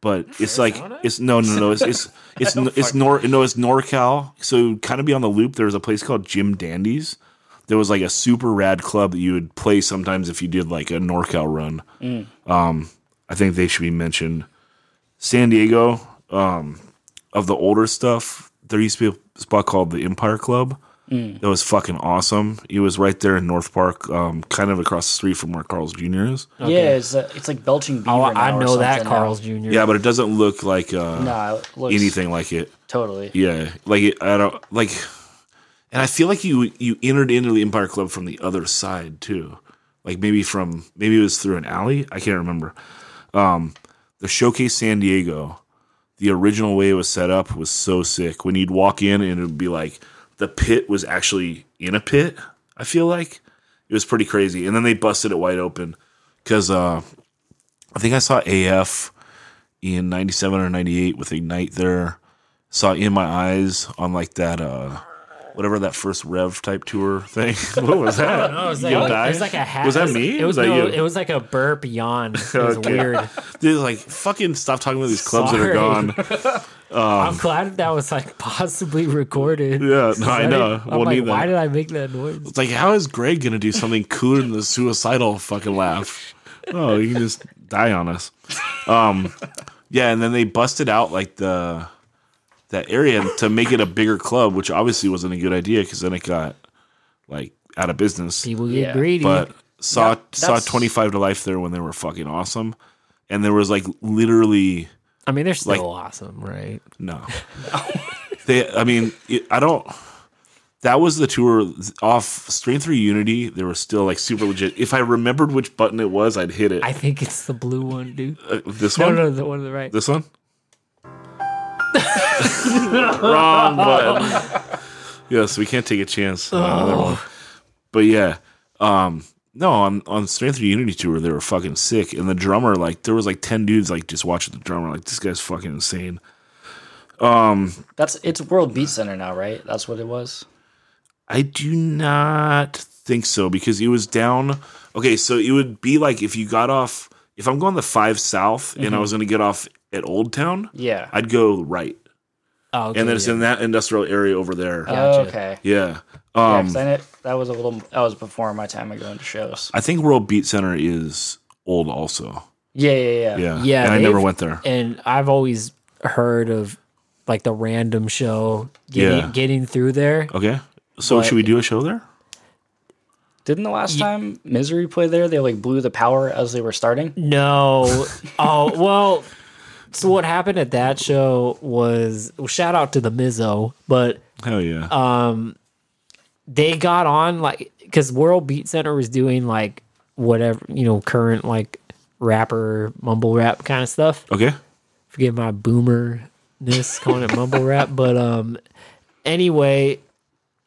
but it's like it's no no no it's it's it's it's, it's nor no it's NorCal. So kind of be on the loop. There was a place called Jim Dandy's. There was like a super rad club that you would play sometimes if you did like a NorCal run. Um, I think they should be mentioned. San Diego, um, of the older stuff, there used to be a spot called the Empire Club. That was fucking awesome. It was right there in North Park, um, kind of across the street from where Carl's Jr. is. Yeah, it's uh, it's like belching beaver. oh, now I or know that something now. Carl's Jr. Yeah, but it doesn't look like uh, No, it looks anything like it. totally. Yeah, like it, I don't like, and I feel like you you entered into the Empire Club from the other side too, like maybe from maybe it was through an alley. I can't remember. Um, the Showcase San Diego, the original way it was set up was so sick. When you'd walk in and it would be like the pit was actually in a pit. I feel like it was pretty crazy, and then they busted it wide open because uh, I think I saw AF in 97 or 98 with Ignite there. Saw In My Eyes on like that, uh, whatever that first Rev type tour thing. what was that? No, it was You like, gonna it was like a hat. Was that me? It was, Was no, you? it was like a burp yawn. It was Okay. weird. Dude, like, fucking stop talking about these clubs that are Sorry. gone. I'm glad that was like possibly recorded. Yeah, no, I know. I'm We'll like, why did I make that noise? It's like, how is Greg gonna do something cooler than the suicidal fucking laugh? Oh, you can just die on us. Um, yeah, and then they busted out like the that area to make it a bigger club, which obviously wasn't a good idea because then it got like out of business. People get Yeah. greedy. But saw Yeah, saw twenty five to life there when they were fucking awesome, and there was like literally I mean, they're still like- awesome, right? no. they, I mean, it, I don't. That was the tour off Strength Through Unity. They were still like super legit. If I remembered which button it was, I'd hit it. I think it's the blue one, dude. Uh, this No, one, No, no, the one on the right. this one. Wrong button. yes, we can't take a chance. on another one. But yeah, um, no, on on Strength Through Unity tour, they were fucking sick, and the drummer, like, there was like ten dudes like just watching the drummer, like this guy's fucking insane. Um, That's it's World Beat Center now, right? That's what it was. I do not think so because it was down. Okay, so it would be like if you got off. If I'm going the five south and I was going to get off at Old Town, Yeah. I'd go right, Oh, okay, and then it's yeah. in that industrial area over there. Gotcha. Oh, okay. yeah. Yeah, Um, 'cause I kn- that was a little. That was before my time of going to shows. I think World Beat Center is old also. Yeah, yeah, yeah. Yeah. Yeah, And I never went there. And I've always heard of like the random show getting Yeah. getting through there. Okay. So But- should we do a show there? Didn't the last time Misery play there, they like blew the power as they were starting? No. oh well. So what happened at that show was well, shout out to the Mizzo, but Hell yeah. Uh, they got on like because World Beat Center was doing like whatever you know current like rapper mumble rap kind of stuff. okay. Forget my boomerness calling it mumble rap, but um anyway,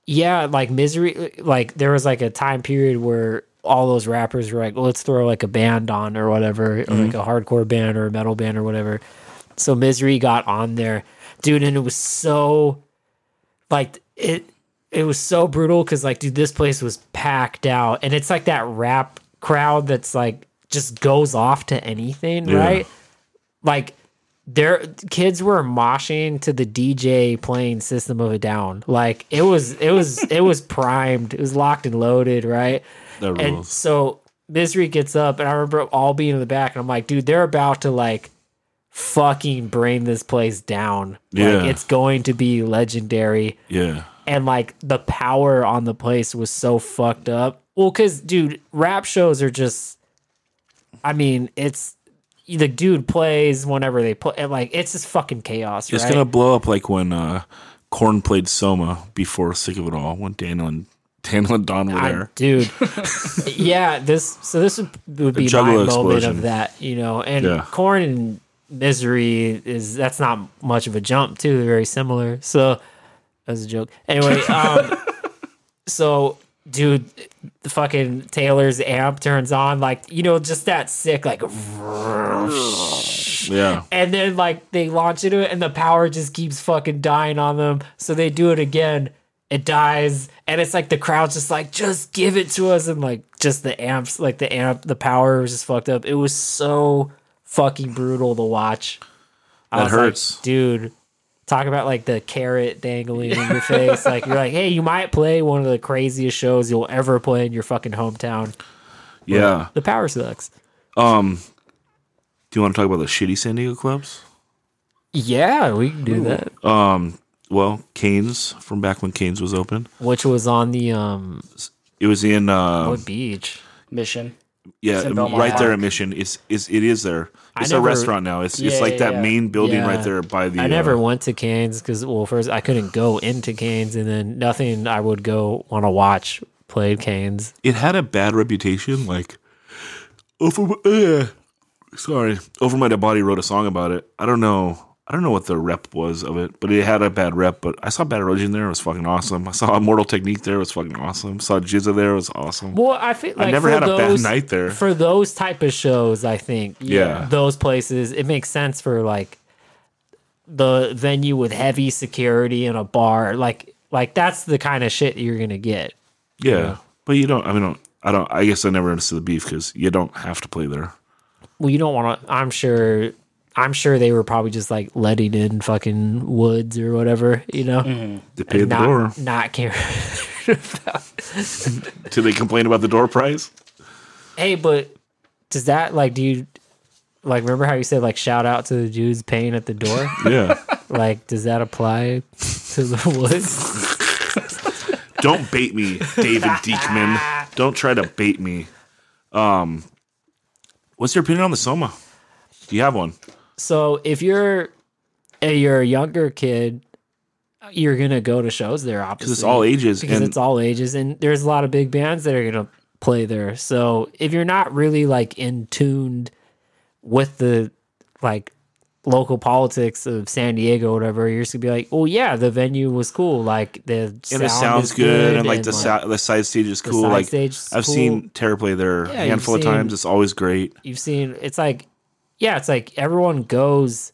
yeah, like misery like there was like a time period where all those rappers were like, let's throw like a band on or whatever, or like a hardcore band or a metal band or whatever. So misery got on there, dude, and it was so like it it was so brutal because like dude this place was packed out. And it's like that rap crowd that's like just goes off to anything Yeah. right? Like their kids were moshing to the dj playing system of a down. Like it was it was it was primed. It was locked and loaded right? That and rules. so misery gets up and i remember all being in the back and i'm like dude they're about to like fucking bring this place down Yeah. like it's going to be legendary yeah. and like the power on the place was so fucked up. Well, because dude, rap shows are just, I mean, it's the dude plays whenever they play. Like it's just fucking chaos, It's right? gonna blow up like when uh Korn played Soma before Sick of It All when Daniel and Daniel and Don were I- there. dude. yeah, this so this would, would be my moment of that, you know. And Yeah. Korn and misery is that's not much of a jump too. They're very similar. So as a joke. Anyway, um, so dude, the fucking Taylor's amp turns on, like you know, just that sick like Yeah. and then like they launch into it and the power just keeps fucking dying on them so they do it again it dies and it's like the crowd's just like just give it to us and like just the amps like the amp the power was just fucked up it was so fucking brutal to watch I That was like, hurts. dude talk about like the carrot dangling in your face like you're like hey you might play one of the craziest shows you'll ever play in your fucking hometown Yeah. the power sucks Um, Do you want to talk about the shitty San Diego clubs? yeah we can do that Um, Well, Canes from back when Canes was open. which was on the um It was in uh what beach Mission. Yeah, right there at Mission. It's is it is there. It's never- a restaurant now. It's it's like that yeah. main building Yeah. right there by the I never uh, went to Canes because well, first I couldn't go into Canes, and then nothing I would go want to watch played Canes. it had a bad reputation. Like, over uh, sorry, over my body wrote a song about it. I don't know. I don't know what the rep was of it, but it had a bad rep. But I saw Bad Religion there; it was fucking awesome. I saw Immortal Technique there; it was fucking awesome. I saw GZA there; it was awesome. Well, I feel like I never had a bad night there. For those type of shows, I think Yeah. those places it makes sense for like the venue with heavy security and a bar, like like that's the kind of shit you're gonna get. yeah, but you don't. I mean, don't, I don't. I guess I never understood the beef because you don't have to play there. Well, you don't want to. I'm sure. I'm sure they were probably just like letting in fucking woods or whatever, you know. They pay And the not, door. not caring. Did they complain about the door price? Hey, but does that like do you like remember how you said like shout out to the dudes paying at the door? Yeah. like does that apply to the woods? Don't bait me, David Diekman. Don't try to bait me. Um, what's your opinion on the Soma? Do you have one? So if you're a, you're a younger kid, you're gonna go to shows there. Obviously, Because it's all ages, because it's all ages, and there's a lot of big bands that are gonna play there. So if you're not really like in tuned with the like local politics of San Diego or whatever, you're just gonna be like, oh yeah, the venue was cool. Like the and sound it sounds is good, and like and, the sa- the side stage is cool. like I've cool. seen Terror play there a Yeah, handful of seen- times. It's always great. you've seen it's like yeah it's like everyone goes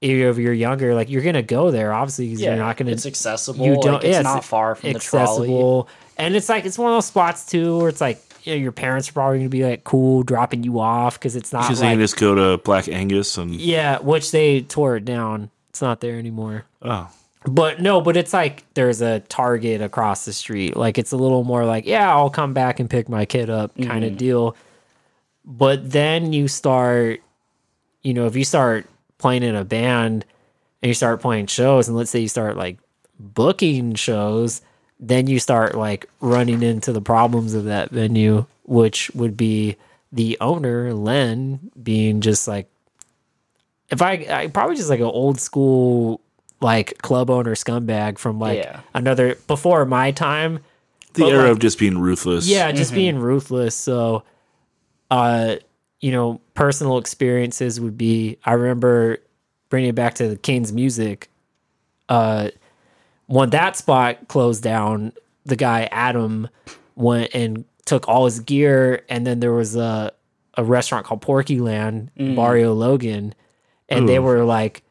if you're younger like you're gonna go there obviously because Yeah, you're not gonna it's accessible. you don't it's yeah, not far from the trolley. accessible. And it's like it's one of those spots too where it's like you know, your parents are probably gonna be like cool dropping you off because it's not Because they like, just go to Black Angus and yeah which they tore it down. It's not there anymore. Oh, but no but it's like there's a target across the street. Like it's a little more like yeah i'll come back and pick my kid up kind of mm-hmm. deal. But then you start you know if you start playing in a band and you start playing shows and let's say you start like booking shows then you start like running into the problems of that venue which would be the owner len being just like if i i probably just like an old school like club owner scumbag from like Yeah. another before my time The era like- of just being ruthless. yeah, just being ruthless. So, uh, you know, personal experiences would be. I remember bringing it back to the King's music. Uh, when that spot closed down, the guy Adam went and took all his gear, and then there was a a restaurant called Porky Land, Barrio Logan, and they were like,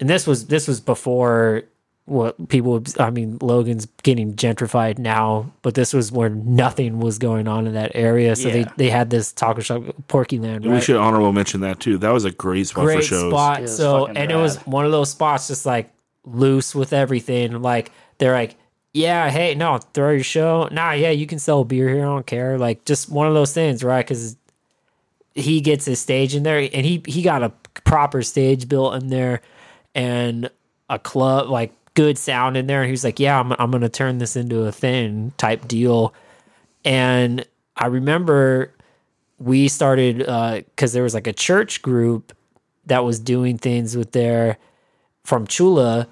and this was this was before what people would- I mean Logan's getting gentrified now, but this was where nothing was going on in that area. So Yeah. they they had this taco shop Porky Land. And we should honorable mention that too. That was a great spot for great shows. spot. So fucking and it was one of those spots just like loose with everything. Like they're like, yeah, hey, no, throw your show. Nah, yeah, you can sell beer here. I don't care. Like just one of those things, right? Because he gets his stage in there, and he he got a proper stage built in there, and a club like good sound in there. And he was like, yeah, I'm I'm gonna turn this into a thing type deal. And I remember we started uh, because there was like a church group that was doing things with their from Chula,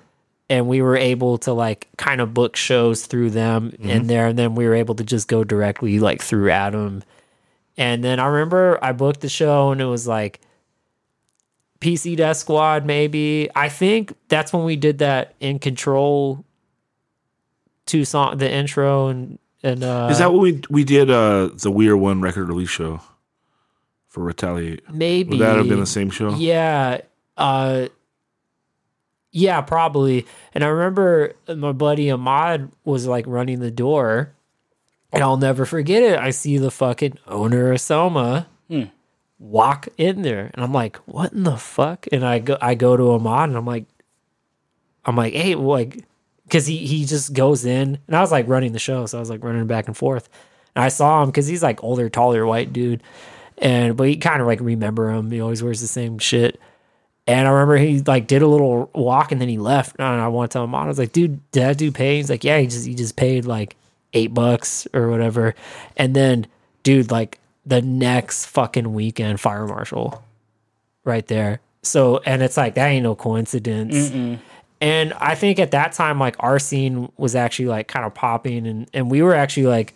and we were able to like kind of book shows through them in mm-hmm. there, and then we were able to just go directly like through Adam. And then I remember I booked the show, and it was like PC Death Squad, maybe. I think that's when we did that in control two song, the intro, and and uh, Is that what we we did? Uh, the We Are One record release show for Retaliate. maybe Would that have been the same show? Yeah. Uh yeah, probably. And I remember my buddy Ahmad was like running the door. And I'll never forget it. I see the fucking owner of Soma walk in there. And I'm like, what in the fuck? And I go I go to Ahmad and I'm like I'm like, hey, like because he he just goes in and I was like running the show, so I was like running back and forth. And I saw him because he's like older, taller, white dude. And but he kind of like remember him. He always wears the same shit. And I remember he like did a little walk and then he left. And I want to tell him, I was like, dude, did that dude pay? He's like, yeah, he just he just paid like eight bucks or whatever. And then, dude, like the next fucking weekend, fire marshal, right there. So and it's like that ain't no coincidence. And I think at that time, like our scene was actually like kind of popping, and and we were actually like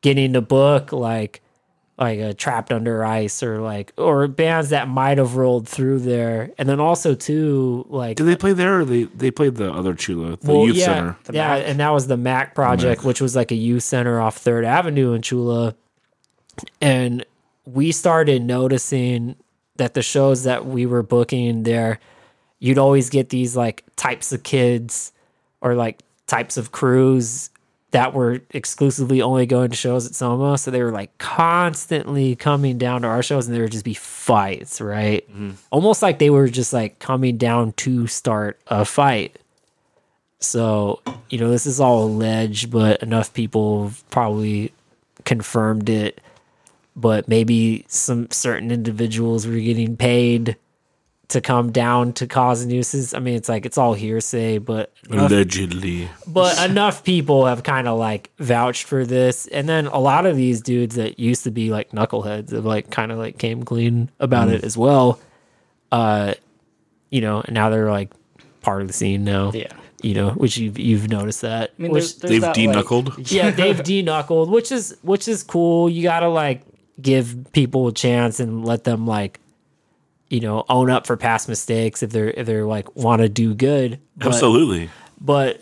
getting the book like like a trapped under ice or like or bands that might have rolled through there and then also too like Did they play there or they they played the other Chula, the well, youth yeah, center? yeah Mac. and that was the mac project Mac. which was like a youth center off third avenue in chula and we started noticing that the shows that we were booking there you'd always get these like types of kids or like types of crews that were exclusively only going to shows at Soma. So they were like constantly coming down to our shows and there would just be fights, right? Mm-hmm. Almost like they were just like coming down to start a fight. So, you know, this is all alleged, but enough people probably confirmed it. But maybe some certain individuals were getting paid to come down to cause a nuisance. I mean, it's like it's all hearsay, but enough Allegedly. but enough people have kind of like vouched for this and then a lot of these dudes that used to be like knuckleheads have like kind of like came clean about it as well uh you know and now they're like part of the scene now Yeah. you know which you've you've noticed that I mean, which there's, there's They've that, de-knuckled. Like, yeah they've de-knuckled which is which is cool you gotta like give people a chance and let them like you know own up for past mistakes if they're if they're like want to do good But- Absolutely. but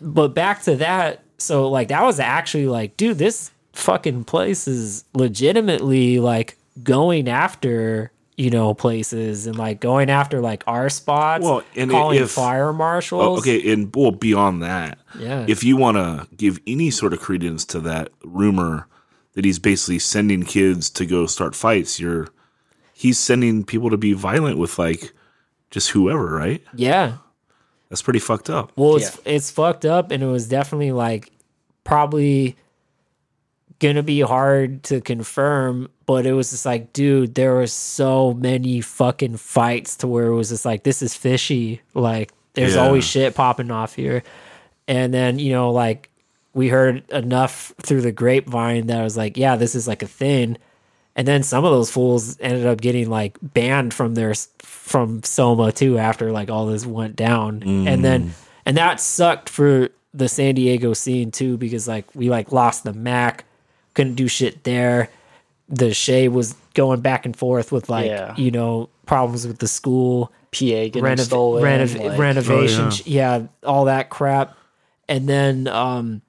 but back to that so like that was actually like dude this fucking place is legitimately like going after you know places and like going after like our spots Well, and calling if- fire oh, marshals Oh, okay, and well, beyond that, Yeah. if you want to give any sort of credence to that rumor that he's basically sending kids to go start fights, you're he's sending people to be violent with like just whoever, right? yeah That's pretty fucked up. well it's it's fucked up and it was definitely like probably gonna be hard to confirm, but it was just like, dude, there were so many fucking fights to where it was just like, this is fishy. Like, there's Yeah. always shit popping off here. And then, you know, like we heard enough through the grapevine that I was like, yeah, this is like a thing. And then some of those fools ended up getting like banned from their from Soma too after like all this went down. And then and that sucked for the San Diego scene too because like we like lost the Mac, couldn't do shit there. The Che was going back and forth with like Yeah. you know problems with the school PA getting renov- stolen. renov- like- renovation, Oh, yeah. yeah. all that crap. And then, um,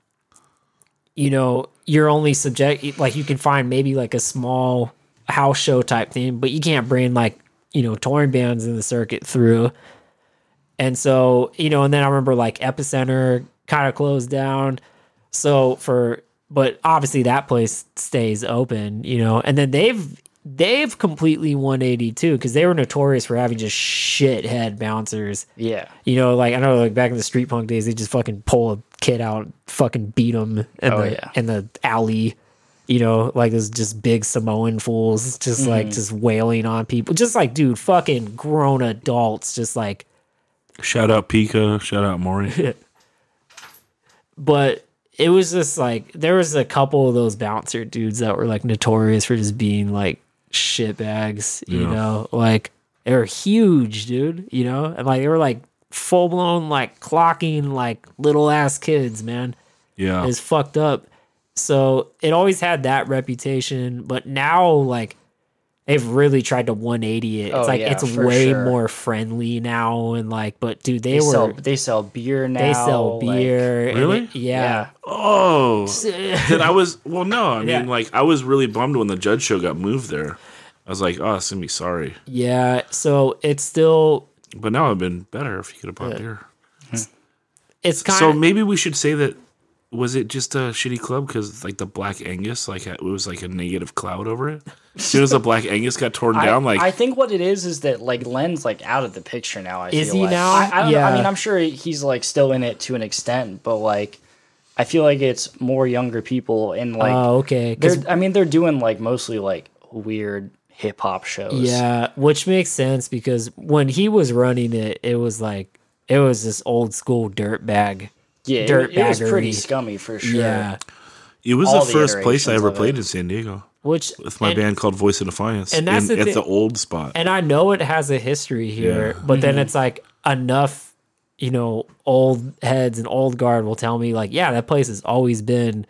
you know, you're only subject, like, you can find maybe like a small house show type thing, but you can't bring like, you know, touring bands in the circuit through. And so, you know, and then I remember like Epicenter kind of closed down. So for, but obviously that place stays open, you know, and then they've, they've completely 182 because they were notorious for having just shithead bouncers. yeah. You know, like I know, like back in the street punk days, they just fucking pull a kid out, fucking beat him in Oh, the yeah. in the alley. You know, like those just big Samoan fools, just like Mm-hmm. just wailing on people, just like dude, fucking grown adults, just like. Shout out Pika. Shout out Maury. But it was just like there was a couple of those bouncer dudes that were like notorious for just being like shit bags. You Yeah. know, like they were huge, dude. You know, and like they were like full blown like clocking like little ass kids, man. Yeah. It's fucked up. So it always had that reputation, but now like they've really tried to 180 it. It's Oh, like yeah, it's way sure. more friendly now and like but dude they, They were sell they sell beer now. they sell beer. and Really? it- yeah. yeah. Oh, then I was well. No, I mean, Yeah. like I was really bummed when the judge show got moved there. I was like, oh, it's gonna be sorry. Yeah. So it's still But now I've been better if you could have bought beer. it's kind So maybe we should say that was it just a shitty club because like the Black Angus, like it was like a negative cloud over it. As soon as the Black Angus got torn I, down, like I think what it is is that like Len's like out of the picture now. I Is feel he like. now? I, I, don't know. I mean, I'm sure he's like still in it to an extent, but like I feel like it's more younger people and like oh okay. 'Cause- they're. I mean, they're doing like mostly like weird hip hop shows. yeah, which makes sense because when he was running it, it was like it was this old school dirt bag. Yeah. It, Dirt it was pretty scummy for sure. Yeah. it was all the the first place I ever played it. in San Diego Which with my and- band called Voice of Defiance, And that's in- the at thi- the old spot. and I know it has a history here, Yeah. but Mm-hmm. then it's like enough, you know, old heads and old guard will tell me like, yeah, that place has always been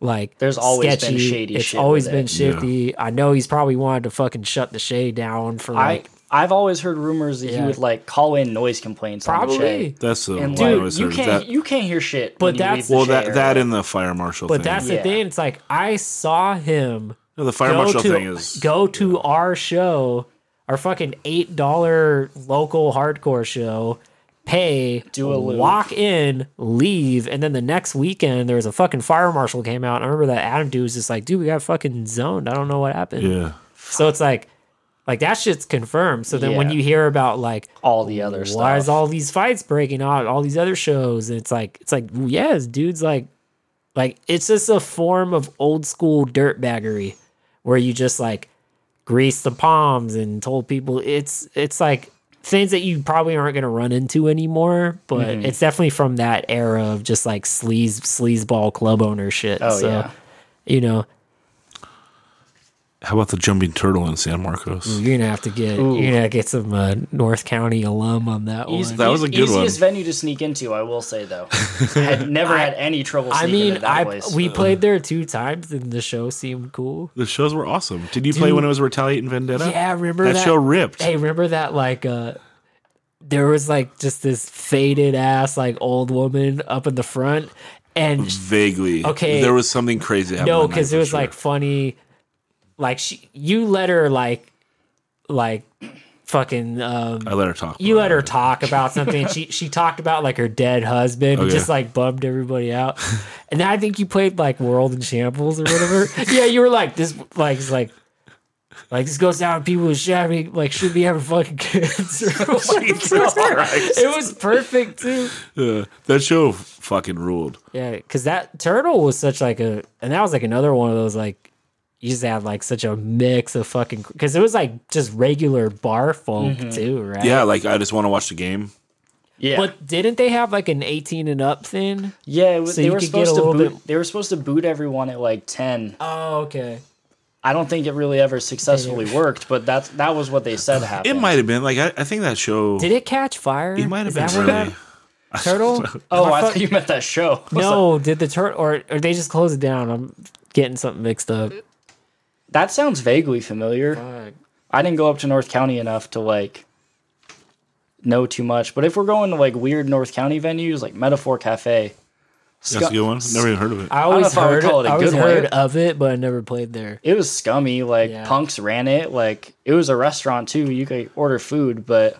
like There's always been shady It's shit always been it. shifty. I know he's probably wanted to fucking shut the Che down for I like I've always heard rumors that Yeah. he would like call in noise complaints. On the probably. Che. That's the And one I like, always you heard. can't That- you can't hear shit. But when you that's- leave the well, Che that that area. and the fire marshal. But thing. that's the Yeah. thing. It's like I saw him No, the fire go marshal to thing is go to our show, our fucking eight dollar local hardcore show, pay, Do a loop. walk in, leave, and then the next weekend there was a fucking fire marshal came out. I remember that Adam dude was just like, dude, we got fucking zoned. I don't know what happened. yeah. So it's like, like that shit's confirmed. So then when you hear about like all the other why is all these fights breaking out all these other shows and it's like it's like yes dudes like like it's just a form of old school dirtbaggery where you just like grease the palms and told people it's it's like things that you probably aren't going to run into anymore but Mm-hmm. it's definitely from that era of just like sleaze sleazeball club owner shit Oh, so yeah. you know How about the jumping turtle in San Marcos? you're gonna have to get you're gonna get some uh, north county alum on that one That was a good easiest one. venue to sneak into, I will say though. I had never had any trouble I mean, into that I place. we played there two times and the show seemed cool. The shows were awesome. Did you play when it was Retaliate and Vendetta? Yeah, remember that, that, show ripped. Hey, remember that like uh there was like just this faded ass like old woman up in the front and Vaguely. Okay. There was something crazy happening. no because it was sure. like funny like she you let her like like fucking um I let her talk. you let her talk about something. she she talked about like her dead husband and Okay. just like bummed everybody out. And then I think you played like World in Shambles or whatever. yeah, you were like this like it's like Like this goes out, people should be like should be having fucking kids. it was perfect too. Uh, that show fucking ruled. Yeah, because that turtle was such like a, and that was like another one of those like you just had like such a mix of fucking because it was like just regular bar folk mm-hmm. too, right? Yeah, like I just want to watch the game. Yeah, But didn't they have like an 18 and up thing? yeah. It was, So they you were supposed to boot. bit- They were supposed to boot everyone at like ten. Oh, okay. I don't think it really ever successfully worked, but that's that was what they said happened. It might have been like I, I think that show. Did it catch fire? it might have been really. that- turtle? Oh, oh, I I thought- thought you meant that show. I was like, no, did the turtle or or they just close it down? I'm getting something mixed up. That sounds vaguely familiar. I didn't go up to North County enough to like know too much. But if we're going to like weird North County venues like Metaphor Cafe, That's a good one. Never even heard of it. I always if I heard call it a I always good heard of it, but I never played there. it was scummy. Like Yeah. punks ran it. Like it was a restaurant too. You could order food, but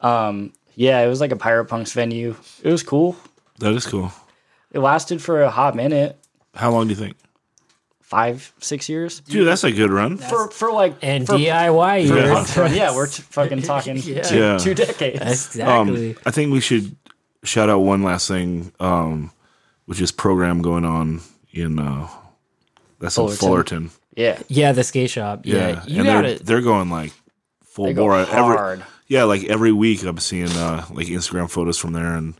um, yeah, it was like a pirate punks venue. It was cool. That is cool. It lasted for a hot minute, How long do you think? Five, six years. Dude, that's a good run. For for like And for, DIY for years. punks run, yeah, we're t- fucking talking Yeah. two, Yeah. two decades. exactly. Um, I think we should shout out one last thing, um, which is program going on in uh, that's in Fullerton. Fullerton. yeah, yeah, the skate shop. Yeah, Yeah, you and got they're it. they're going like full they go bore. Every, hard. yeah, like every week I'm seeing uh, like Instagram photos from there, and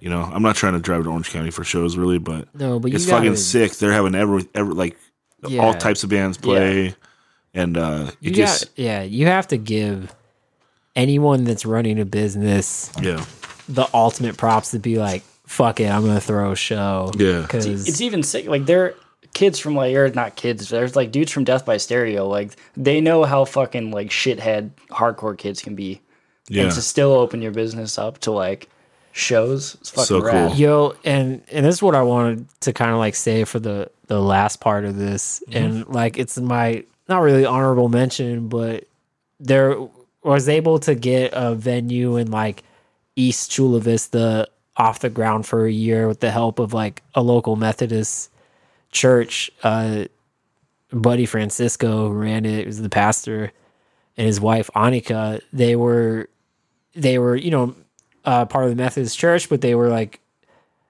you know I'm not trying to drive to Orange County for shows really, but No, but you it's got fucking sick. They're having every every like all types of bands play, and uh, it You just got, yeah, you have to give anyone that's running a business yeah the ultimate props to be like, fuck it, I'm gonna throw a show. Yeah. because It's even sick. Like they're kids from like or not kids. There's like dudes from Death by Stereo. Like they know how fucking like shithead hardcore kids can be, yeah and to still open your business up to like shows. It's fucking So cool. rad. Yo, and and this is what I wanted to kind of like say for the the last part of this, and like it's my not really honorable mention, but there was able to get a venue in like East Chula Vista off the ground for a year with the help of like a local Methodist church. Uh, Buddy Francisco who ran it. It was the pastor and his wife Anika. They were they were you know uh, part of the Methodist Church, but they were like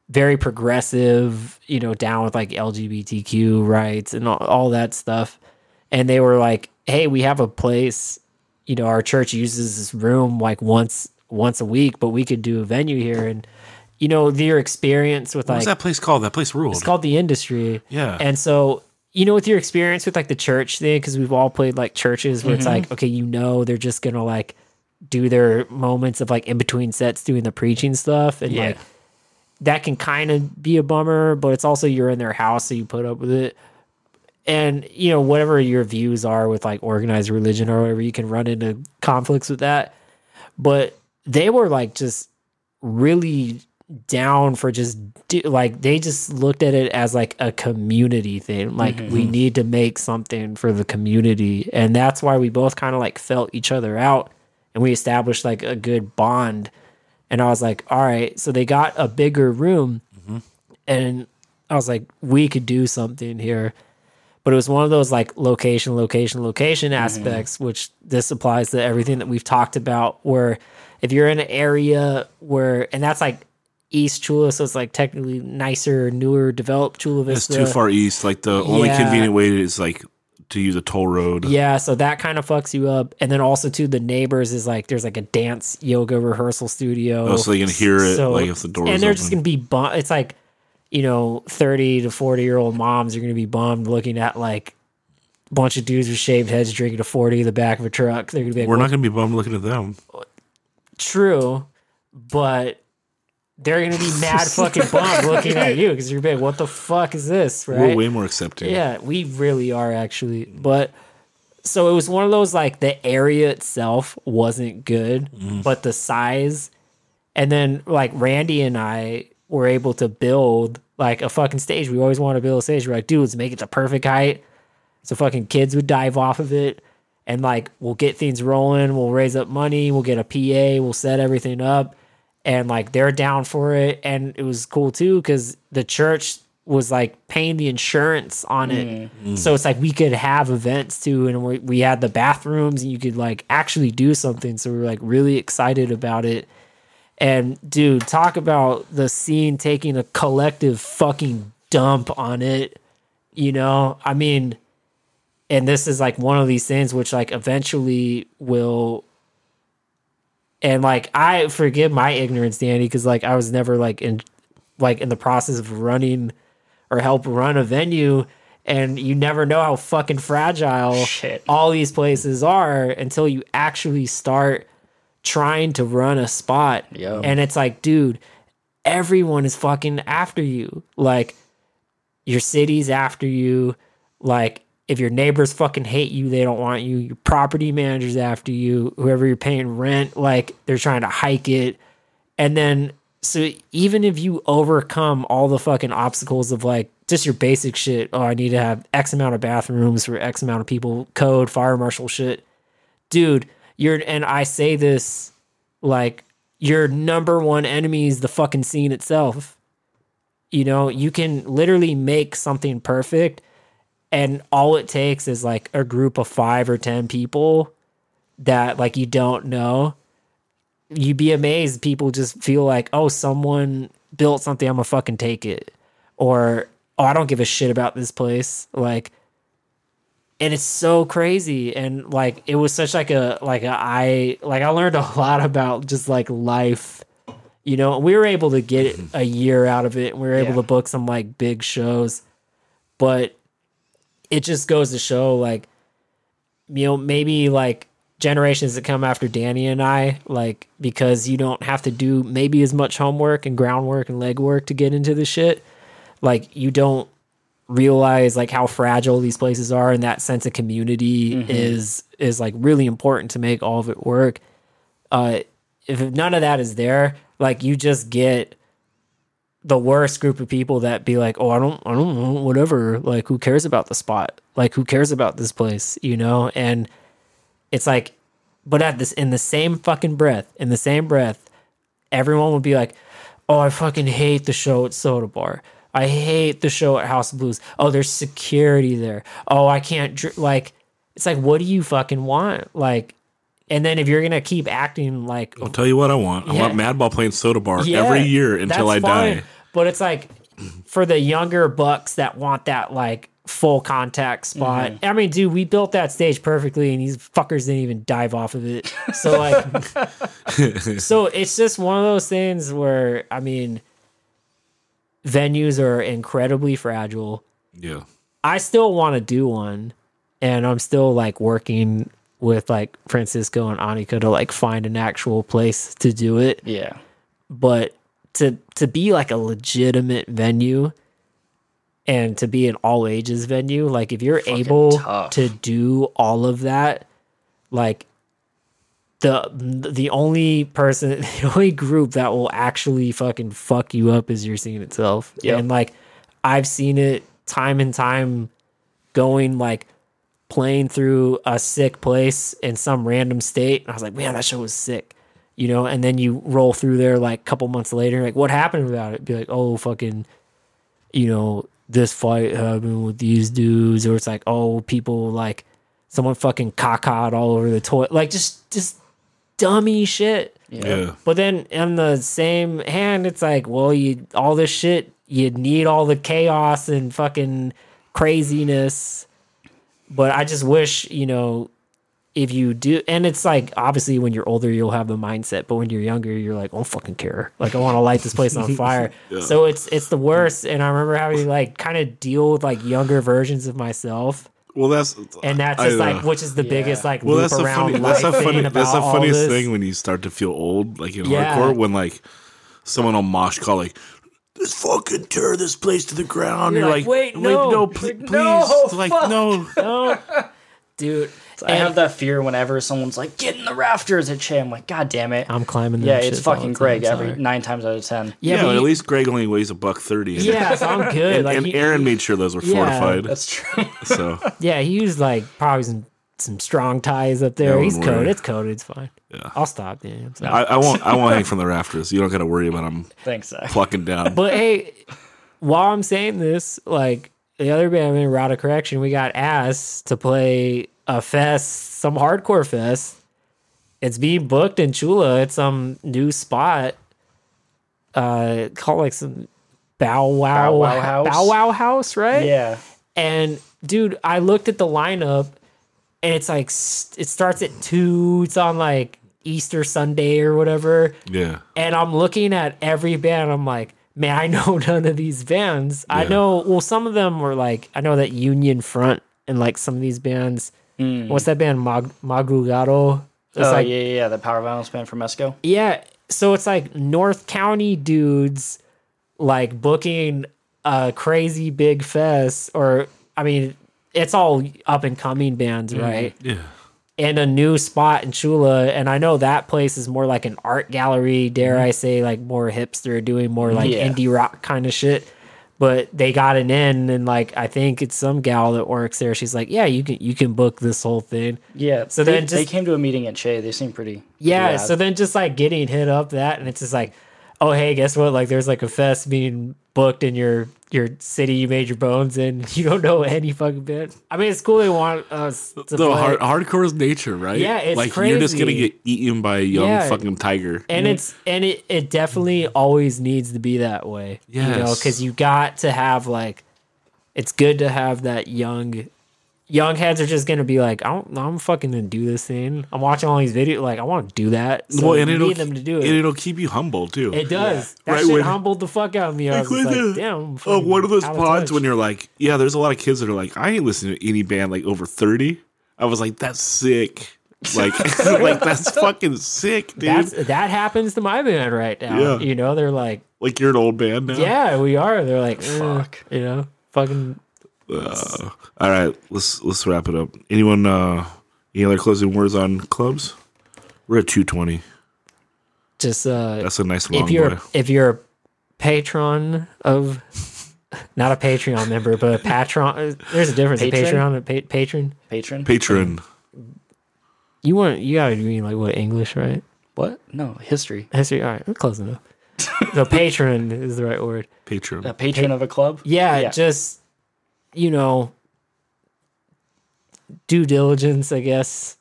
very progressive, you know, down with like LGBTQ rights and all, all that stuff. And they were like, "Hey, we have a place. You know, our church uses this room like once once a week, but we could do a venue here." And you know, their experience with What's like that place called? That place ruled. it's called the industry. Yeah. And so, you know, with your experience with like the church thing, because we've all played like churches where it's like, okay, you know, they're just gonna like do their moments of like in between sets doing the preaching stuff, and Yeah. like that can kind of be a bummer, but it's also you're in their house, so you put up with it. And you know, whatever your views are with like organized religion or whatever, you can run into conflicts with that. But they were like just really down for just do, like they just looked at it as like a community thing like mm-hmm. we need to make something for the community and that's why we both kind of like felt each other out and we established like a good bond and i was like all right so they got a bigger room and i was like we could do something here but it was one of those like location location location mm-hmm. aspects which this applies to everything that we've talked about where if you're in an area where and that's like east chula so it's like technically nicer newer developed chula Vista. It's too far east. Like the only Yeah. convenient way is like to use a toll road. yeah so that kind of fucks you up. And then also too the neighbors is like there's like a dance yoga rehearsal studio. Oh, so they can hear it, like, if the door and they're just gonna be bum- it's like you know 30 to 40 year old moms are gonna be bummed looking at like a bunch of dudes with shaved heads drinking a 40 in the back of a truck. They're gonna be like We're not to be bummed looking at them. true but they're gonna be mad fucking bummed looking at you because you're gonna be like what the fuck is this right We're way more accepting. Yeah, we really are actually. But so it was one of those like the area itself wasn't good, mm-hmm. but the size and then like Randy and I were able to build like a fucking stage. We always wanted to build a stage. We're like, dude, let's make it the perfect height. So fucking kids would dive off of it. And like we'll get things rolling, we'll raise up money, we'll get a PA, we'll set everything up. And like they're down for it. And it was cool too, because the church was like paying the insurance on it. Mm. Mm. So it's like we could have events too, and we, we had the bathrooms, and you could like actually do something. So we were like really excited about it. And dude, talk about the scene taking a collective fucking dump on it. You know, I mean, and this is like one of these things which like eventually will and like I forgive my ignorance, Danny, because like I was never like in like in the process of running or help run a venue, and you never know how fucking fragile Shit. all these places are until you actually start trying to run a spot. Yep. And it's like, dude, everyone is fucking after you. Like your city's after you. Like if your neighbors fucking hate you, they don't want you. Your property manager's after you. Whoever you're paying rent, like they're trying to hike it. And then so even if you overcome all the fucking obstacles of like just your basic shit, oh, I need to have X amount of bathrooms for X amount of people, code, fire marshal shit. Dude, you're and I say this like your number one enemy is the fucking scene itself. You know, you can literally make something perfect and all it takes is like a group of 5 or 10 people that like you don't know. You'd be amazed people just feel like, "Oh, someone built something, I'm gonna fucking take it." Or, "Oh, I don't give a shit about this place." Like and it's so crazy and like it was such like a like a i like i learned a lot about just like life you know we were able to get a year out of it and we were able Yeah. to book some like big shows but it just goes to show like you know maybe like generations that come after danny and i like because you don't have to do maybe as much homework and groundwork and legwork to get into the shit. Like you don't realize like how fragile these places are and that sense of community is is like really important to make all of it work. Uh if none of that is there like you just get the worst group of people that be like oh i don't i don't know whatever like who cares about the spot like who cares about this place you know and it's like but at this in the same fucking breath in the same breath everyone would be like, "Oh, I fucking hate the show at Soda Bar. I hate the show at House of Blues. Oh, there's security there. Oh, I can't dr-. like." It's like, what do you fucking want? Like, and then if you're gonna keep acting like, I'll tell you what I want. I Yeah. want Madball playing Soda Bar yeah, every year until I fine. die. But it's like for the younger bucks that want that like full contact spot. Mm-hmm. I mean, dude, we built that stage perfectly, and these fuckers didn't even dive off of it. So like, so it's just one of those things where I mean, venues are incredibly fragile. Yeah. I still want to do one, and I'm still like working with like Francisco and Anika to like find an actual place to do it Yeah. but to to be like a legitimate venue and to be an all ages venue like if you're able tough. to do all of that like the the only person the only group that will actually fucking fuck you up is your scene itself Yep. and like i've seen it time and time going like playing through a sick place in some random state and i was like man that show was sick you know and then you roll through there like a couple months later like what happened about it be like oh fucking you know this fight happened with these dudes or it's like oh people like someone fucking cacaed all over the toilet like just just dummy shit Yeah. but then in the same hand, it's like, well, you all this shit, you need all the chaos and fucking craziness. But I just wish, you know, if you do, and it's like obviously when you're older, you'll have the mindset, but when you're younger, you're like, I don't fucking care. Like I want to light this place on fire. So it's it's the worst. And I remember having to like kind of deal with like younger versions of myself. Well, that's And that's just know. like, which is the biggest like Well, loop that's the around funny. life That's the funny. That's the all funniest this. thing when you start to feel old, like in Yeah. hardcore, when like someone on Mosh call like, "Let's fucking tear this place to the ground." You're You're, like, like, "Wait, no." no, pl- Like, please, no, like, fuck. no." No, dude. I have that fear whenever someone's like, "Get in the rafters at Che." I'm like, "God damn it!" I'm climbing. them yeah, it's fucking the time, Greg every sorry. nine times out of ten. Yeah, Yeah, but but you- at least Greg only weighs a buck thirty. Yeah, so I'm good. and, like, and he- Aaron made sure those were Yeah. fortified. That's true. So yeah, he used like probably some some strong ties up there. Yeah, He's don't coded. It's coded. It's fine. Yeah. I'll stop. Yeah, I'm sorry. I, I won't. I won't hang from the rafters. You don't got to worry about them Thanks, Zach. plucking down. but hey, while I'm saying this, like the other band in Route of Correction, we got asked to play a fest, some hardcore fest. It's being booked in Chula. It's some new spot. Uh, called like some Bow Wow Bow Wow House? Bow Wow House, right? Yeah. And dude, I looked at the lineup, and it's like it starts at two. It's on like Easter Sunday or whatever Yeah. and I'm looking at every band. I'm like, man, I know none of these bands. I know, well, some of them were like, I know that Union Front and like some of these bands. Mm. What's that band, Mag- Magugado? It's oh like, yeah, yeah, yeah, the power violence band from Mesco. yeah. So it's like North County dudes like booking a crazy big fest, or I mean, it's all up and coming bands, mm. right? Yeah. and a new spot in Chula. And I know that place is more like an art gallery, dare mm-hmm. I say, like more hipster, doing more like Yeah. indie rock kind of shit. But they got an in, and like I think it's some gal that works there. She's like, "Yeah, you can you can book this whole thing." Yeah. So they, then they came to a meeting at Che. They seem pretty. Yeah. rad. So then just like getting hit up that, and it's just like, oh hey, guess what? Like there's like a fest being booked in your your city you made your bones in. You don't know any fucking bit. I mean, it's cool they want us to The play. hard, hardcore's nature, right? Yeah, it's like you're just gonna get eaten by a young Yeah. fucking tiger. and it's and it, it definitely always needs to be that way you know Yes. because you got to have like it's good to have that young young heads are just gonna be like i'm, I'm fucking gonna do this thing i'm watching all these videos like i want to do that so well, and it'll need them to do and it it'll keep you humble too. it does that Right shit when- humbled the fuck out of me i was Like when like the- damn Oh, one of those pods when you're like, yeah, there's a lot of kids that are like, I ain't listening to any band like over 30. I was like, that's sick. Like, like that's fucking sick, dude. that's that happens to my band right now Yeah. you know they're like like you're an old band now. yeah we are they're like eh, Fuck. you know fucking Uh, all right, let's let's wrap it up. Anyone? uh Any other closing words on clubs? We're at 220. just uh That's a nice long if you're boy. if you're a patron of not a Patreon member, but a patron. There's a difference. Patron? A Patreon, and pa- patron. patron. Patron. You want you gotta mean like what English, right? what? No history. History. All right, we're close enough. so patron is the right word. Patron. A patron of a club. Yeah, Yeah. just you know, due diligence, I guess.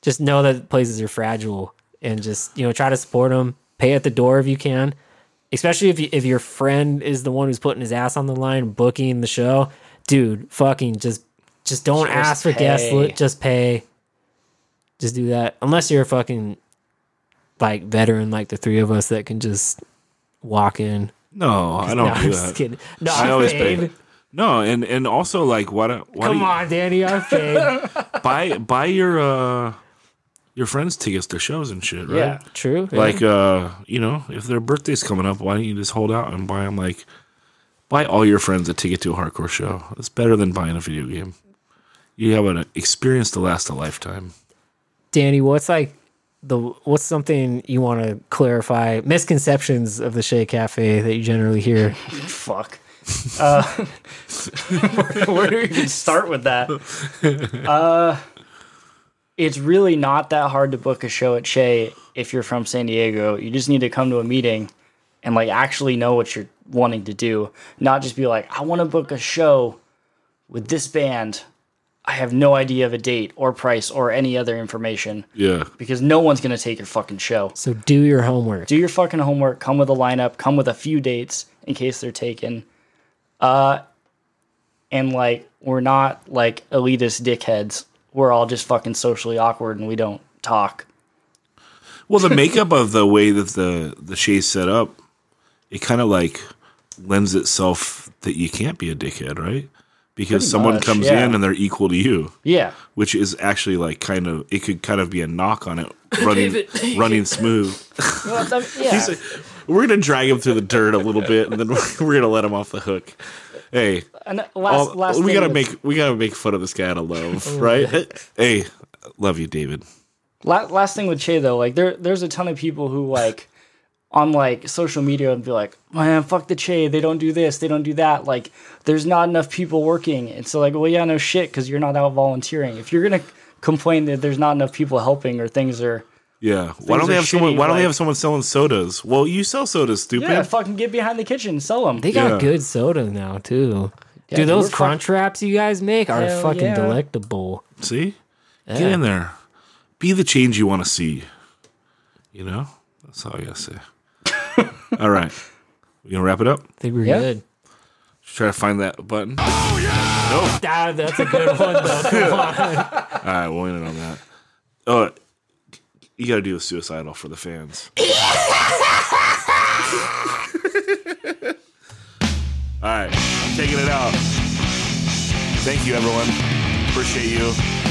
Just know that places are fragile, and just you know try to support them. Pay at the door if you can, especially if you, if your friend is the one who's putting his ass on the line, booking the show. Dude, fucking just just don't Just ask for guest pay. li- Just pay. Just do that, unless you're a fucking like veteran like the three of us that can just walk in. No, I don't no, do I'm just that. kidding. No, I I always paid. pay. No, and and also like why don't why Come do you on, Danny, I paid. buy buy your uh your friends tickets to shows and shit, right? Yeah. True. yeah. Like uh, you know, if their birthday's coming up, why don't you just hold out and buy them like buy all your friends a ticket to a hardcore show? It's better than buying a video game. You have an experience to last a lifetime. Danny, what's like the what's something you want to clarify misconceptions of the Che Cafe that you generally hear? Fuck. Uh, where, where do we even start with that? Uh, it's really not that hard to book a show at Che if you're from San Diego. You just need to come to a meeting and like actually know what you're wanting to do, not just be like, I want to book a show with this band. I have no idea of a date or price or any other information Yeah. because no one's gonna take your fucking show So do your homework. do your fucking homework come with a lineup come with a few dates in case they're taken uh and like we're not like elitist dickheads we're all just fucking socially awkward and we don't talk Well, the makeup of the way that the the Che's set up, it kind of like lends itself that you can't be a dickhead, right? Because Pretty someone much, comes yeah. in and they're equal to you, yeah which is actually like kind of it could kind of be a knock on it running running smooth. He's like, we're gonna drag him through the dirt a little bit, and then we're gonna let him off the hook. Hey, and last, all- last we gotta with- make we gotta make fun of this guy out of love, mm. right? hey, love you, David. La- last thing with Che though, like there there's a ton of people who like on like social media and be like, man, fuck the Che, they don't do this, they don't do that. Like there's not enough people working, and so like, well, yeah, no shit, because you're not out volunteering. If you're gonna complain that there's not enough people helping or things are Yeah. Why don't are they have someone? shitty, Why don't they have someone selling sodas? Well, you sell sodas, stupid. Yeah, fucking get behind the kitchen, sell them. They got Yeah. good soda now too. Yeah, Dude, those we're fuck- crunch wraps you guys make are Hell fucking yeah. delectable. See, get in there. Be the change you want to see. You know, that's all I gotta say. all right, we gonna wrap it up. I think we're Yeah. good. Just try to find that button. Ah, that's a good one though. Come on. All right, we'll end it on that. Oh, you got to do a suicidal for the fans. All right, I'm taking it out. Thank you, everyone. Appreciate you.